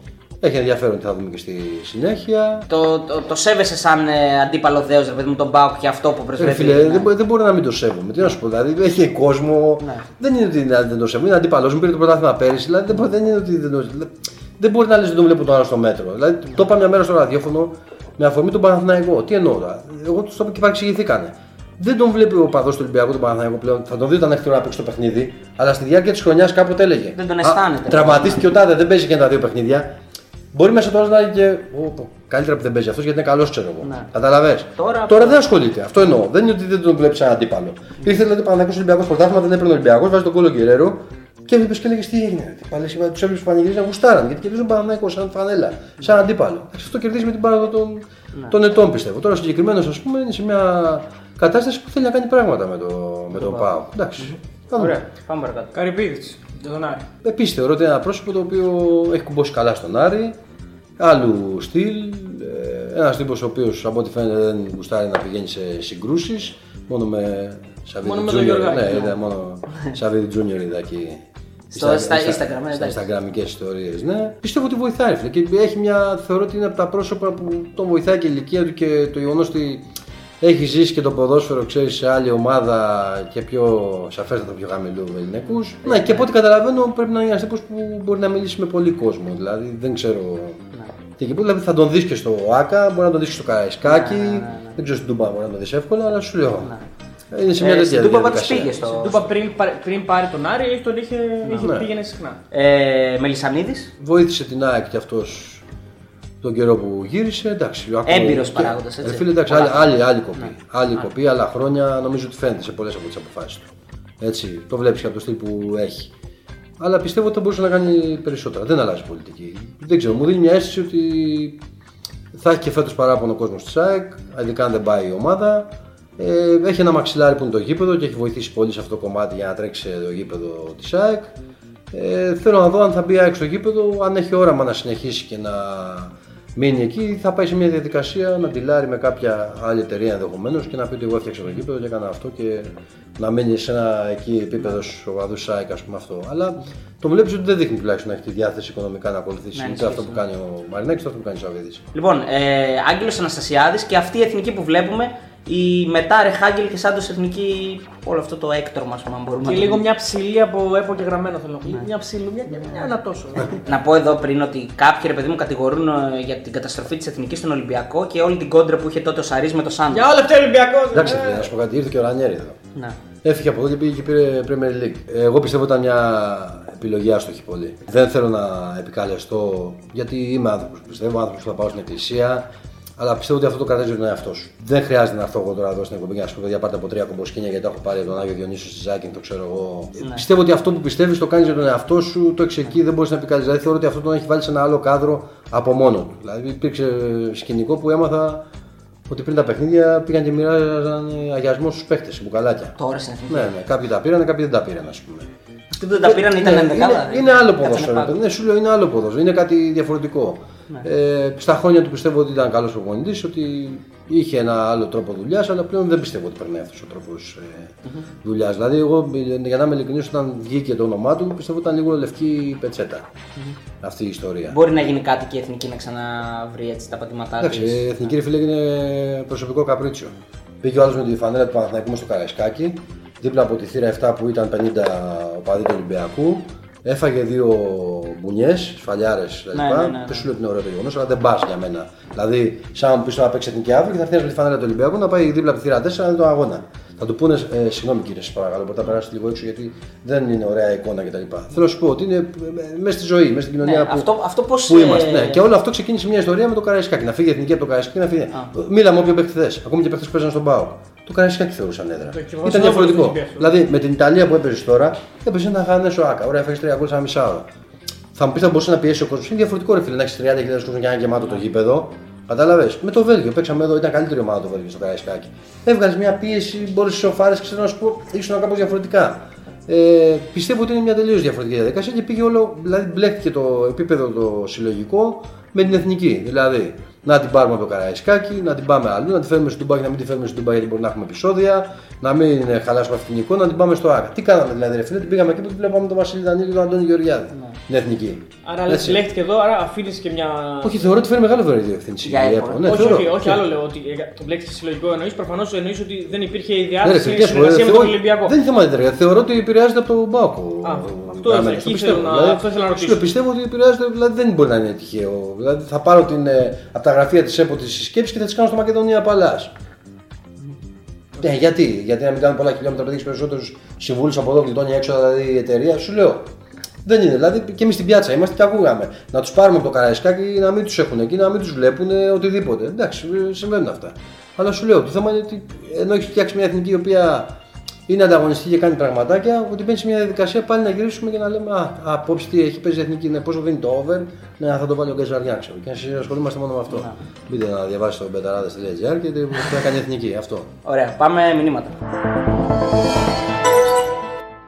S2: Έχει ενδιαφέρον τι θα δούμε και στη συνέχεια.
S1: Το, το, το σέβεσαι σαν ε, αντίπαλο δέο, ρε παιδί μου, τον Πάουκ και αυτό που
S2: Ρε
S1: προσφέρει.
S2: φίλε, δεν, μπο- δεν μπορεί να μην το σέβομαι. Τι να σου πω, δηλαδή έχει κόσμο.
S1: Ναι.
S2: Δεν είναι ότι δηλαδή, δεν το σέβομαι. Είναι αντίπαλος μου, πήρε το πρωτάθλημα πέρυσι. Δηλαδή δεν, μπο- δεν είναι ότι δεν το δηλαδή, Δεν μπορεί να λες δεν τον βλέπω τον άλλο στο μέτρο. Δηλαδή το είπα μια μέρα στο ραδιόφωνο με αφορμή τον Παναθηναϊκό. Τι εννοώ τώρα; Εγώ του το είπα και παρεξηγηθήκανε. Δεν τον βλέπει ο παδός του Ολυμπιακού τον Παναθηναϊκό πλέον. Θα τον δει όταν έρθει η ώρα να παίξει το παιχνίδι. Αλλά στη διάρκεια της χρονιάς κάποτε έλεγε.
S1: Δεν τον αισθάνεται.
S2: Τραυματίστηκε ο Τάδε, δεν παίζει και τα δύο παιχνίδια. Μπορεί μέσα τώρα να λέει και. «Ω, πω, Καλύτερα που δεν παίζει αυτός γιατί είναι καλός, ξέρω εγώ.
S1: Ναι.
S2: Καταλαβέ.
S1: Τώρα-
S2: Τώρα δεν ασχολείται. Αυτό εννοώ. Δεν είναι ότι δεν τον βλέπεις σαν αντίπαλο. Ήρθε δηλαδή Παναγιώ Ολυμπιακός πρωτάθλημα, δεν έπαιρνε ο Ολυμπιακός, βάζει τον κόλλο Γκερέρο και έβλεπε και έλεγε τι έγινε. Τι Πάλι σήμερα τους έβλεπε πανηγυρίζαν γουστάραν γιατί κερδίζουν Παναγιώ σαν φανέλα, σαν αντίπαλο. Αυτό κερδίζει με την πάροδο των,
S1: Ναι.
S2: των ετών πιστεύω. Τώρα συγκεκριμένος ας πούμε είναι σε μια κατάσταση που θέλει να κάνει πράγματα με, το, με τον Πάο. Εντάξει. Θα δούμε.
S1: Ωραία, πάμε παρακάτω.
S3: Καρυπίδης. Για τον Άρη.
S2: Επίσης θεωρώ ότι είναι ένα πρόσωπο το οποίο έχει κουμπώσει καλά στον Άρη. Άλλου στυλ. Ένας τύπος ο οποίος από ό,τι φαίνεται δεν γουστάρει να πηγαίνει σε συγκρούσεις. Μόνο με Σαββίδη
S3: Μόνο με τον
S2: Τζούνιορ.
S3: Γιωργάκη,
S2: Ναι,
S3: ναι.
S2: είδα μόνο Σαββίδη Τζούνιορ είδα εκεί.
S1: Στο- στα Instagram, ε,
S2: Στα
S1: εντάξει.
S2: Instagramικές ιστορίες, ναι. Πιστεύω ότι βοηθάει. Φίλε. Και έχει μια, θεωρώ ότι είναι από τα πρόσωπα που τον βοηθάει και η ηλικία του και το γεγονός ότι έχει ζήσει και το ποδόσφαιρο, ξέρεις, σε άλλη ομάδα και πιο σαφέστατα πιο χαμηλού ελληνικούς. Ναι, και από ό,τι καταλαβαίνω πρέπει να είναι ένας τύπος που μπορεί να μιλήσει με πολύ κόσμο. Δηλαδή δεν ξέρω. Και εκεί που δηλαδή θα τον δεις και στο ΑΚΑ, μπορεί να τον δεις και στο Καραϊσκάκι. Δεν ξέρω στην Τούμπα μπορεί να τον δεις εύκολα, αλλά σου λέω. Είναι σε μια
S1: Ε,
S2: τέτοια
S1: στην Τούμπα πάντως
S2: διαδικασία.
S1: πήγε στο.
S3: Τούπα πριν, πάρει- πριν πάρει τον Άρη, έχει τον είχε, είχε
S2: Ναι.
S3: πήγαινε συχνά.
S1: Ε, Μελισανίδης.
S2: Βοήθησε την ΑΕΚ και αυτός τον καιρό που γύρισε. Εντάξει, ακόμα-
S1: Έμπειρος
S2: και-
S1: παράγοντας, έτσι.
S2: Ρε φίλε, εντάξει,
S1: Πολλά
S2: άλλη,
S1: χρόνια.
S2: άλλη, άλλη κοπή.
S1: Ναι.
S2: Άλλη κοπή, άλλα χρόνια νομίζω ότι φαίνεται σε πολλές από τις αποφάσεις του. Έτσι, το βλέπεις και από το στυλ που έχει. Αλλά πιστεύω ότι θα μπορούσε να κάνει περισσότερα. Δεν αλλάζει πολιτική. Δεν ξέρω, μου δίνει μια αίσθηση ότι θα έχει και φέτος παράπονο ο κόσμος της ΑΕΚ, ειδικά αν δεν πάει η ομάδα. Ε, έχει ένα μαξιλάρι που είναι το γήπεδο και έχει βοηθήσει πολύ σε αυτό το κομμάτι για να τρέξει σε το γήπεδο της ΑΕΚ. Ε, θέλω να δω αν θα μπει η ΑΕΚ στο γήπεδο, αν έχει όραμα να συνεχίσει και να μείνει εκεί, θα πάει σε μια διαδικασία να τυλάρει με κάποια άλλη εταιρεία ενδεχομένως και να πει ότι εγώ έφτιαξα το γήπεδο και έκανα αυτό και να μείνει σε ένα εκεί επίπεδο σοβαρούς ΣΑΙΚ, ας πούμε αυτό. Αλλά το βλέπεις ότι δεν δείχνει τουλάχιστον να έχει τη διάθεση οικονομικά να ακολουθήσει
S1: Ναι,
S2: ούτε
S1: ισχύει,
S2: αυτό που κάνει ο Μαρινάκης, ούτε αυτό που κάνει ο Σαββίδης.
S1: Λοιπόν, ε, Άγγελος Αναστασιάδης και αυτή η εθνική που βλέπουμε ή μετά Ρεχάγκελ και Σάντο Εθνική, όλο αυτό το έκτορμα, ας πούμε, αν μπορούμε
S3: Και
S1: να το
S3: λίγο
S1: πούμε.
S3: μια ψηλή από έπο και γραμμένο θέλω να πω. Μια ψηλή, μια, μια, μια, ένα τόσο.
S1: Να πω εδώ πριν ότι κάποιοι ρε παιδί μου κατηγορούν ε, για την καταστροφή της Εθνικής στον Ολυμπιακό και όλη την κόντρα που είχε τότε ο Σαρής με το Σάντος.
S3: Για όλα αυτά Ολυμπιακός.
S2: Εντάξει, φίλε, να σου πω κάτι, ήρθε και ο Ρανιέρη εδώ.
S1: Ναι.
S2: Έφυγε από εδώ και πήγε και πήρε Premier League. Εγώ πιστεύω ότι ήταν μια επιλογή άστοχη πολύ. Δεν θέλω να επικαλεστώ, γιατί είμαι άνθρωπος που πιστεύω, άνθρωπος που θα πάω στην εκκλησία, αλλά πιστεύω ότι αυτό το κρατάει τον εαυτό σου. Δεν χρειάζεται να έρθω εγώ τώρα εδώ στην εκπομπή και να σου πω: Παιδιά, πάρτε από τρία κομποσκίνια γιατί τα έχω πάρει από τον Άγιο Διονύσιο στη Ζάκη, το ξέρω εγώ.
S1: Ναι.
S2: Πιστεύω ότι αυτό που πιστεύεις το κάνεις για τον εαυτό σου, το έχεις εκεί, δεν μπορείς να επικαλεστεί. Δηλαδή θεωρώ ότι αυτό τον έχει βάλει σε ένα άλλο κάδρο από μόνο του. Δηλαδή υπήρξε σκηνικό που έμαθα ότι πριν τα παιχνίδια πήγαν και μοιράζαν αγιασμό στους παίχτε, σε μπουκαλάκια.
S1: Τώρα στην Εθνική.
S2: Ναι, ναι, κάποιοι τα πήραν, κάποιοι δεν τα πήραν, ας πούμε.
S1: Αυτοί που δεν τα πήραν ήταν
S2: Ναι,
S1: ενδεκάδα.
S2: είναι, είναι άλλο
S1: Κάτσανε
S2: ποδόσφαιρο.
S1: πάνω.
S2: παιδί. Ναι, σου λέω είναι άλλο ποδόσφαιρο. Είναι κάτι διαφορετικό.
S1: Ναι.
S2: Ε, στα χρόνια του πιστεύω ότι ήταν καλός προπονητή, ότι είχε ένα άλλο τρόπο δουλειάς, αλλά πλέον δεν πιστεύω ότι περνάει αυτός ο τρόπος ε, δουλειάς. Δηλαδή, εγώ για να είμαι ειλικρινής, όταν βγήκε το όνομά του, πιστεύω ότι ήταν λίγο λευκή πετσέτα αυτή η ιστορία.
S1: Μπορεί να γίνει κάτι και η Εθνική να ξαναβρει έτσι τα πατήματά
S2: Εντάξει,
S1: της.
S2: η εθνική ρε φίλε είναι προσωπικό καπρίτσιο. Πήγε ο άλλος με τη φανέλα του Παναθηναϊκού μες στο Καραϊσκάκι, δίπλα από τη θύρα 7 που ήταν 50 οπαδοί του Ολυμπιακού. Έφαγε δύο μπουνιές, σφαλιάρες κλπ.
S1: Ναι, ναι, ναι, ναι.
S2: Δεν σου λέω ότι είναι ωραίο το γεγονός, αλλά δεν πας για μένα. Δηλαδή, σαν να μου πεις τώρα να παίξει εθνική αύριο και θα έρθει με τη φανέλα του Ολυμπιακού να πάει δίπλα από τη θύρα 4 να δει τον αγώνα. Θα του πούνε, ε, συγγνώμη κύριε, σα παρακαλώ, μπορείτε να περάσετε λίγο έξω γιατί δεν είναι ωραία εικόνα κτλ. Θέλω να σου πω ότι είναι μέσα στη ζωή, μέσα στην κοινωνία
S1: Ναι,
S2: που,
S1: αυτό- αυτό πώς,
S2: που
S1: ε,
S2: είμαστε. Ναι. Και όλο αυτό ξεκίνησε μια ιστορία με το Καραϊσκάκι. Να φύγει η εθνική από το Καραϊσκάκι και να φύγει. Μίλα με όποιο παίχτη θες. Ακόμη και παίχτες που παίζαν στον Πάο. Το Καραϊσκάκι θεωρούσαν έδρα.
S3: κυβερνό
S2: Ήταν
S3: Σλόβο
S2: διαφορετικό.
S3: δεν είχε
S2: Δηλαδή με την Ιταλία που έπαιζες τώρα, έπαιζες ένα χάνε ο Άκα. Ωραία, φέρει τρία γκολ σε ένα μισάωρο. Θα μου πεις θα μπορούσε να πιέσει ο κόσμος. Είναι διαφορετικό ρε φίλε να έχεις 30.000 κόσμος και να είναι γεμάτο το γήπεδο. Κατάλαβες; Με το Βέλγιο παίξαμε εδώ, ήταν καλύτερη ομάδα το Βέλγιο στο Καραϊσκάκι. Έβγαλες μια πίεση, μπορείς σε σοφάρε, ξέρω να σου πω, ήσουν κάπως διαφορετικά. Ε, πιστεύω ότι είναι μια τελείως διαφορετική διαδικασία και πήγε όλο, δηλαδή μπλέχτηκε το επίπεδο το συλλογικό με την εθνική. Δηλαδή να την πάρουμε από το Καραϊσκάκι, να την πάμε αλλού, να τη φέρουμε στο Ντουμπάκι, να μην τη φέρουμε στο Ντουμπάκι γιατί μπορεί να έχουμε επεισόδια, να μην ε, χαλάσουμε αυτή την εικόνα, να την πάμε στο Άκα. Τι κάναμε δηλαδή, ρε φίλε, την πήγαμε εκεί που την βλέπαμε τον Βασίλη Δανίλη και τον Αντώνη Γεωργιάδη. Την εθνική.
S3: Άρα λε,
S2: Έτσι.
S3: λέχτηκε εδώ, άρα αφήνει και μια.
S2: Όχι, θεωρώ ότι φέρει μεγάλο βαρύ διευθύνση.
S1: Για
S2: η
S1: ΕΠΟ.
S2: ΕΠΟ. Ναι,
S3: όχι,
S2: θεωρώ.
S3: όχι, όχι,
S2: Θεωρώ.
S3: άλλο λέω ότι ε, το μπλέξει συλλογικό εννοείς. Προφανώς εννοείς ότι δεν υπήρχε η
S2: Ναι, ρε,
S3: διάθεση
S2: φίλε,
S3: συνεργασία με
S2: θεωρώ-
S3: τον Ολυμπιακό.
S2: Δεν είναι θέμα ιδιαίτερα. Θεωρώ ότι επηρεάζεται από τον Μπάουκο.
S3: Α, αυτό ήθελα- εκεί ήθελα να- αυτό ήθελα να ρωτήσω.
S2: σου λέω, πιστεύω ότι επηρεάζεται, δηλαδή δεν μπορεί να είναι τυχαίο. Δηλαδή θα πάρω την, ε, από τα γραφεία της ΕΠΟ της συσκέψης και θα τις κάνω στο Μακεδονία Παλάς. Ναι, γιατί, γιατί να μην κάνουμε πολλά χιλιόμετρα επειδή έχεις περισσότερους συμβούλους από εδώ, γλιτώνει έξω δηλαδή η εταιρεία, σου λέω. Δεν είναι. Δηλαδή και εμείς στην πιάτσα είμαστε και ακούγαμε. Να τους πάρουμε από το καραϊσκάκι να μην τους έχουν εκεί, να μην τους βλέπουν οτιδήποτε. Εντάξει, ε, συμβαίνουν αυτά. Αλλά σου λέω, το θέμα είναι ότι ενώ έχει φτιάξει μια εθνική η οποία είναι ανταγωνιστική και κάνει πραγματάκια, ότι μπαίνει σε μια διαδικασία πάλι να γυρίσουμε και να λέμε Α, απόψε τι έχει παίζει η εθνική, ναι, πόσο δίνει το over, ναι, θα το βάλει ο Γκαζαριά, ξέρω. Και να ασχολούμαστε μόνο με αυτό. Μπείτε να διαβάσετε το μπεταράδε.gr και τι θα κάνει η εθνική. Αυτό.
S1: Ωραία, πάμε μηνύματα.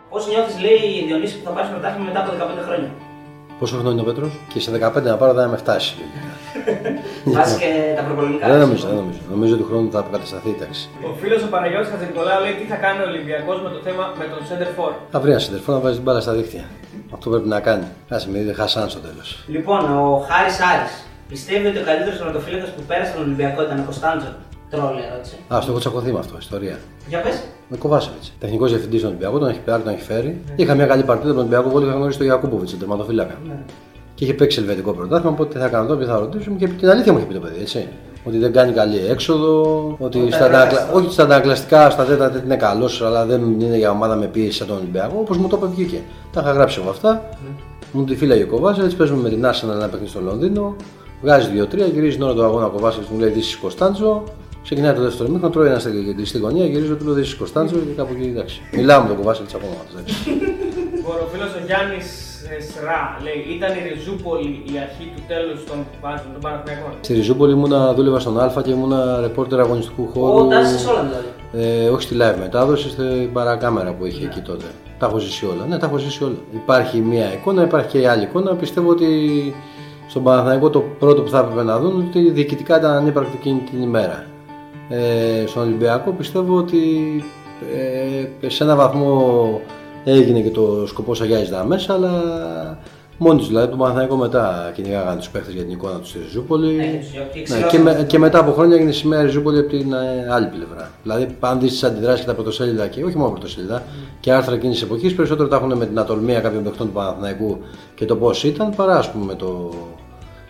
S1: Πώς νιώθεις, λέει η Διονύση, που θα πάρεις πρωτάθλημα μετά από 15 χρόνια;
S2: Πόσο χρόνο είναι ο Πέτρος; Και σε 15 να πάρω δεν θα με φτάσει.
S1: Βάζεις και τα προπολεμικά.
S2: δεν νομίζω, δεν νομίζω. Νομίζω ότι χρόνο θα αποκατασταθεί η τάξη.
S3: Ο φίλος ο Παναγιώτης Χατζηνικολάου λέει τι θα κάνει ο Ολυμπιακός με το θέμα με τον Center For.
S2: Θα βρει ένα συντερφό να βάζει την μπάλα στα δίχτυα. Αυτό πρέπει να κάνει. Άσε με είδε χασάν στο τέλος.
S1: Λοιπόν, ο Χάρης Άρης πιστεύει ότι ο καλύτερος τερματοφύλακας που πέρασε τον Ολυμπιακό ήταν ο Κωνσταντζο. Τρόλε ερώτηση.
S2: Α, στο έχω τσακωθεί με αυτό, ιστορία.
S1: Για πες.
S2: Με Κοβάσεβιτ. Τεχνικός διευθυντής στον Ολυμπιακό, τον έχει πάρει, τον έχει φέρει. Είχα μια καλή παρτίδα με τον Ολυμπιακό, εγώ είχα γνωρίσει τον Γιακούποβιτς, τον τερματοφύλακα. Και είχε παίξει ελβετικό πρωτάθλημα, οπότε τι θα κάνω τώρα, ποιο θα ρωτήσουμε και την αλήθεια μου είχε πει το παιδί, έτσι. Ότι δεν κάνει καλή έξοδο, ότι στα, αντακλα... όχι στα αντανακλαστικά, στα τέτα δεν είναι καλός, αλλά δεν είναι για ομάδα με πίεση σαν τον Ολυμπιακό, όπως μου το είπε βγήκε. Τα είχα γράψει εγώ αυτά. Μου τη φύλαγε ο Κοβάσεβιτ, παίζουμε με την Arsenal ένα παιχνίδι στο Λονδίνο. Βγάζει 2-3, γυρίζει την ώρα του αγώνα ο Κοβάσεβιτ, μου λέει Δύση Κωνσταντζο. Ξεκινάει το δεύτερο μήχρονο, τρώει ένα στη, στη γωνία, γυρίζω του λέω Δύση Κωνσταντζο και κάπου εκεί εντάξει. Μιλάω με τον Κοβάσεβιτ ακόμα. εντάξει.
S3: Λοιπόν, ο φίλο ο Γιάννης Σρά λέει ήταν η Ριζούπολη η αρχή του τέλους των βάζων των Παναθηναϊκών.
S2: Στη Ριζούπολη ήμουνα, δούλευα στον Α και ήμουνα ρεπόρτερ αγωνιστικού χώρου.
S1: Ο Τάση όλα δηλαδή.
S2: Ε, όχι στη live μετάδοση, στην παρακάμερα που είχε εκεί τότε. Τα έχω ζήσει όλα. Ναι, τα έχω ζήσει όλα. Υπάρχει μία εικόνα, υπάρχει και η άλλη εικόνα. Πιστεύω ότι στον Παναθηναϊκό το πρώτο που θα έπρεπε να δουν ότι διοικητικά ήταν ανύπαρκτη εκείνη την ημέρα. Ε, στον Ολυμπιακό πιστεύω ότι ε, σε ένα βαθμό έγινε και το σκοπός αγιάζει τα μέσα, αλλά Μόνοι τους δηλαδή, το Παναθηναϊκό μετά κυνηγάγανε τους παίχτες για την εικόνα τους στη Ριζούπολη.
S1: Ναι, τους διώκει,
S2: Ναι,
S1: ξυλώσανε
S2: και, με-
S1: τους.
S2: και μετά από χρόνια έγινε σημαία Ριζούπολη από την ε, άλλη πλευρά. Δηλαδή, αν δεις τις αντιδράσεις και τα πρωτοσέλιδα και όχι μόνο πρωτοσέλιδα και άρθρα εκείνης της εποχής, περισσότερο τα έχουν με την ατολμία κάποιων παιχτών του Παναθηναϊκού και το πώς ήταν, παρά ας πούμε το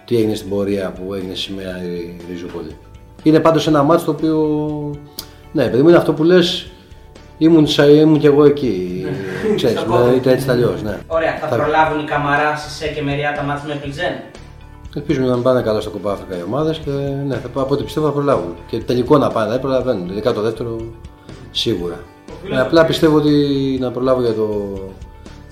S2: τι έγινε στην πορεία που έγινε σημαία η Ριζούπολη. Είναι πάντως ένα μάτσο το οποίο. Ναι, παιδί μου, είναι αυτό που λες. Ήμουν, σα- ήμουν κι εγώ εκεί. Ξέρεις,
S1: Στο
S2: με-
S1: κόμμα.
S2: είτε έτσι είτε αλλιώς. Ναι.
S1: Ωραία, θα προλάβουν οι Καμαράς, Σισε και Μεριά τα μάτια με Πλιζέν.
S2: Ελπίζουμε να μην πάνε καλά στο κομπά Αφρικα οι ομάδες και ναι, θα, από ό,τι πιστεύω θα προλάβουν. Και τελικό να πάνε, δηλαδή προλαβαίνουν. Ειδικά το δεύτερο σίγουρα. Ε, απλά πιστεύω ότι να προλάβω για, το,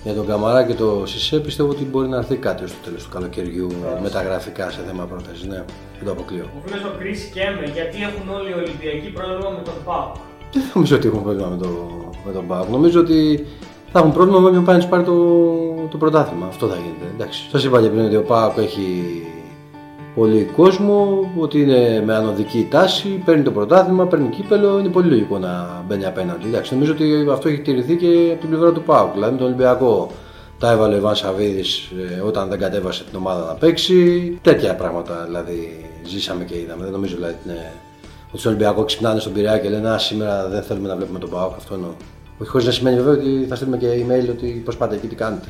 S2: για τον Καμαρά και το Σισε πιστεύω ότι μπορεί να έρθει κάτι στο τέλος του καλοκαιριού με τα γραφικά σε θέμα πρόθεσης. Ναι, δεν το αποκλείω.
S3: Ο φίλος ο Κρι Κέμε, γιατί έχουν όλοι οι Ολυμπιακοί πρόβλημα με τον Πάο.
S2: Δεν νομίζω ότι έχουν πρόβλημα με, το, με τον Πάοκ. Νομίζω ότι θα έχουν πρόβλημα με όποιον πάει να τους πάρει το, το πρωτάθλημα. Αυτό θα γίνεται. Εντάξει. Σας είπα και πριν ότι ο Πάοκ έχει πολύ κόσμο, ότι είναι με ανωδική τάση, παίρνει το πρωτάθλημα, παίρνει κύπελο. Είναι πολύ λογικό να μπαίνει απέναντι. Εντάξει. Νομίζω ότι αυτό έχει τηρηθεί και από την πλευρά του Πάοκ. Δηλαδή με τον Ολυμπιακό τα έβαλε ο Ιβάν Σαββίδης όταν δεν κατέβασε την ομάδα να παίξει. Τέτοια πράγματα δηλαδή ζήσαμε και είδαμε. Δεν νομίζω δηλαδή ότι είναι ότι στον Ολυμπιακό ξυπνάνε στον Πειραιά και λένε Α, σήμερα δεν θέλουμε να βλέπουμε τον Πάοκ. Αυτό εννοώ. Όχι χωρίς να σημαίνει βέβαια ότι θα στείλουμε και email ότι πώ πάτε εκεί, τι κάνετε.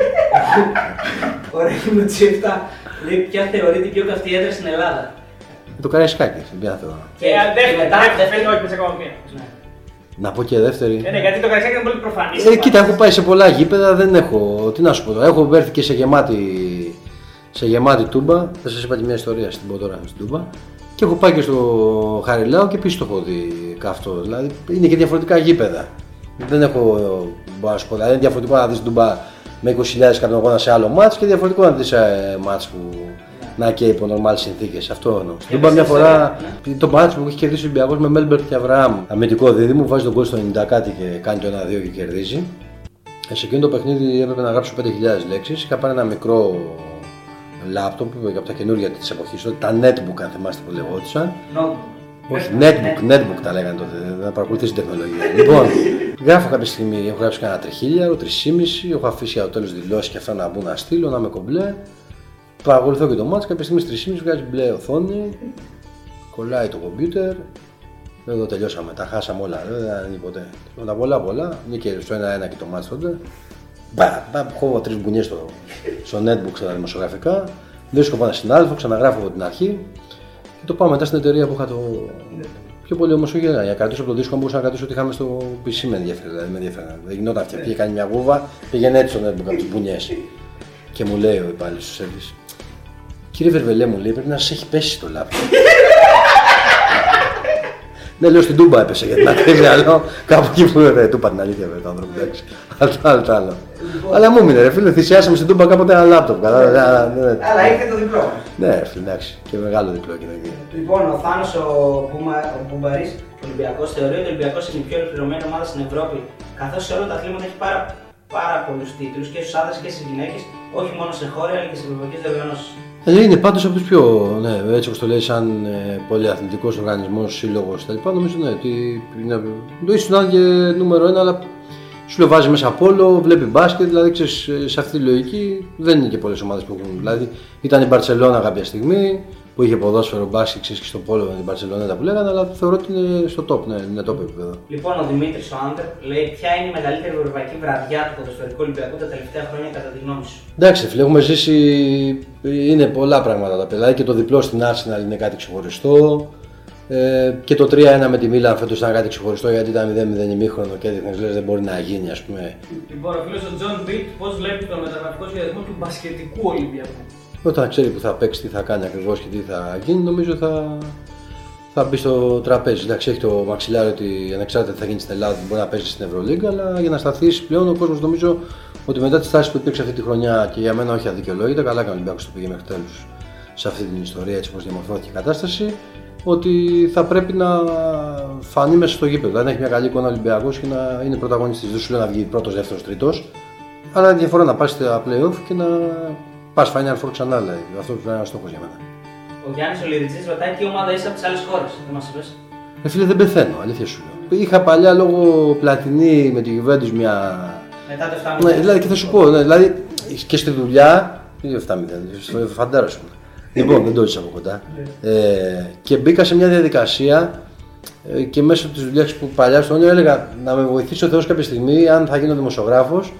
S1: Ωραία, με τσίφτα. Λέει ποια θεωρείται η πιο καυτή έδρα στην Ελλάδα;
S2: το Καραϊσκάκι, στην ποια θεωρώ.
S3: Και δεύτερη,
S1: μετά,
S3: δεύτερη,
S1: δεύτερη.
S3: όχι, πες ακόμα μία.
S2: Να πω και δεύτερη.
S3: Ε, ναι, γιατί το Καραϊσκάκι είναι πολύ προφανής.
S2: Ε, κοίτα, έχω πάει σε πολλά γήπεδα, δεν έχω. Τι να σου πω τώρα. Έχω έρθει και σε γεμάτη, σε γεμάτη τούμπα. Θα σας είπα και μια ιστορία στην πω τώρα στην τούμπα. Και έχω πάει και στο Χαριλάου και επίσης το έχω δει καυτό. Δηλαδή είναι και διαφορετικά γήπεδα. Δεν έχω. Μπορώ να σου πω. Δηλαδή είναι διαφορετικό να δεις τούμπα με 20.000 κάποιον αγώνα σε άλλο μάτς και διαφορετικό να δεις ε, μάτς που να καίει υπό νορμάλ συνθήκες. Αυτό εννοώ. Στην Τούμπα μια φορά το μάτς που έχει κερδίσει ο Ολυμπιακός με Μέλμπερτ και Αβραάμ. Αμυντικό δίδυμο, βάζει τον κόλ στο 90 κάτι και κάνει το 1-2 και κερδίζει. Ε, Σε εκείνο το παιχνίδι έπρεπε να γράψω 5.000 λέξεις. Είχα πάρει ένα μικρό λάπτοπ από τα καινούργια της εποχής, τα netbook αν θυμάστε που λεγόντουσαν. Όχι, netbook, netbook τα λέγανε τότε, να παρακολουθήσει την τεχνολογία. λοιπόν, γράφω κάποια στιγμή, έχω γράψει κανένα τριχίλιαρο, τρισήμιση, έχω αφήσει για το τέλο δηλώσεις και αυτά να μπουν να στείλω, να είμαι κομπλέ. Παρακολουθώ και το μάτς, κάποια στιγμή στις 3.30 βγάζει μπλε οθόνη, κολλάει το κομπιούτερ. Εδώ τελειώσαμε, τα χάσαμε όλα, δεν είναι ποτέ. Με τα πολλά πολλά, μια και στο 1-1 και το μάτς τότε. Μπα, μπα, έχω τρεις μπουνιές στο, στο netbook στα δημοσιογραφικά. Βρίσκω πάνω στην άλφα, ξαναγράφω από την αρχή και το πάω μετά στην εταιρεία που είχα το. Πιο πολύ όμως όχι για να κρατήσω από το δίσκο, μπορούσα να κρατήσω ότι είχαμε στο PC με ενδιαφέρει. Δηλαδή, με ενδιαφέρει. Δεν γινόταν αυτή. Πήγε κάνει μια γούβα, πήγαινε έτσι στο netbook από τις μπουνιές. Και μου λέει ο υπάλληλος του service, Κύριε Βερβελέ, μου λέει πρέπει να σα έχει πέσει το λάπτοπ. Ναι, λέω στην Τούμπα έπεσε για την ακρίβεια, αλλά κάπου εκεί που δεν του είπα την αλήθεια με τον άνθρωπο. Εντάξει. Αλλά το άλλο, το άλλο. Αλλά μου έμεινε, ρε φίλε, θυσιάσαμε στην Τούμπα κάποτε ένα λάπτοπ. κατάλαβες, αλλά, ναι.
S1: Αλλά ήρθε το διπλό.
S2: Ναι, ρε φίλε, εντάξει. Και μεγάλο διπλό και εκεί.
S1: Λοιπόν, ο Θάνος ο, Μπούμα- ο Μπούμπαρης, Ολυμπιακός, θεωρεί ότι ο Ολυμπιακός είναι η πιο ολοκληρωμένη ομάδα στην Ευρώπη. Καθώς σε όλα τα αθλήματα έχει πάρα, πάρα πολλούς τίτλους και στους άντρες και στις γυναίκες, όχι μόνο σε χώρια αλλά και σε ευρωπαϊκές διοργανώσεις.
S2: Ε, είναι πάντως από τους πιο, ναι, έτσι όπως το λέει, σαν ε, πολυαθλητικός οργανισμός, σύλλογος κτλ. Νομίζω ναι, ότι είναι, το ίσως να είναι και νούμερο ένα, αλλά σου λέω βάζει μέσα πόλο, βλέπει μπάσκετ, δηλαδή ξέρεις, ε, σε αυτή τη λογική δεν είναι και πολλές ομάδες που έχουν. Δηλαδή ήταν η Μπαρσελόνα κάποια στιγμή που είχε ποδόσφαιρο μπάσκετ, ξέρεις, και στο πόλο με την Μπαρσελόνα που λέγανε, αλλά θεωρώ ότι είναι στο top, ναι, είναι top επίπεδο.
S1: Λοιπόν, ο Δημήτρης ο Άντερ λέει: Ποια είναι η μεγαλύτερη ευρωπαϊκή βραδιά του ποδοσφαιρικού Ολυμπιακού τα τελευταία χρόνια, κατά τη γνώμη σου;
S2: Εντάξει, φίλε, έχουμε ζήσει. Είναι πολλά πράγματα τα παιδιά και το διπλό στην Arsenal είναι κάτι ξεχωριστό. Ε, και το 3-1 με τη Μίλαν φέτος ήταν κάτι ξεχωριστό γιατί ήταν 0-0 ημίχρονο και έδειχνες λες δεν μπορεί να γίνει, ας πούμε.
S3: Λοιπόν, ο φίλος ο Τζον Μπιτ, πώς βλέπει τον μεταγραφικό σχεδιασμό του μπασκετικού Ολυμπιακού;
S2: Όταν ξέρει που θα παίξει, τι θα κάνει ακριβώς και τι θα γίνει, νομίζω θα, θα μπει στο τραπέζι. Εντάξει, έχει το μαξιλάρι ότι ανεξάρτητα τι θα γίνει στην Ελλάδα μπορεί να παίζει στην Ευρωλίγκα, αλλά για να σταθείς πλέον ο κόσμος νομίζω ότι μετά τη τάση που υπήρξε αυτή τη χρονιά και για μένα όχι αδικαιολόγητα, καλά έκανε ο Ολυμπιακός το πήγε μέχρι τέλους σε αυτή την ιστορία έτσι όπως διαμορφώθηκε η κατάσταση, ότι θα πρέπει να φανεί μέσα στο γήπεδο. Δηλαδή να έχει μια καλή εικόνα ο Ολυμπιακός και να είναι πρωταγωνιστής. Δεν σου λέω να βγει πρώτος, δεύτερος, τρίτος, αλλά είναι διαφορά να πας στα playoff και να πας Final Four ξανά. Δηλαδή. Αυτό πρέπει να είναι ένα στόχος για μένα.
S1: Ο Γιάννης Ολυριτσή ρωτάει τι ομάδα είσαι από τις άλλες χώρες. Δεν μας είπες.
S2: Ε, φίλε, δεν πεθαίνω, αλήθεια σου λέω. Είχα παλιά λόγω πλατινή με τη Juventus μια.
S1: Μετά το 7
S2: Ναι, δηλαδή και θα σου πω, ναι, δηλαδή και στη δουλειά. Τι 7-0, στο φαντάρος σου. Λοιπόν, δεν το έζησα από κοντά. Ε, και μπήκα σε μια διαδικασία ε, και μέσω της δουλειάς που παλιά στο όνειρο έλεγα να με βοηθήσει ο Θεός κάποια στιγμή, αν θα γίνω δημοσιογράφος,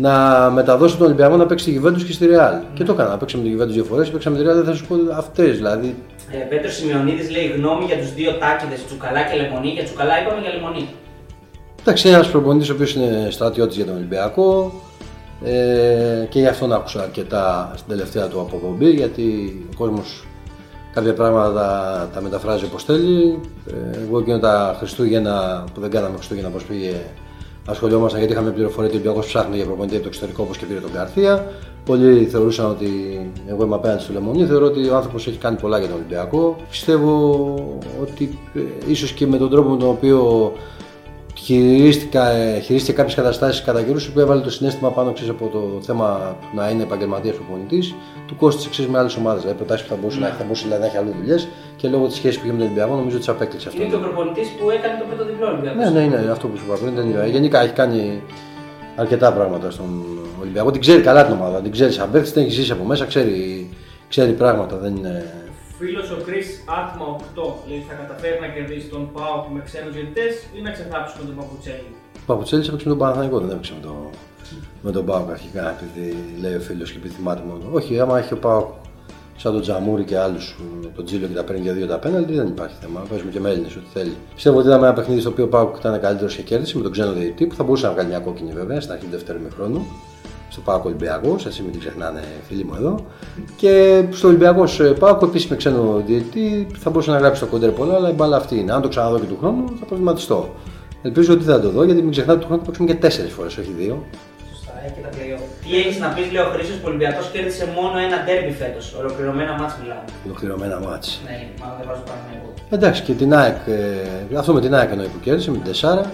S2: να μεταδώσω τον Ολυμπιακό να παίξει στη Juventus και στη Real. Και το έκανα. Παίξαμε τη Juventus δύο φορές, παίξαμε τη Real, δεν θα σου πω αυτές δηλαδή.
S1: Ε, Πέτρος Σημειονίδη λέει γνώμη για τους δύο τάκιδες Τσουκαλά και Λεμονή. Για Τσουκαλά είπαμε για Λεμονή.
S2: Εντάξει, ένας προπονητής ο οποίος είναι στρατιώτης για τον Ολυμπιακό ε, και γι' αυτόν άκουσα αρκετά στην τελευταία του αποπομπή γιατί ο κόσμος κάποια πράγματα τα, τα μεταφράζει όπως θέλει. Ε, εγώ εκείνο τα Χριστούγεννα που δεν κάναμε Χριστούγεννα πώ πήγε ασχολιόμασταν γιατί είχαμε πληροφορία ότι ο Ολυμπιακός ψάχνει για προπονητή από το εξωτερικό όπως και πήρε τον Καρθία. Πολλοί θεωρούσαν ότι εγώ είμαι απέναντι στο Λεμονί. Θεωρώ ότι ο άνθρωπος έχει κάνει πολλά για τον Ολυμπιακό. Πιστεύω ότι ε, ίσως και με τον τρόπο με τον οποίο χειρίστηκα, ε, χειρίστηκε κάποιες καταστάσεις κατά καιρούς που έβαλε το συνέστημα πάνω ξέρεις, από το θέμα να είναι επαγγελματίας προπονητής. Του κόστησε ξέρεις, με άλλες ομάδες. Δηλαδή προτάσεις που θα μπορούσε, να, έχει, θα μπορούσε δηλαδή, να έχει άλλες δουλειές και λόγω της σχέσης που είχε με τον Ολυμπιακό νομίζω ότι τι απέκτησε αυτό.
S1: Είναι και ο προπονητής που έκανε το πρώτο διπλό Ολυμπιακός.
S2: Ναι, ναι, είναι αυτό που σου είπα πριν. Δεν είναι. Γενικά έχει κάνει αρκετά πράγματα στον Ολυμπιακό. Την ξέρει καλά την ομάδα. Την ξέρει σαν παίκτης, την έχει ζήσει από μέσα, ξέρει, ξέρει πράγματα. Δεν είναι...
S3: Φίλος ο Κρι Άτμα 8 λέει θα καταφέρει να κερδίσει τον Πάοκ με ξένους διαιτητές ή να ξεθάψει με τον Παπουτσέλη;
S2: Ο Παπουτσέλης έπαιξε με τον Παναθηναϊκό, δεν έπαιξε με, το, με τον Πάοκ αρχικά, επειδή λέει ο φίλος και επειδή θυμάται μόνο. Όχι, άμα έχει ο Πάοκ σαν τον Τζαμούρι και άλλους, τον Τζίλιο και τα παίρνει για δύο τα πέναλτι, δεν υπάρχει θέμα. Παίζουμε και με Έλληνες, ό,τι θέλει. Πιστεύω ότι είδαμε ένα παιχνίδι στο οποίο ο Πάοκ ήταν καλύτερος και κέρδισε με τον ξένο διαιτητή που θα μπορούσε να βγάλει μια κόκκινη βέβαια στην αρχή του δεύτερου χρόνου στο Πάοκ Ολυμπιακός, έτσι μην την ξεχνάνε φίλοι μου εδώ. Και στο Ολυμπιακός Πάοκ επίσης με ξένο διαιτητή θα μπορούσε να γράψει το κοντέρ πολλά, αλλά η μπάλα αυτή είναι. Αν το ξαναδώ και του χρόνου θα προβληματιστώ. Ελπίζω ότι θα το δω γιατί μην ξεχνάτε ότι του χρόνου θα παίξουμε και τέσσερις φορές, όχι δύο.
S1: Σωστά, έχει τα play-off. Τι έχεις να πεις, λέει ο Χρήσος, που ο Ολυμπιακός κέρδισε μόνο ένα ντέρμπι φέτος. Ολοκληρωμένα μάτς μιλάμε.
S2: Ολοκληρωμένα μάτς.
S1: Ναι, μάλλον δεν βάζω πάνω εγώ.
S2: Εντάξει και την ΑΕΚ, ε, αυτό με την ΑΕΚ εννοεί που κέρδισε, με την 4.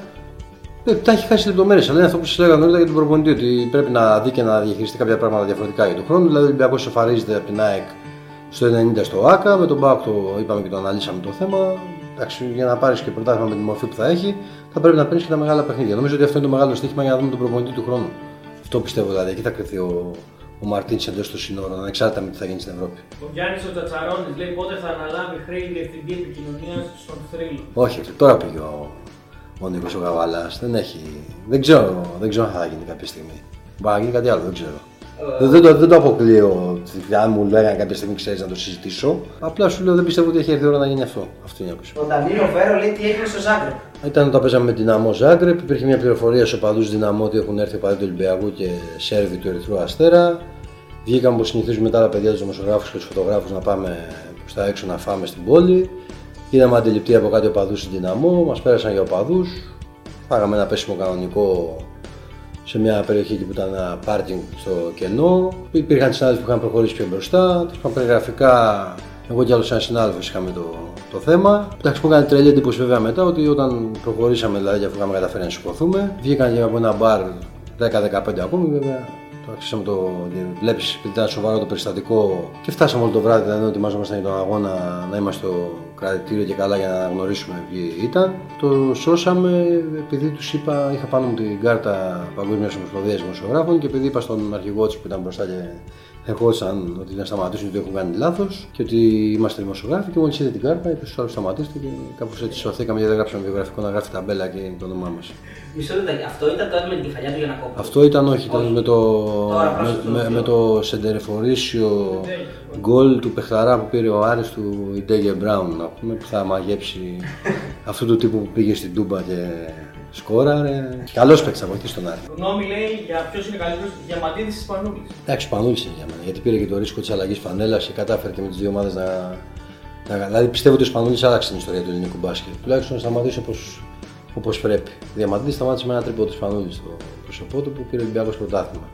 S2: Ε, τα έχει χάσει λεπτομέρειες, αλλά είναι αυτό που σας έλεγα νωρίτερα για τον προπονητή, ότι πρέπει να δει και να διαχειριστεί κάποια πράγματα διαφορετικά για τον χρόνο. Δηλαδή, ο Ολυμπιακός σοφαρίζεται από την ΑΕΚ στο 90 στο ΑΚΑ, με τον ΠΑΟΚ το είπαμε και το αναλύσαμε το θέμα. Εντάξει, για να πάρεις και πρωτάθλημα με τη μορφή που θα έχει, θα πρέπει να παίρνεις και τα μεγάλα παιχνίδια. Νομίζω ότι αυτό είναι το μεγάλο στοίχημα για να δούμε τον προπονητή του χρόνου. Αυτό πιστεύω δηλαδή. Εκεί θα κρυφθεί ο, ο Μαρτίν εντός των σύνορων, ανεξάρτητα με τι θα γίνει στην Ευρώπη.
S3: Ο Γιάννης ο Τσατσαρόνη λέει πότε θα αναλάβει χρέη διευθυντή επικοινωνία στον θρύλο.
S2: Όχι, τώρα πήγε ο, ο Νίκος ο Καβάλα. Δεν έχει. Δεν ξέρω, δεν ξέρω αν θα γίνει κάποια στιγμή. Μπορεί να γίνει κάτι άλλο, δεν ξέρω. Δεν, δεν, το, δεν το αποκλείω. Αν μου λέγανε κάποια στιγμή ξέρεις να το συζητήσω. Απλά σου λέω δεν πιστεύω ότι έχει έρθει η ώρα να γίνει αυτό. Αυτό είναι η
S1: Ο Ντανίλο Φέρο λέει τι έγινε στο Ζάγκρεπ.
S2: Ήταν όταν παίζαμε με Δυναμό Ζάγκρεπ. Υπήρχε μια πληροφορία στους οπαδούς Δυναμό ότι έχουν έρθει οπαδοί του Ολυμπιακού και Σέρβοι του Ερυθρού Αστέρα. Βγήκαμε όπως συνηθίζουμε τα άλλα παιδιά τους δημοσιογράφους και τους φωτογράφους να πάμε προ τα έξω να φάμε στην πόλη. Είδαμε αντιληπτή από κάτι οπαδούς στην Δυναμό, μας πέρασαν για οπαδούς. Φάγαμε ένα πέσιμο κανονικό σε μια περιοχή εκεί που ήταν ένα πάρκινγκ στο κενό. Υπήρχαν συνάδελφοι που είχαν προχωρήσει πιο μπροστά. Περιγραφικά, εγώ και άλλος ένας συνάδελφος είχαμε το, το θέμα. Εντάξει, μου έκανε τρελή εντύπωση βέβαια μετά ότι όταν προχωρήσαμε, δηλαδή και αφού είχαμε καταφέρει να σηκωθούμε, βγήκαν και από ένα μπαρ 10-15 ακόμη βέβαια. Το αρχίσαμε το. Βλέπεις, επειδή ήταν σοβαρό το περιστατικό και φτάσαμε όλο το βράδυ, δηλαδή ετοιμάζομασταν για τον αγώνα να είμαστε στο κρατητήριο και καλά για να γνωρίσουμε ποιοι ήταν. Το σώσαμε επειδή τους είπα, είχα πάνω μου την κάρτα Παγκόσμιας Ομοσπονδίας Δημοσιογράφων και επειδή είπα στον αρχηγό της που ήταν μπροστά και ερχόντουσαν ότι να σταματήσουν ότι έχουν κάνει λάθος και ότι είμαστε δημοσιογράφοι και μόλις είδε την κάρτα είπες στου άλλου σταματήστε και κάπως έτσι σωθήκαμε γιατί δεν γράψαμε βιογραφικό να γράφει ταμπέλα και το όνομά μας.
S1: Μισό λεπτό, αυτό ήταν τότε με την κεφαλιά του Γιανακόπουλου.
S2: Αυτό ήταν όχι, ήταν με το, με, με, με το σεντερεφορίσιο γκολ του Πεχταρά που πήρε ο Άρης του Ιντέγε Μπράουν να πούμε, που θα μαγέψει αυτού του τύπου που πήγε στην Τούμπα και σκόραρε. Καλός παίκτης θα βοηθήσει τον Άρη.
S3: Γνώμη λέει για ποιος είναι καλύτερος διαμαντίδη τη Πανούλη.
S2: Εντάξει, Πανούλη είναι για μένα γιατί πήρε και το ρίσκο της αλλαγής φανέλας και κατάφερε και με τις δύο ομάδες να, να. Δηλαδή πιστεύω ότι ο Σπανούλης άλλαξε την ιστορία του ελληνικού μπάσκετ. Τουλάχιστον να σταματήσει όπως όπως πρέπει. Ο Διαμαντή σταμάτησε με ένα τρίπο του Σπανούλη στο πρόσωπό του που πήρε ο Ολυμπιακός πρωτάθλημα.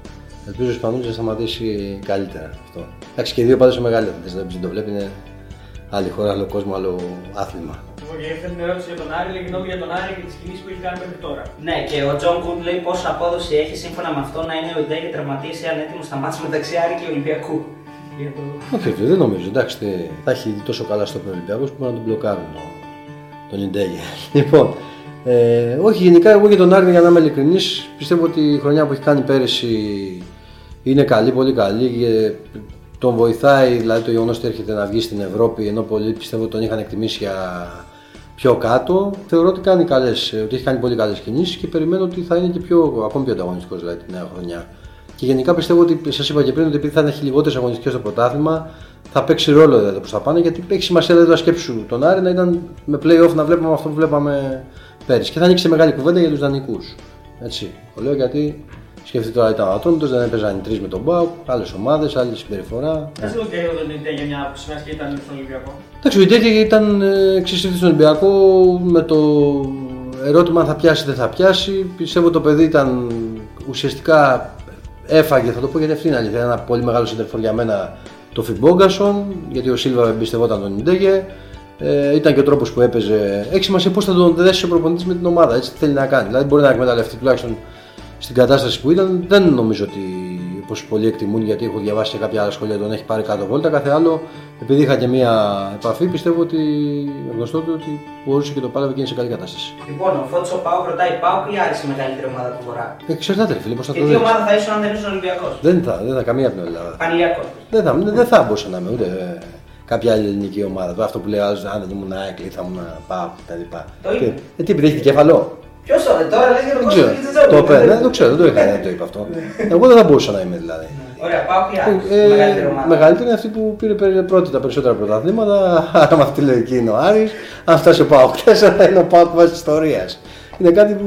S2: Ελπίζω ο Σπανούλης να σταματήσει καλύτερα αυτό. Εντάξει και οι δύο πάντως είναι μεγάλοι αθλητέ, δεν το βλέπει, είναι άλλη χώρα, άλλο κόσμο, άλλο άθλημα.
S3: Και ήρθε μια ερώτηση για τον Άρη, λέει γνώμη για τον Άρη και τις κινήσεις που έχει κάνει μέχρι τώρα.
S1: Ναι, και ο Τζον Κούντ λέει πόση απόδοση έχει σύμφωνα με αυτό να είναι ο Ιντέ και τραυματίε ή ανέτοιμο στα μάτια μεταξύ Άρη και Ολυμπιακού. Για το...
S2: Όχι, όχι, δεν νομίζω. Εντάξει, τε- θα έχει δει τόσο καλά στο Ολυμπιακό που μπορεί να τον μπλοκάρουν το, τον Ιντέγε. Λοιπόν, ε, όχι γενικά εγώ για τον Άρη για να είμαι ειλικρινής, πιστεύω ότι η χρονιά που έχει κάνει πέρυσι Είναι καλή, πολύ καλή. και Τον βοηθάει δηλαδή το γεγονός ότι έρχεται να βγει στην Ευρώπη ενώ πολλοί πιστεύω τον είχαν εκτιμήσει για πιο κάτω. Θεωρώ ότι, κάνει καλές, ότι έχει κάνει πολύ καλές κινήσεις και περιμένω ότι θα είναι και πιο, ακόμη πιο ανταγωνιστικός δηλαδή τη νέα χρονιά. Και γενικά πιστεύω ότι σας είπα και πριν ότι επειδή θα έχει λιγότερε αγωνιστικές στο πρωτάθλημα θα παίξει ρόλο δηλαδή πώ θα πάνε γιατί έχει σημασία δηλαδή να σκέψου τον Άρη να ήταν με playoff να βλέπουμε αυτό που βλέπαμε πέρυσι. Και θα ανοίξει μεγάλη κουβέντα για τους δανεικούς. Έτσι. Το λέω γιατί σκεφτείτε τώρα ήταν ο Ατρόμητο, δεν έπαιζαν οι τρεις με τον Μπάουκ, άλλες ομάδες, άλλη συμπεριφορά.
S3: Δεν ξέρω τι έγινε τον Ιντε για μια σημασία και ήταν στον Ολυμπιακό.
S2: Εντάξει, ο Ιντέκη ήταν ε, ξεσύδη στον Ολυμπιακό με το ερώτημα αν θα πιάσει ή δεν θα πιάσει. Πιστεύω το παιδί ήταν ουσιαστικά έφαγε, θα το πω γιατί αυτή είναι αλήθεια. Ένα πολύ μεγάλο συντερφόρ για μένα το Φιμπόγκασον, γιατί ο Σίλβα εμπιστευόταν τον Ιντέκε. Ε, ήταν και ο τρόπος που έπαιζε. Έχει σημασία πώς θα τον δέσει ο προπονητής με την ομάδα, έτσι τι θέλει να κάνει. Δηλαδή μπορεί να εκμεταλλευτεί τουλάχιστον στην κατάσταση που ήταν. Δεν νομίζω ότι όπω πολλοί εκτιμούν, γιατί έχω διαβάσει και κάποια άλλα σχόλια τον έχει πάρει κάτω βόλτα. Κάθε άλλο, επειδή είχα και μία επαφή, πιστεύω ότι με γνωστό του ότι μπορούσε και το πάλευε και είναι σε καλή κατάσταση.
S1: Λοιπόν, ο Φώτης ο Πάουκ ρωτάει Πάουκ ή Άρης η μεγαλύτερη ομάδα του Βορρά;
S2: Ε, Εξαρτάται, ρε φίλε, πώς θα
S1: Και
S2: το
S1: τι
S2: δεις.
S1: ομάδα θα ήσουν αν δεν ήσουν Ολυμπιακός;
S2: Δεν θα, δεν θα καμία από την Ελλάδα.
S1: Πανηλιακός.
S2: Δεν θα, δεν θα μπορούσα να είμαι ούτε ε, κάποια άλλη ελληνική ομάδα. Το Αυτό που λέει ο άλλος, αν δεν ήμουν ΑΕΚ, θα ήμουν πάω κτλ.
S1: Το
S2: Και-
S1: είπε.
S2: Ε, τι, επειδή έχει κεφαλό.
S1: Ποιος το λέει τώρα, λες για τον
S2: Δεν
S1: κόσμο
S2: ξέρω.
S1: και Τζετζόγλου.
S2: Το είπε, δεν το ξέρω, δεν το είχα, δεν το είπα αυτό. Εγώ δεν θα μπορούσα να είμαι δηλαδή.
S1: Ωραία, Πάουκ ή Άρης.
S2: Ε,
S1: Μεγαλύτερη ομάδα.
S2: μεγαλύτερη είναι αυτή που πήρε περι- πρώτη τα περισσότερα πρωταθλήματα. Άρα με αυτή τη λογική είναι ο Άρης. Αν φτάσει ο Πάοκ 4 είναι ο Πάοκ βάσης ιστορίας. Είναι κάτι που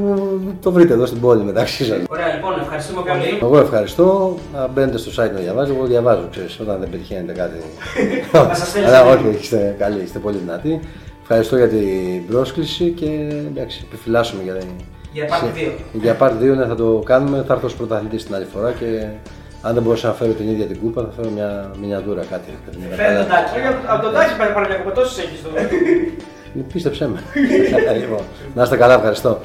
S2: το βρείτε εδώ στην πόλη μεταξύ σας.
S1: Ωραία, λοιπόν, ευχαριστούμε πολύ.
S2: Εγώ ευχαριστώ. Να μπαίνετε στο site να διαβάζω. Εγώ διαβάζω, ξέρεις, όταν δεν πετυχαίνετε κάτι.
S1: Θα σας στέλνω
S2: Αλλά
S1: σε
S2: όχι, είστε καλοί, είστε πολύ δυνατοί. Ευχαριστώ για την πρόσκληση και εντάξει, επιφυλάσσουμε για,
S1: Για part
S2: σε-
S1: 2.
S2: Για part 2 ναι, θα το κάνουμε. Θα έρθω ως πρωταθλητής την άλλη φορά και αν δεν μπορούσα να φέρω την ίδια την κούπα, θα φέρω μια μινιατούρα κάτι. μια
S1: Φέρε τον
S2: καλά.
S1: τάκι.
S3: Από τον Τάκη πάει παρακαλώ, πόσου έχεις στο.
S2: Πίστεψέ με. Λοιπόν, να είστε καλά, ευχαριστώ.